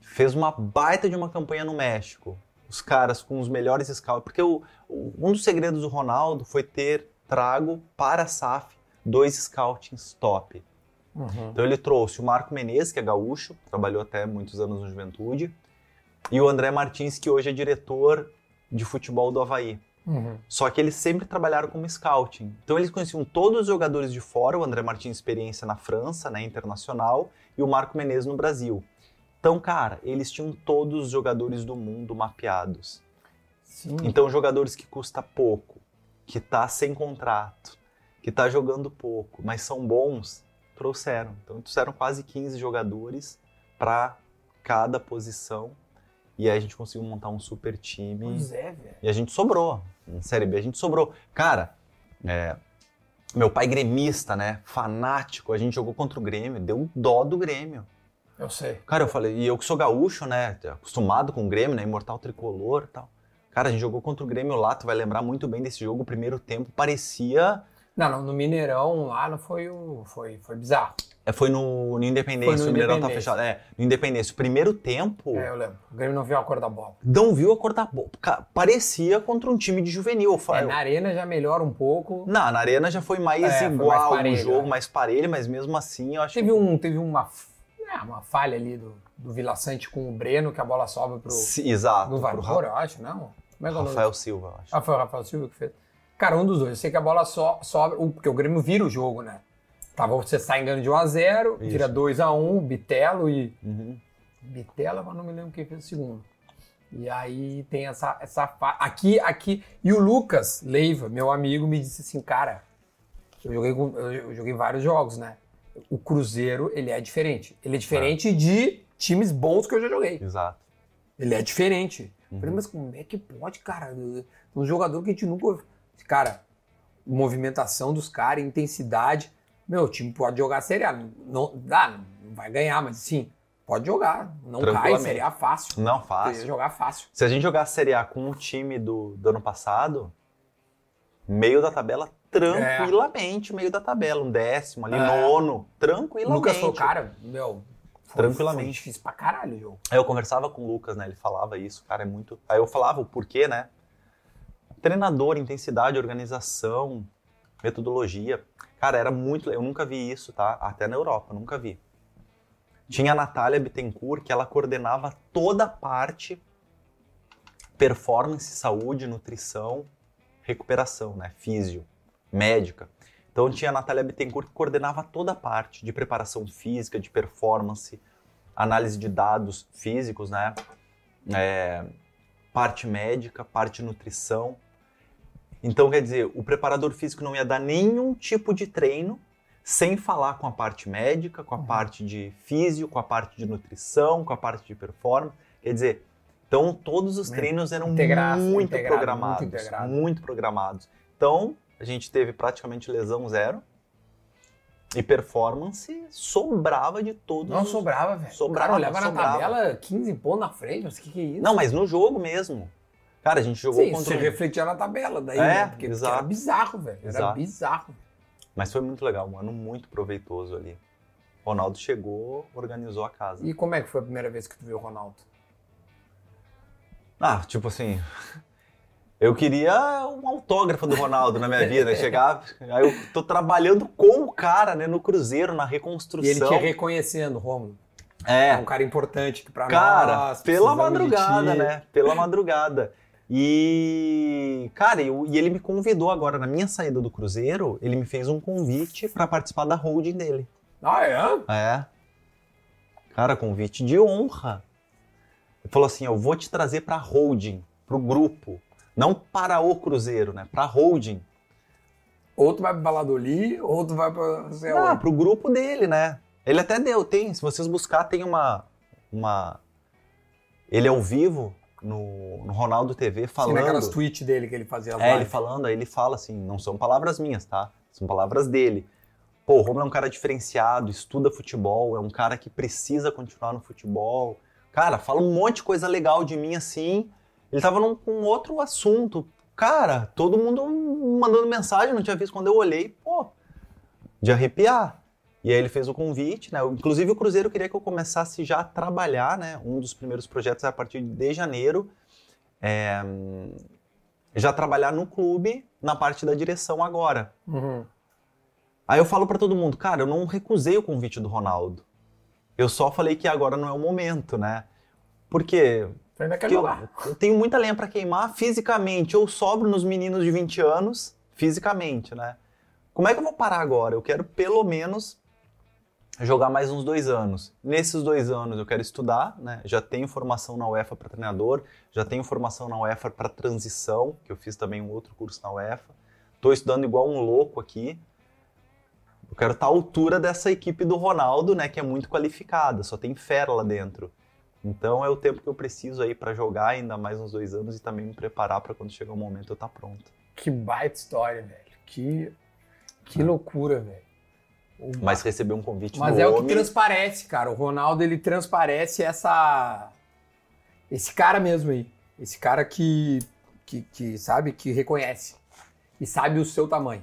Fez uma baita de uma campanha no México. Os caras com os melhores scouts. Porque o, um dos segredos do Ronaldo foi ter trago para a SAF dois scoutings top. Uhum. Então ele trouxe o Marco Menezes, que é gaúcho, trabalhou até muitos anos no Juventude, e o André Martins, que hoje é diretor de futebol do Havaí. Uhum. Só que eles sempre trabalharam como scouting. Então eles conheciam todos os jogadores de fora, o André Martins experiência na França, né, internacional, e o Marco Menezes no Brasil. Então, cara, eles tinham todos os jogadores do mundo mapeados. Sim. Então, jogadores que custa pouco, que tá sem contrato, que tá jogando pouco, mas são bons, trouxeram. Então, trouxeram quase 15 jogadores para cada posição. E aí a gente conseguiu montar um super time. Pois é, velho. E a gente sobrou. Em Série B a gente sobrou. Cara, é, meu pai gremista, né? Fanático. A gente jogou contra o Grêmio. Deu dó do Grêmio. Eu sei. Cara, eu falei, e eu que sou gaúcho, né? Acostumado com o Grêmio, né? Imortal tricolor e tal. Cara, a gente jogou contra o Grêmio lá, tu vai lembrar muito bem desse jogo. O primeiro tempo parecia. Não, não, no Mineirão lá não foi o. Foi, foi bizarro. É, foi no, no Independência, Foi no o Mineirão tá fechado. É, no Independência. O primeiro tempo. É, eu lembro. O Grêmio não viu a cor da bola. Não viu a cor da bola. Parecia contra um time de juvenil. Eu É, falei, na arena já melhora um pouco. Não, na arena já foi mais É, foi igual mais o parelho, jogo, é. mais parelho, mas mesmo assim eu acho Teve, um, teve uma, é, uma falha ali do, do Vila Sante com o Breno, que a bola sobra pro, Sim, exato. do Vargor, eu acho, não? Como é que é? Rafael Silva, eu acho. Ah, foi o Rafael Silva que fez. Cara, um dos dois. Eu sei que a bola so, sobra, porque o Grêmio vira o jogo, né? Tava, você sai ganhando de 1x0, Isso. tira 2x1, Bitelo e Uhum. Bitela, mas não me lembro quem fez o segundo. E aí tem essa, essa fa... aqui, aqui. E o Lucas Leiva, meu amigo, me disse assim, cara, eu joguei, eu joguei vários jogos, né? O Cruzeiro, ele é diferente. Ele é diferente de times bons que eu já joguei. Exato. Ele é diferente. Eu Falei, mas como é que pode, cara? Um jogador que a gente nunca. Cara, movimentação dos caras, intensidade. Meu, o time pode jogar Série A. Não, dá, não vai ganhar, mas sim, pode jogar. Não cai. Série A fácil. Não, fácil. jogar fácil. Se a gente jogar a Série A com o time do, do ano passado, meio da tabela, tranquilamente, meio da tabela. Um décimo ali, É. nono, O tranquilamente. Lucas foi o cara, meu. Foi, Tranquilamente. Foi difícil pra caralho jogo. Aí eu conversava com o Lucas, né? Ele falava isso, cara, é muito. Aí eu falava o porquê, né? Treinador, intensidade, organização, metodologia. Cara, era muito. Eu nunca vi isso, tá? Até na Europa, nunca vi. Tinha a Natália Bittencourt, que ela coordenava toda a parte performance, saúde, nutrição, recuperação, né? Físio, médica. Então tinha a Natália Bittencourt que coordenava toda a parte de preparação física, de performance, análise de dados físicos, né? É, parte médica, parte nutrição. Então, quer dizer, o preparador físico não ia dar nenhum tipo de treino sem falar com a parte médica, com a parte de físio, com a parte de nutrição, com a parte de performance. Quer dizer, então todos os treinos eram Integrado, muito integrado, programados, muito muito programados. Então, a gente teve praticamente lesão zero e performance sobrava de todos. Não os- sobrava, velho. Sobrava, o cara olhava na sobrava. tabela 15 pontos na frente, mas o que, que é isso? Não, mas no jogo mesmo. Cara, a gente jogou Sim, contra você um- refletia na tabela daí, É, né? Porque, porque era bizarro, velho. Era Exato. bizarro. Mas foi muito legal, um ano muito proveitoso ali. Ronaldo chegou, organizou a casa. E como é que foi a primeira vez que tu viu o Ronaldo? Ah, tipo assim. Eu queria um autógrafo do Ronaldo na minha vida, né? Chegar. Aí eu tô trabalhando com o cara, né? No Cruzeiro, na E ele reconstrução. te reconhecendo, Rômulo. É É, um cara importante que pra cara, nós. pela precisamos de madrugada, né? Pela madrugada. E, cara, eu- e ele me convidou agora, na minha saída do Cruzeiro, ele me fez um convite pra participar da holding dele. Ah, é? É. Cara, convite de honra. Ele falou assim: eu vou te trazer pra holding, pro grupo. Não para o Cruzeiro, né? Pra holding. Ou tu vai pro Baladoli, ou tu vai. Sei Ah, onde. pro grupo dele, né? Ele até deu, tem. Se vocês buscar, tem uma. uma... Ele ao vivo no, no Ronaldo TV Sim, falando. naquelas tweets dele que ele fazia as É, ele falando, aí ele fala assim, não são palavras minhas, tá? São palavras dele. Pô, o Romulo é um cara diferenciado, estuda futebol, é um cara que precisa continuar no futebol. Cara, fala um monte de coisa legal de mim assim. Ele tava num, com outro assunto. Cara, todo mundo mandando mensagem, não tinha visto quando eu olhei, pô, de arrepiar. E aí ele fez o convite, né? Inclusive o Cruzeiro queria que eu começasse já a trabalhar, né? Um dos primeiros projetos é a partir de janeiro. É, já trabalhar no clube na parte da direção agora. Uhum. Aí eu falo pra todo mundo, cara, eu não recusei o convite do Ronaldo. Eu só falei que agora não é o momento, né? Porque ainda quer porque eu, jogar. eu tenho muita lenha pra queimar fisicamente. Eu sobro nos meninos de 20 anos fisicamente, né? Como é que eu vou parar agora? Eu quero pelo menos jogar mais uns dois anos. Nesses dois anos eu quero estudar, né? Já tenho formação na UEFA para treinador, já tenho formação na UEFA para transição, que eu fiz também um outro curso na UEFA. Estou estudando igual um louco aqui. Eu quero estar à altura dessa equipe do Ronaldo, né? Que é muito qualificada, só tem fera lá dentro. Então é o tempo que eu preciso aí para jogar ainda mais uns dois anos e também me preparar para quando chegar o momento eu estar pronto. Que baita história, velho. Que, que loucura, velho. O Mas receber um convite Mas é o que homem, transparece, cara. O Ronaldo, ele transparece essa. Esse cara mesmo aí. Esse cara que, que, que sabe, que reconhece. E sabe o seu tamanho.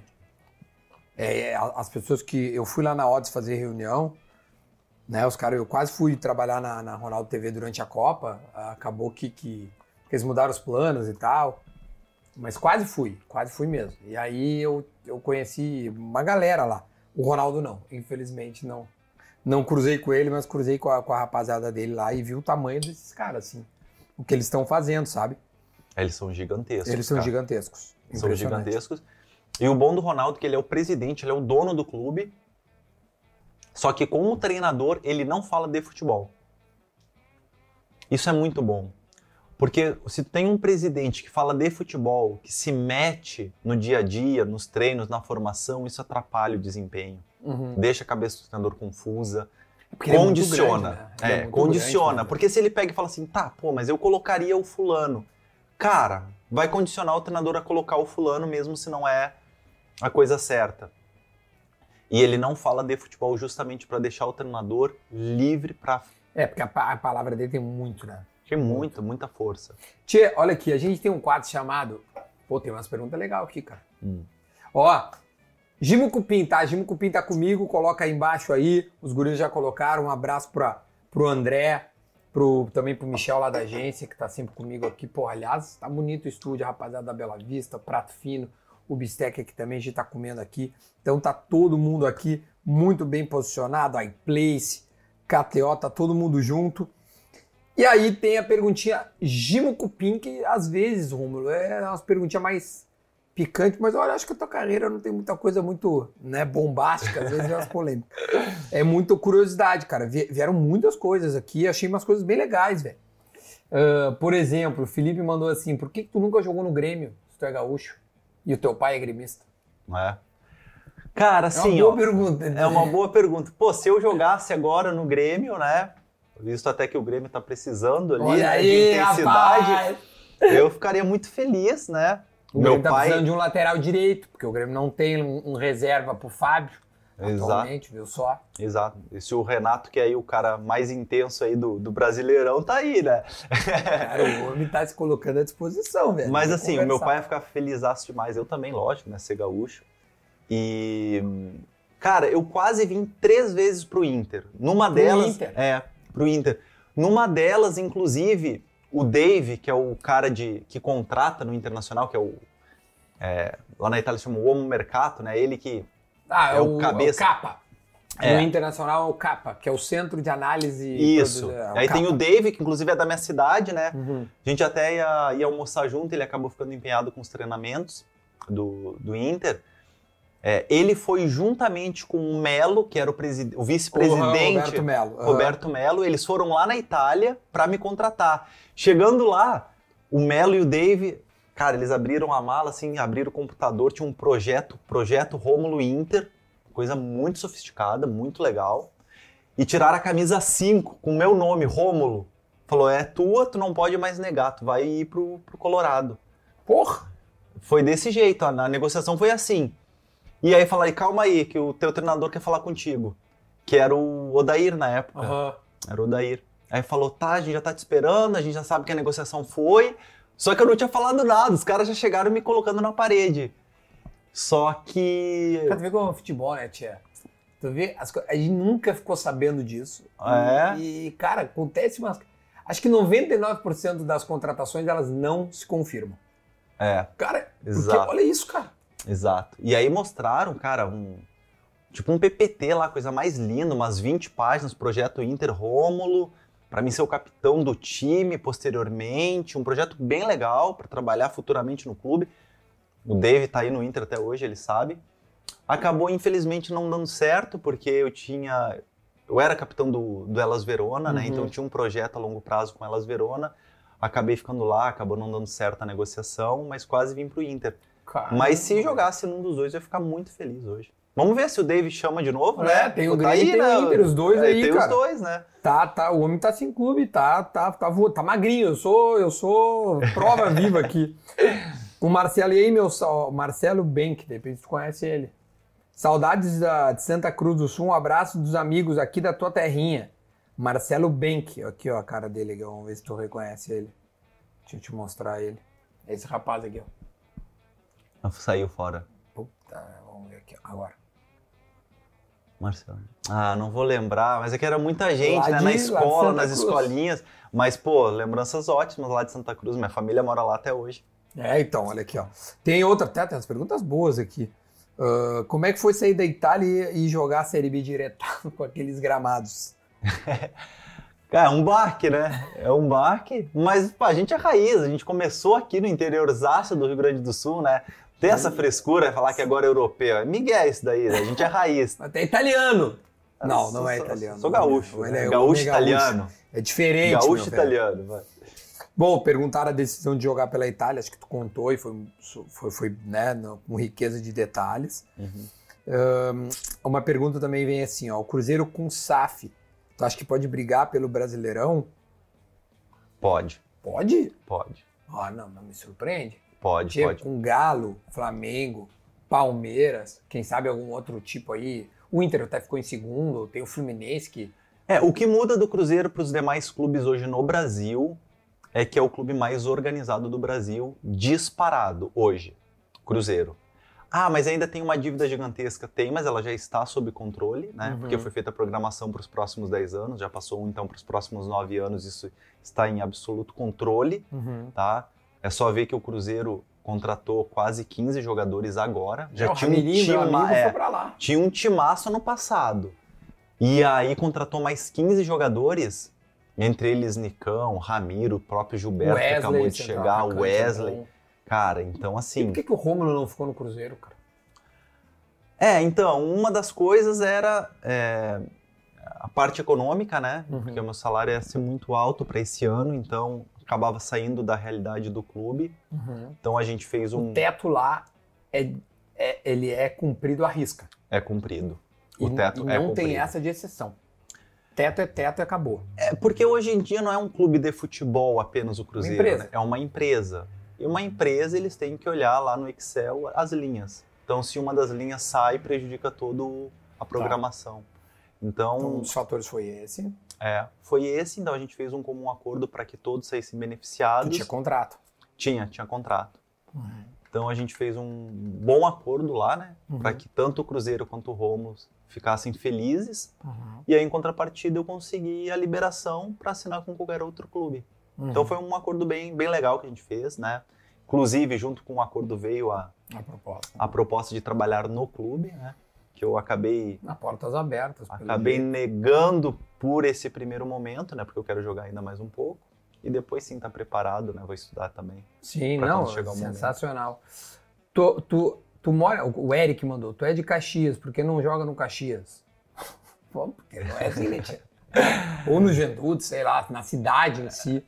É, a- as pessoas que. Eu fui lá na Odds fazer reunião, né? Os caras, eu quase fui trabalhar na, na Ronaldo TV durante a Copa. Acabou que, que, que eles mudaram os planos e tal. Mas quase fui, quase fui mesmo. E aí eu, eu conheci uma galera lá. O Ronaldo não, infelizmente não. Não cruzei com ele, mas cruzei com a, com a rapaziada dele lá e vi o tamanho desses caras, assim. O que eles estão fazendo, sabe? eles são gigantescos. Eles são cara. gigantescos. São gigantescos. E o bom do Ronaldo é que ele é o presidente, ele é o dono do clube. Só que como treinador, ele não fala de futebol. Isso é muito bom. Porque se tem um presidente que fala de futebol, que se mete no dia a dia, nos treinos, na formação, isso atrapalha o desempenho. Uhum. Deixa a cabeça do treinador confusa. Porque é condiciona. grande, né? É, muito condiciona. grande, né? Porque se ele pega e fala assim, tá, pô, mas eu colocaria o fulano. Cara, vai condicionar o treinador a colocar o fulano mesmo se não é a coisa certa. E ele não fala de futebol justamente para deixar o treinador livre para É, porque a, a palavra dele tem muito, né? ter muita, muita força. Tchê, olha aqui, a gente tem um quadro chamado. Pô, tem umas perguntas legais aqui, cara. Hum. Ó, Gimo Cupim, tá? Gimo Cupim tá comigo, coloca aí embaixo aí. Os guris já colocaram. Um abraço pra, pro André, pro, também pro Michel lá da agência, que tá sempre comigo aqui. Pô, aliás, tá bonito o estúdio, rapaziada da Bela Vista, prato fino. O bistec aqui também a gente tá comendo aqui. Então tá todo mundo aqui muito bem posicionado. iPlace, KTO, tá todo mundo junto. E aí tem a perguntinha Gimo Cupim, que às vezes, Rômulo, é umas perguntinhas mais picantes, mas olha, acho que a tua carreira não tem muita coisa muito né, bombástica, às vezes é umas polêmicas. É muita curiosidade, cara. Vie- Vieram muitas coisas aqui, achei umas coisas bem legais, velho. Ah, por exemplo, o Felipe mandou assim: por que, que tu nunca jogou no Grêmio, se tu é gaúcho? E o teu pai é gremista? Não é? Cara, É assim, uma boa ó, pergunta. é uma boa pergunta. Pô, se eu jogasse agora no Grêmio, né? Visto até que o Grêmio tá precisando ali Olha né, aí, de intensidade, rapaz! eu ficaria muito feliz, né? O Meu Grêmio tá pai, precisando de um lateral direito, porque o Grêmio não tem um, um reserva pro Fábio. Exato. Atualmente, viu só? Exato. E se o Renato, que é aí o cara mais intenso aí do, do Brasileirão, tá aí, né? Cara, o homem tá se colocando à disposição, velho. Mas assim, o meu pai ia ficar felizaço demais. Eu também, lógico, né? Ser gaúcho. E. Cara, eu quase vim três vezes pro Inter. Numa Pro delas. Inter? É, pro Inter. Numa delas, inclusive, o Dave, que é o cara de, que contrata no Internacional, que é o. é, lá na Itália se chama o Uomo Mercato, né? Ele que. Ah, é, é o, o cabeça. É o CAPA. É. No Internacional é o CAPA, que é o Centro de Análise... Isso. Produ- é, Aí tem o. Dave, que inclusive é da minha cidade, né? Uhum. A gente até ia, ia almoçar junto, ele acabou ficando empenhado com os treinamentos do, do Inter. É, ele foi juntamente com o Melo, que era o O vice-presidente Roberto Melo. Uhum. Roberto Melo, eles foram lá na Itália para me contratar. Chegando lá, o Melo e o Dave, cara, eles abriram a mala, assim, abriram o computador, tinha um projeto, projeto Rômulo Inter, coisa muito sofisticada, muito legal. E tiraram a camisa 5 com o meu nome, Rômulo. Falou, é tua, tu não pode mais negar, tu vai ir pro, pro Colorado. Porra! Foi desse jeito, a, a negociação foi assim. E aí falaram, calma aí, que o teu treinador quer falar contigo. Que era o Odair na época. Aham. Era o Odair. Aí falou, tá, a gente já tá te esperando, a gente já sabe que a negociação foi. Só que eu não tinha falado nada, os caras já chegaram me colocando na parede. Só que. Cara, tu vê como é futebol, né, tia? Tu vê, as a gente nunca ficou sabendo disso. É? E, cara, acontece umas... Acho que 99% das contratações, elas não se confirmam. É, Cara, porque Exato. olha isso, cara. exato. E aí mostraram, cara, um. Tipo um PPT lá, coisa mais linda, umas 20 páginas, projeto Inter Rômulo, pra mim ser o capitão do time posteriormente, um projeto bem legal pra trabalhar futuramente no clube. O Dave tá aí no Inter até hoje, ele sabe. Acabou, infelizmente, não dando certo, porque eu tinha. Eu era capitão do, do Elas Verona, né? Uhum. Então eu tinha um projeto a longo prazo com Elas Verona. Acabei ficando lá, acabou não dando certo a negociação, mas quase vim pro Inter. Cara, Mas se jogasse num dos dois, eu ia ficar muito feliz hoje. Vamos ver se o Dave chama de novo, né? É, tem o Tá Grêmio e tem o Inter, os dois É, aí, Tem cara. os dois, né? Tá, tá, o homem tá sem clube, tá, tá, tá, vo- tá magrinho. Eu sou, eu sou prova viva aqui. O Marcelo, e aí, meu, ó, Marcelo Benck, de repente tu conhece ele. Saudades da, de Santa Cruz do Sul, um abraço dos amigos aqui da tua terrinha. Marcelo Benck, aqui ó, a cara dele vamos ver se tu reconhece ele. Deixa eu te mostrar ele. Esse rapaz aqui, ó. Saiu fora. Puta, vamos ver aqui, ó, agora. Marcelo. Ah, não vou lembrar, mas é que era muita gente, né? de- Na escola, nas Cruz. escolinhas. Mas, pô, lembranças ótimas lá de Santa Cruz. Minha família mora lá até hoje. É, então, olha aqui, ó. Tem outra, até tem umas perguntas boas aqui. Ah, como é que foi sair da Itália e jogar a Série B direto com aqueles gramados? É um barque, né? É um barque. Mas, pô, a gente é raiz. A gente começou aqui no interiorzaço do Rio Grande do Sul, né? Ter essa frescura, falar que agora é europeu. É Miguel isso daí, né? A gente é raiz. Até italiano. Não, não é italiano. Sou gaúcho. Né? é gaúcho italiano. É diferente. Gaúcho italiano, vai. Bom, perguntaram a decisão de jogar pela Itália, acho que tu contou e foi, foi, foi né, com riqueza de detalhes. Uhum. Ahn, uma pergunta também vem assim, ó, o Cruzeiro com SAF, tu acha que pode brigar pelo Brasileirão? Pode, Pode? pode. Ah, não, não me surpreende. Pode, Chega pode. com Galo, Flamengo, Palmeiras, quem sabe algum outro tipo aí. O Inter até ficou em segundo, tem o Fluminense que... É, o que muda do Cruzeiro para os demais clubes hoje no Brasil é que é o clube mais organizado do Brasil, disparado hoje. Cruzeiro. Ah, mas ainda tem uma dívida gigantesca. Tem, mas ela já está sob controle, né? Uhum. Porque foi feita a programação para os próximos 10 anos, já passou um, então para os próximos 9 anos, isso está em absoluto controle, tá? É só ver que o Cruzeiro contratou quase 15 jogadores agora. Já tinha um, time, é, tinha um timaço no passado. E aí contratou mais 15 jogadores, entre eles Nicão, Ramiro, o próprio Gilberto que acabou de chegar, o Wesley. bom. Cara, então E assim. por que, que o Rômulo não ficou no Cruzeiro, cara? É, então, uma das coisas era é, a parte econômica, né? Uhum. Porque o meu salário ia ser muito alto para esse ano, então acabava saindo da realidade do clube. Então a gente fez um. O teto lá, é, é- ele é cumprido à risca. É cumprido. O E- teto e é não cumprido. tem essa de exceção. Teto é teto e acabou. É porque hoje em dia não é um clube de futebol apenas o Cruzeiro, empresa. né? é uma empresa. E uma empresa eles têm que olhar lá no Excel as linhas. Então se uma das linhas sai, prejudica toda a programação. Então, Então, um dos fatores foi esse. É, foi esse, então a gente fez um comum acordo para que todos saíssem Tu beneficiados. tinha contrato. Tinha, tinha contrato. Então a gente fez um bom acordo lá, né? Uhum. Para que tanto o Cruzeiro quanto o Romos ficassem felizes. E aí, em contrapartida, eu consegui a liberação para assinar com qualquer outro clube. Então foi um acordo bem, bem legal que a gente fez, né? Inclusive, junto com o acordo veio a, a proposta. a proposta de trabalhar no clube, né? Que eu acabei, Na portas abertas. acabei jeito. negando por esse primeiro momento, né? Porque eu quero jogar ainda mais um pouco. E depois sim, tá preparado, né? Vou estudar também. Sim, não, sensacional. Tu, tu, tu mora, o Eric mandou, tu é de Caxias, por que não joga no Caxias? Pô, porque não é assim, né? Ou no Juventude, sei lá, na cidade em si.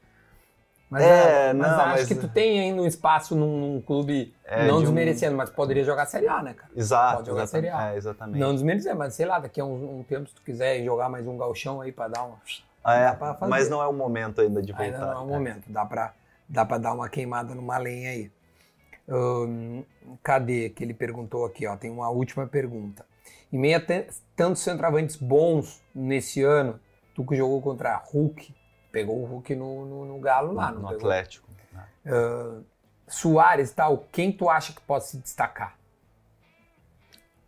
Mas, É, é, mas não, acho mas- que tu tem ainda um espaço num, num clube, É, não de um- desmerecendo, mas poderia jogar Série A, né, cara? Exato. Pode jogar. Série A. É, exatamente. Não desmerecendo, mas sei lá, daqui a um, um tempo, se tu quiser jogar mais um galchão aí pra dar uma... É, dá pra fazer. mas não é o momento ainda de voltar. Ainda não é o né? momento, dá pra, dá pra dar uma queimada numa lenha aí. Ahn, cadê que ele perguntou aqui? Ó, tem uma última pergunta. Em meio a tan- tantos centroavantes bons nesse ano, tu que jogou contra Hulk, pegou o Hulk no, no, no Galo lá, no pegou? Atlético. né? Ahn, Soares e tal, quem tu acha que pode se destacar?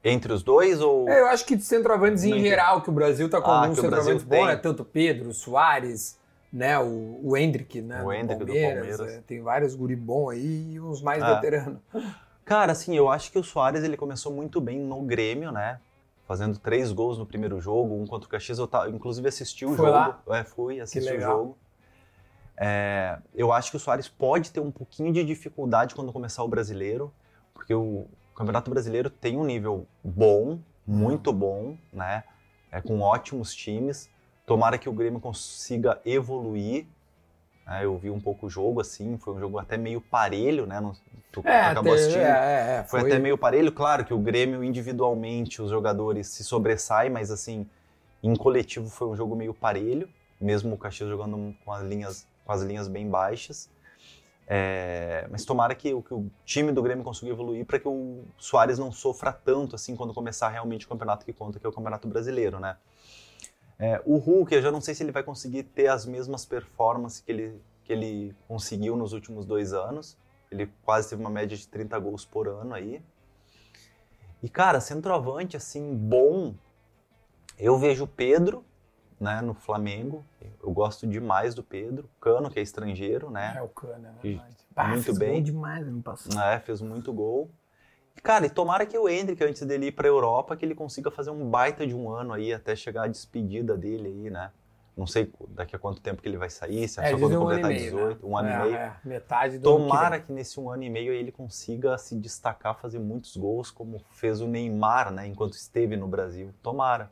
Entre os dois ou. É, eu acho que de centroavantes em geral, que o Brasil tá com Ah, alguns centroavantes bons, né? Tanto Pedro, Soares, né? O, o Hendrick, né? O Hendrick do Palmeiras, é, tem vários guri bom aí e uns mais Ah. veteranos. Cara, assim, eu acho que o Soares ele começou muito bem no Grêmio, né? Fazendo três gols no primeiro jogo, um contra o Caxias. Eu tava, inclusive assisti o Foi jogo. É, fui, assisti o jogo. É, eu acho que o Soares pode ter um pouquinho de dificuldade quando começar o brasileiro, porque o Campeonato Brasileiro tem um nível bom, muito bom, né? É, com ótimos times. Tomara que o Grêmio consiga evoluir. Né? eu vi um pouco o jogo, assim, foi um jogo até meio parelho, né? Tu, É, acabou assistindo. é, é, Foi, foi, até meio parelho, claro que o Grêmio individualmente, os jogadores se sobressaem, mas assim, em coletivo foi um jogo meio parelho, mesmo o Caxias jogando com as linhas, com as linhas bem baixas. É, mas tomara que, o- que o time do Grêmio consiga evoluir para que o Soares não sofra tanto assim quando começar realmente o campeonato que conta, que é o Campeonato Brasileiro, né? É, o Hulk, eu já não sei se ele vai conseguir ter as mesmas performances que ele, que ele conseguiu nos últimos dois anos. Ele quase teve uma média de 30 gols por ano aí. E, cara, centroavante, assim, bom. Eu vejo o Pedro, né, no Flamengo. Eu gosto demais do Pedro. Cano, que é estrangeiro, né? É o Cana, né? E- Mas- Ah, muito fez bem. gol demais ano passado. É, fez muito gol. Cara, e tomara que o Hendrick, antes dele ir pra Europa, que ele consiga fazer um baita de um ano aí, até chegar a despedida dele aí, né? Não sei daqui a quanto tempo que ele vai sair, se é, É, só quando um completar meio, 18, um ano é, e meio. é, metade do ano que Tomara vem. que nesse um ano e meio ele consiga se destacar, fazer muitos gols, como fez o Neymar, né, enquanto esteve no Brasil. Tomara.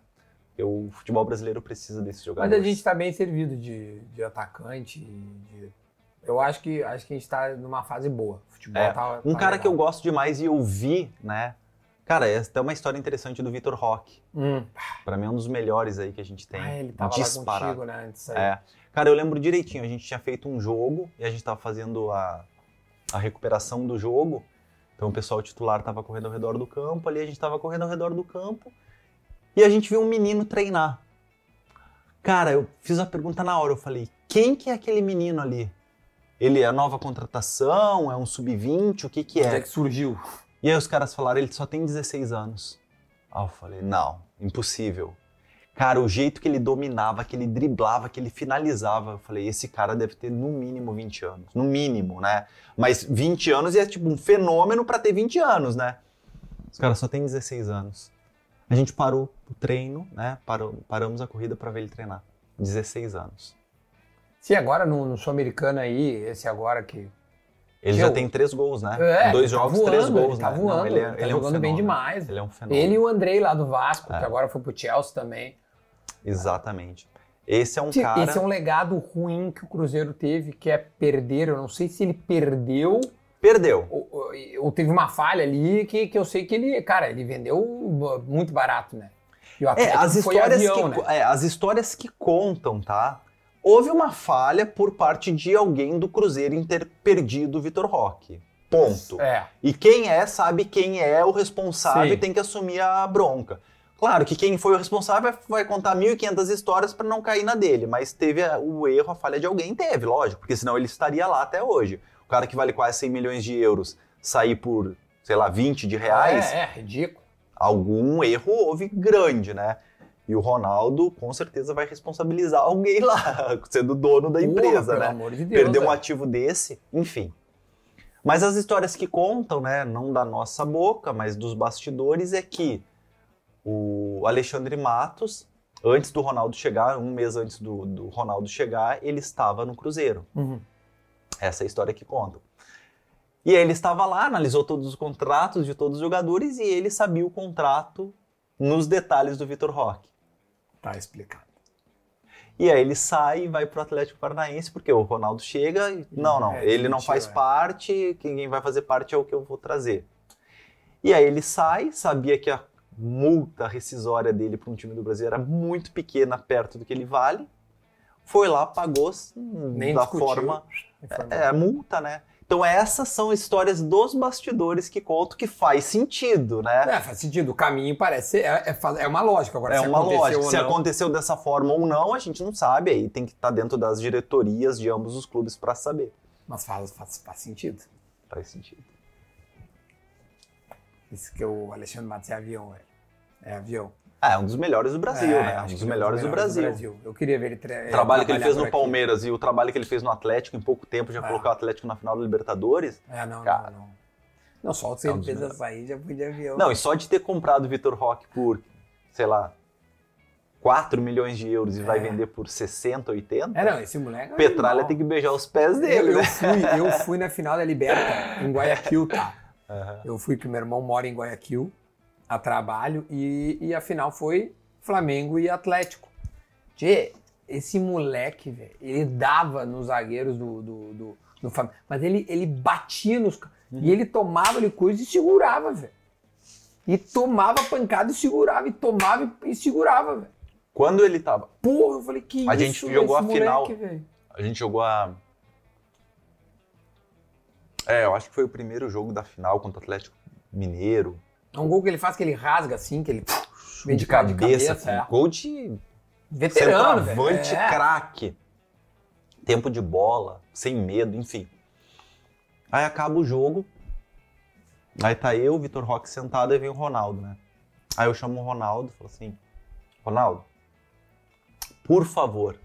O futebol brasileiro precisa desses jogadores. Mas a gente está bem servido de, de atacante. De... Eu acho que, acho que a gente está numa fase boa. Futebol É, tá, Um tá cara legal. que eu gosto demais e eu vi, né? Cara, essa é uma história interessante do Vitor Roque. Hum. Pra mim é um dos melhores aí que a gente tem. Ah, ele tava disparado. lá contigo, né? Antes aí. É. Cara, eu lembro direitinho, a gente tinha feito um jogo e a gente tava fazendo a, a recuperação do jogo. Então o pessoal titular tava correndo ao redor do campo, ali a gente tava correndo ao redor do campo e a gente viu um menino treinar. Cara, eu fiz a pergunta na hora, eu falei, quem que é aquele menino ali? Ele é nova contratação, é um sub-20, o que que Onde é é? que surgiu? E aí os caras falaram, ele só tem 16 anos. Aí eu falei, não, impossível. Cara, o jeito que ele dominava, que ele driblava, que ele finalizava, eu falei, esse cara deve ter no mínimo 20 anos. No mínimo, né? Mas 20 anos é tipo um fenômeno pra ter 20 anos, né? Os caras só têm 16 anos. A gente parou o treino, né? Parou, paramos a corrida pra ver ele treinar. 16 anos. Sim, agora no, no Sul-Americano aí, esse agora que. Ele Meu, já tem três gols, né? É, Dois tá jogos, três voando, gols, ele tá né? voando, ele é, tá ele é um jogando bem demais. Ele é um fenômeno. Ele e o Andrei lá do Vasco, É. que agora foi pro Chelsea também. Exatamente. Esse é um Esse cara. esse é um legado ruim que o Cruzeiro teve, que é perder. Eu não sei se ele perdeu Perdeu. ou, ou- ou teve uma falha ali que, que eu sei que ele, cara, ele vendeu muito barato, né? E o É, as histórias, avião, que, né? é, as histórias que contam, tá? Houve uma falha por parte de alguém do Cruzeiro em ter perdido o Vitor Roque. Ponto. É. E quem é, sabe quem é o responsável Sim. e tem que assumir a bronca. Claro que quem foi o responsável vai- contar 1.500 histórias para não cair na dele, mas teve o erro, a falha de alguém, teve, lógico, porque senão ele estaria lá até hoje. O cara que vale quase 100 milhões de euros sair por, sei lá, 20 de reais, É, é, ridículo. algum erro houve grande, né? E o Ronaldo com certeza vai responsabilizar alguém lá, sendo dono da empresa, Porra, né? Pelo amor de Deus. Perder um é. ativo desse, enfim. Mas as histórias que contam, né, não da nossa boca, mas dos bastidores, é que o Alexandre Matos, antes do Ronaldo chegar, um mês antes do, do Ronaldo chegar, ele estava no Cruzeiro. Uhum. Essa é a história que contam. E aí ele estava lá, analisou todos os contratos de todos os jogadores e ele sabia o contrato nos detalhes do Vitor Roque. Tá explicado. E aí ele sai e vai pro Atlético Paranaense, porque o Ronaldo chega e. Não, não, É, ele não faz é. parte, quem vai fazer parte é o que eu vou trazer. E aí ele sai, sabia que a multa rescisória dele para um time do Brasil era muito pequena, perto do que ele vale. Foi lá, pagou hum, Nem da discutiu. forma. Informal. É, multa, né? Então essas são histórias dos bastidores que conto que faz sentido, né? É, faz sentido. O caminho parece. É, é é uma lógica. Agora, É se uma aconteceu lógica. Se aconteceu dessa forma ou não, a gente não sabe. Aí tem que estar dentro das diretorias de ambos os clubes para saber. Mas faz, faz, faz sentido. Faz sentido. Isso que o Alexandre Matos é avião, velho. É avião. Ah, é um dos melhores do Brasil, É, né? acho Um que dos ele é melhores do Brasil. Eu queria ver ele tre- O trabalho que ele fez no aqui. Palmeiras e o trabalho que ele fez no Atlético em pouco tempo já É. colocou o Atlético na final da Libertadores. É, não, Cara. não, não. Não, só se É um ele fez melhores. essa aí, já de avião. Não, e só de ter comprado o Vitor Roque por, sei lá, 4 milhões de euros e vai É. vender por 60, 80, É, não, esse moleque. é Petralha tem que beijar os pés Eu, dele, eu né? fui, eu fui na final da Liberta, em Guayaquil, tá? Aham. Eu fui que meu irmão mora em Guayaquil, a trabalho, e, e a final foi Flamengo e Atlético. Tchê, esse moleque, velho, ele dava nos zagueiros do, do, do, do Flamengo, mas ele, ele batia nos. ca- E ele tomava ali coisa e segurava, velho. E tomava pancada e segurava, e tomava e, e segurava, velho. Quando ele tava. Porra, eu falei, que A isso, gente jogou a final. moleque? A gente jogou a. É, eu acho que foi o primeiro jogo da final contra o Atlético Mineiro. É um gol que ele faz que ele rasga assim, que ele vem de, de ca- de cabeça, cabeça. é. gol de Veterano, velho. É. craque. Tempo de bola, sem medo, enfim. Aí acaba o jogo. Aí tá eu, o Vitor Roque sentado, e vem o Ronaldo, né? Aí eu chamo o Ronaldo e falo assim: Ronaldo, por favor,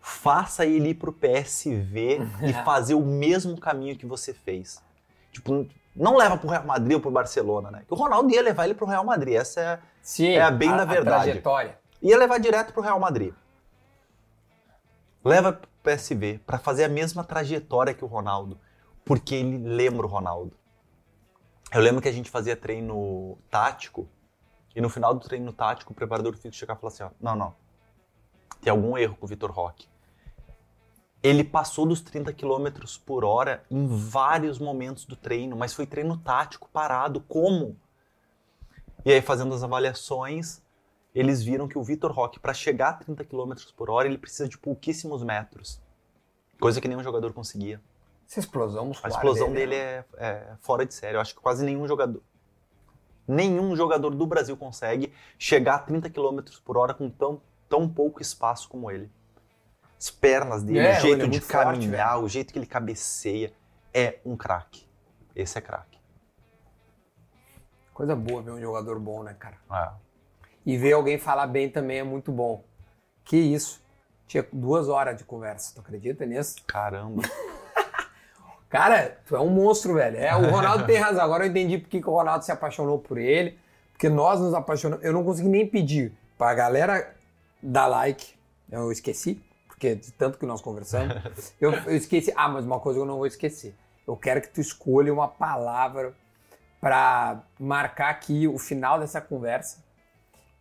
faça ele ir pro PSV e fazer o mesmo caminho que você fez. Tipo, não leva pro Real Madrid ou pro Barcelona, né? Que o Ronaldo ia levar ele pro Real Madrid. Essa é Sim, É a bem da verdade. trajetória. ia levar direto pro Real Madrid. Leva pro PSV para fazer a mesma trajetória que o Ronaldo, porque ele lembra o Ronaldo. Eu lembro que a gente fazia treino tático E no final do treino tático, o preparador físico chegar e falar assim: ó, não, não. Tem algum erro com o Vitor Roque. Ele passou dos 30 km por hora em vários momentos do treino, mas foi treino tático parado. Como? E aí, fazendo as avaliações, eles viram que o Vitor Roque, para chegar a 30 km por hora, ele precisa de pouquíssimos metros. Coisa que nenhum jogador conseguia. Essa explosão muscular A explosão dele, dele é, é fora de sério. Eu acho que quase nenhum jogador. Nenhum jogador do Brasil consegue chegar a 30 km por hora com tão, tão pouco espaço como ele. As pernas dele, É, o jeito é de muito forte, caminhar, o jeito que ele cabeceia. É um craque. Esse é craque. Coisa boa ver um jogador bom, né, cara? É. E ver alguém falar bem também é muito bom. Que isso. Tinha duas horas de conversa, tu acredita nisso? Caramba. Cara, tu é um monstro, velho. É, o Ronaldo tem razão. Agora eu entendi porque que o Ronaldo se apaixonou por ele. Porque nós nos apaixonamos. Eu não consegui nem pedir pra galera dar like. Eu esqueci, porque de tanto que nós conversamos. Eu, eu esqueci. Ah, mas uma coisa eu não vou esquecer. Eu quero que tu escolha uma palavra pra marcar aqui o final dessa conversa.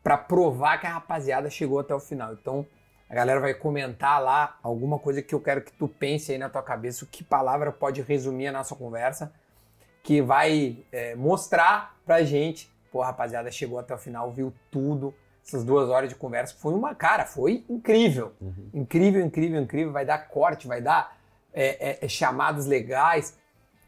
Pra provar que a rapaziada chegou até o final. Então, a galera vai comentar lá alguma coisa que eu quero que tu pense aí na tua cabeça, que palavra pode resumir a nossa conversa, que vai é, mostrar pra gente, pô, a rapaziada chegou até o final, viu tudo, essas duas horas de conversa, foi uma, cara, foi incrível, incrível, incrível, incrível, vai dar corte, vai dar é, é, é, chamadas legais,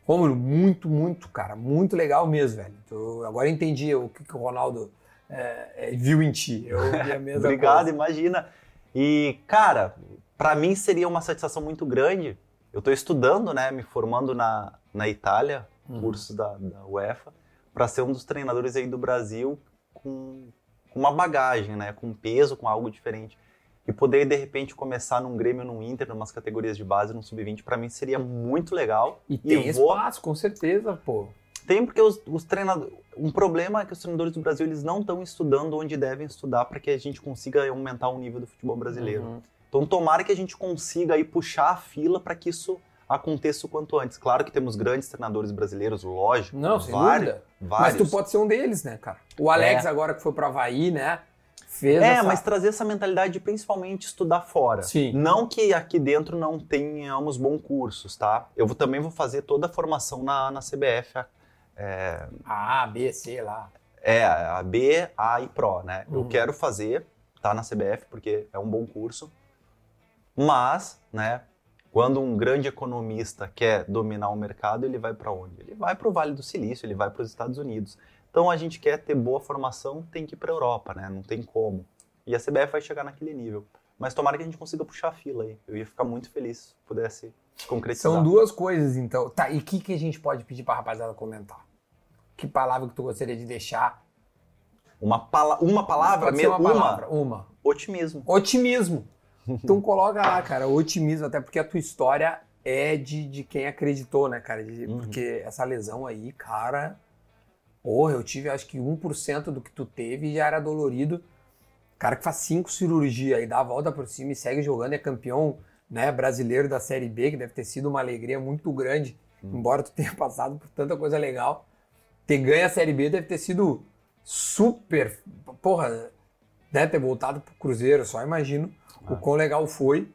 Rômulo, muito, muito, cara, muito legal mesmo, velho. Eu agora entendi o que, que o Ronaldo é, é, viu em ti, eu vi a mesma Obrigado, coisa. imagina. E, cara, para mim seria uma satisfação muito grande. Eu estou estudando, né, me formando na, na Itália, Uhum. curso da, da UEFA, para ser um dos treinadores aí do Brasil com, com uma bagagem, né, com peso, com algo diferente. E poder, de repente, começar num Grêmio, num Inter, numas categorias de base, num Sub-20, para mim seria muito legal. E tem eu vou- espaço, com certeza, pô. Tem porque os, os treinadores. Um problema é que os treinadores do Brasil eles não estão estudando onde devem estudar para que a gente consiga aumentar o nível do futebol brasileiro. Uhum. Então, tomara que a gente consiga aí puxar a fila para que isso aconteça o quanto antes. Claro que temos grandes treinadores brasileiros, lógico. Não, sem vários, dúvida. Mas vários. tu pode ser um deles, né, cara? O Alex, É. agora que foi pro Havaí, né? Fez É, essa... mas trazer essa mentalidade de principalmente estudar fora. Sim. Não que aqui dentro não tenhamos bons cursos, tá? Eu vou- também vou fazer toda a formação na, na CBF. É, A, B, C lá. É, a B, A e Pro, né? Eu Uhum. quero fazer, tá na CBF, porque é um bom curso. Mas, né, quando um grande economista quer dominar o mercado, ele vai para onde? Ele vai para o Vale do Silício, ele vai para os Estados Unidos. Então a gente quer ter boa formação, tem que ir para a Europa, né? Não tem como. E a CBF vai chegar naquele nível. Mas tomara que a gente consiga puxar a fila aí. Eu ia ficar muito feliz se pudesse se concretizar. São duas coisas, então. Tá, e o que, que a gente pode pedir pra rapaziada comentar? Que palavra que tu gostaria de deixar? Uma, pala uma palavra, mesmo, uma palavra. Uma. otimismo. Otimismo. Então coloca lá, cara, otimismo, até porque a tua história é de, de quem acreditou, né, cara? De- Uhum. Porque essa lesão aí, cara. Porra, eu tive acho que 1% do que tu teve e já era dolorido. Cara que faz cinco cirurgias e dá a volta por cima e segue jogando, é campeão né, brasileiro da Série B, que deve ter sido uma alegria muito grande, embora tu tenha passado por tanta coisa legal. Ter ganho a Série B deve ter sido super. Porra, deve ter voltado pro Cruzeiro, só imagino o quão legal foi.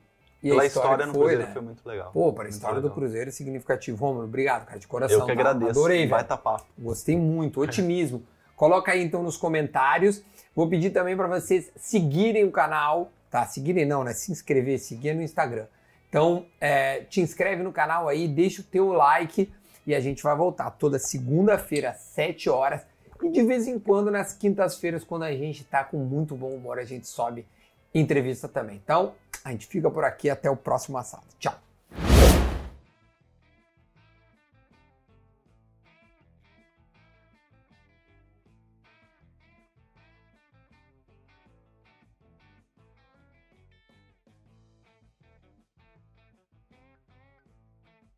E Pela a história, história, no foi, Cruzeiro né? foi muito legal. Pô, para a história do. Cruzeiro é significativo. Romulo, obrigado, cara, de coração. Eu que tá? agradeço. Adorei, Vai tapar. Gostei muito, otimismo. Coloca aí então nos comentários. Vou pedir também para vocês seguirem o canal, tá? Seguirem não, né? Se inscrever, seguir no Instagram. Então, é, te inscreve no canal aí, deixa o teu like e a gente vai voltar toda segunda-feira às 7 horas e de vez em quando nas quintas-feiras, quando a gente tá com muito bom humor, a gente sobe entrevista também. Então, a gente fica por aqui até o próximo assado. Tchau.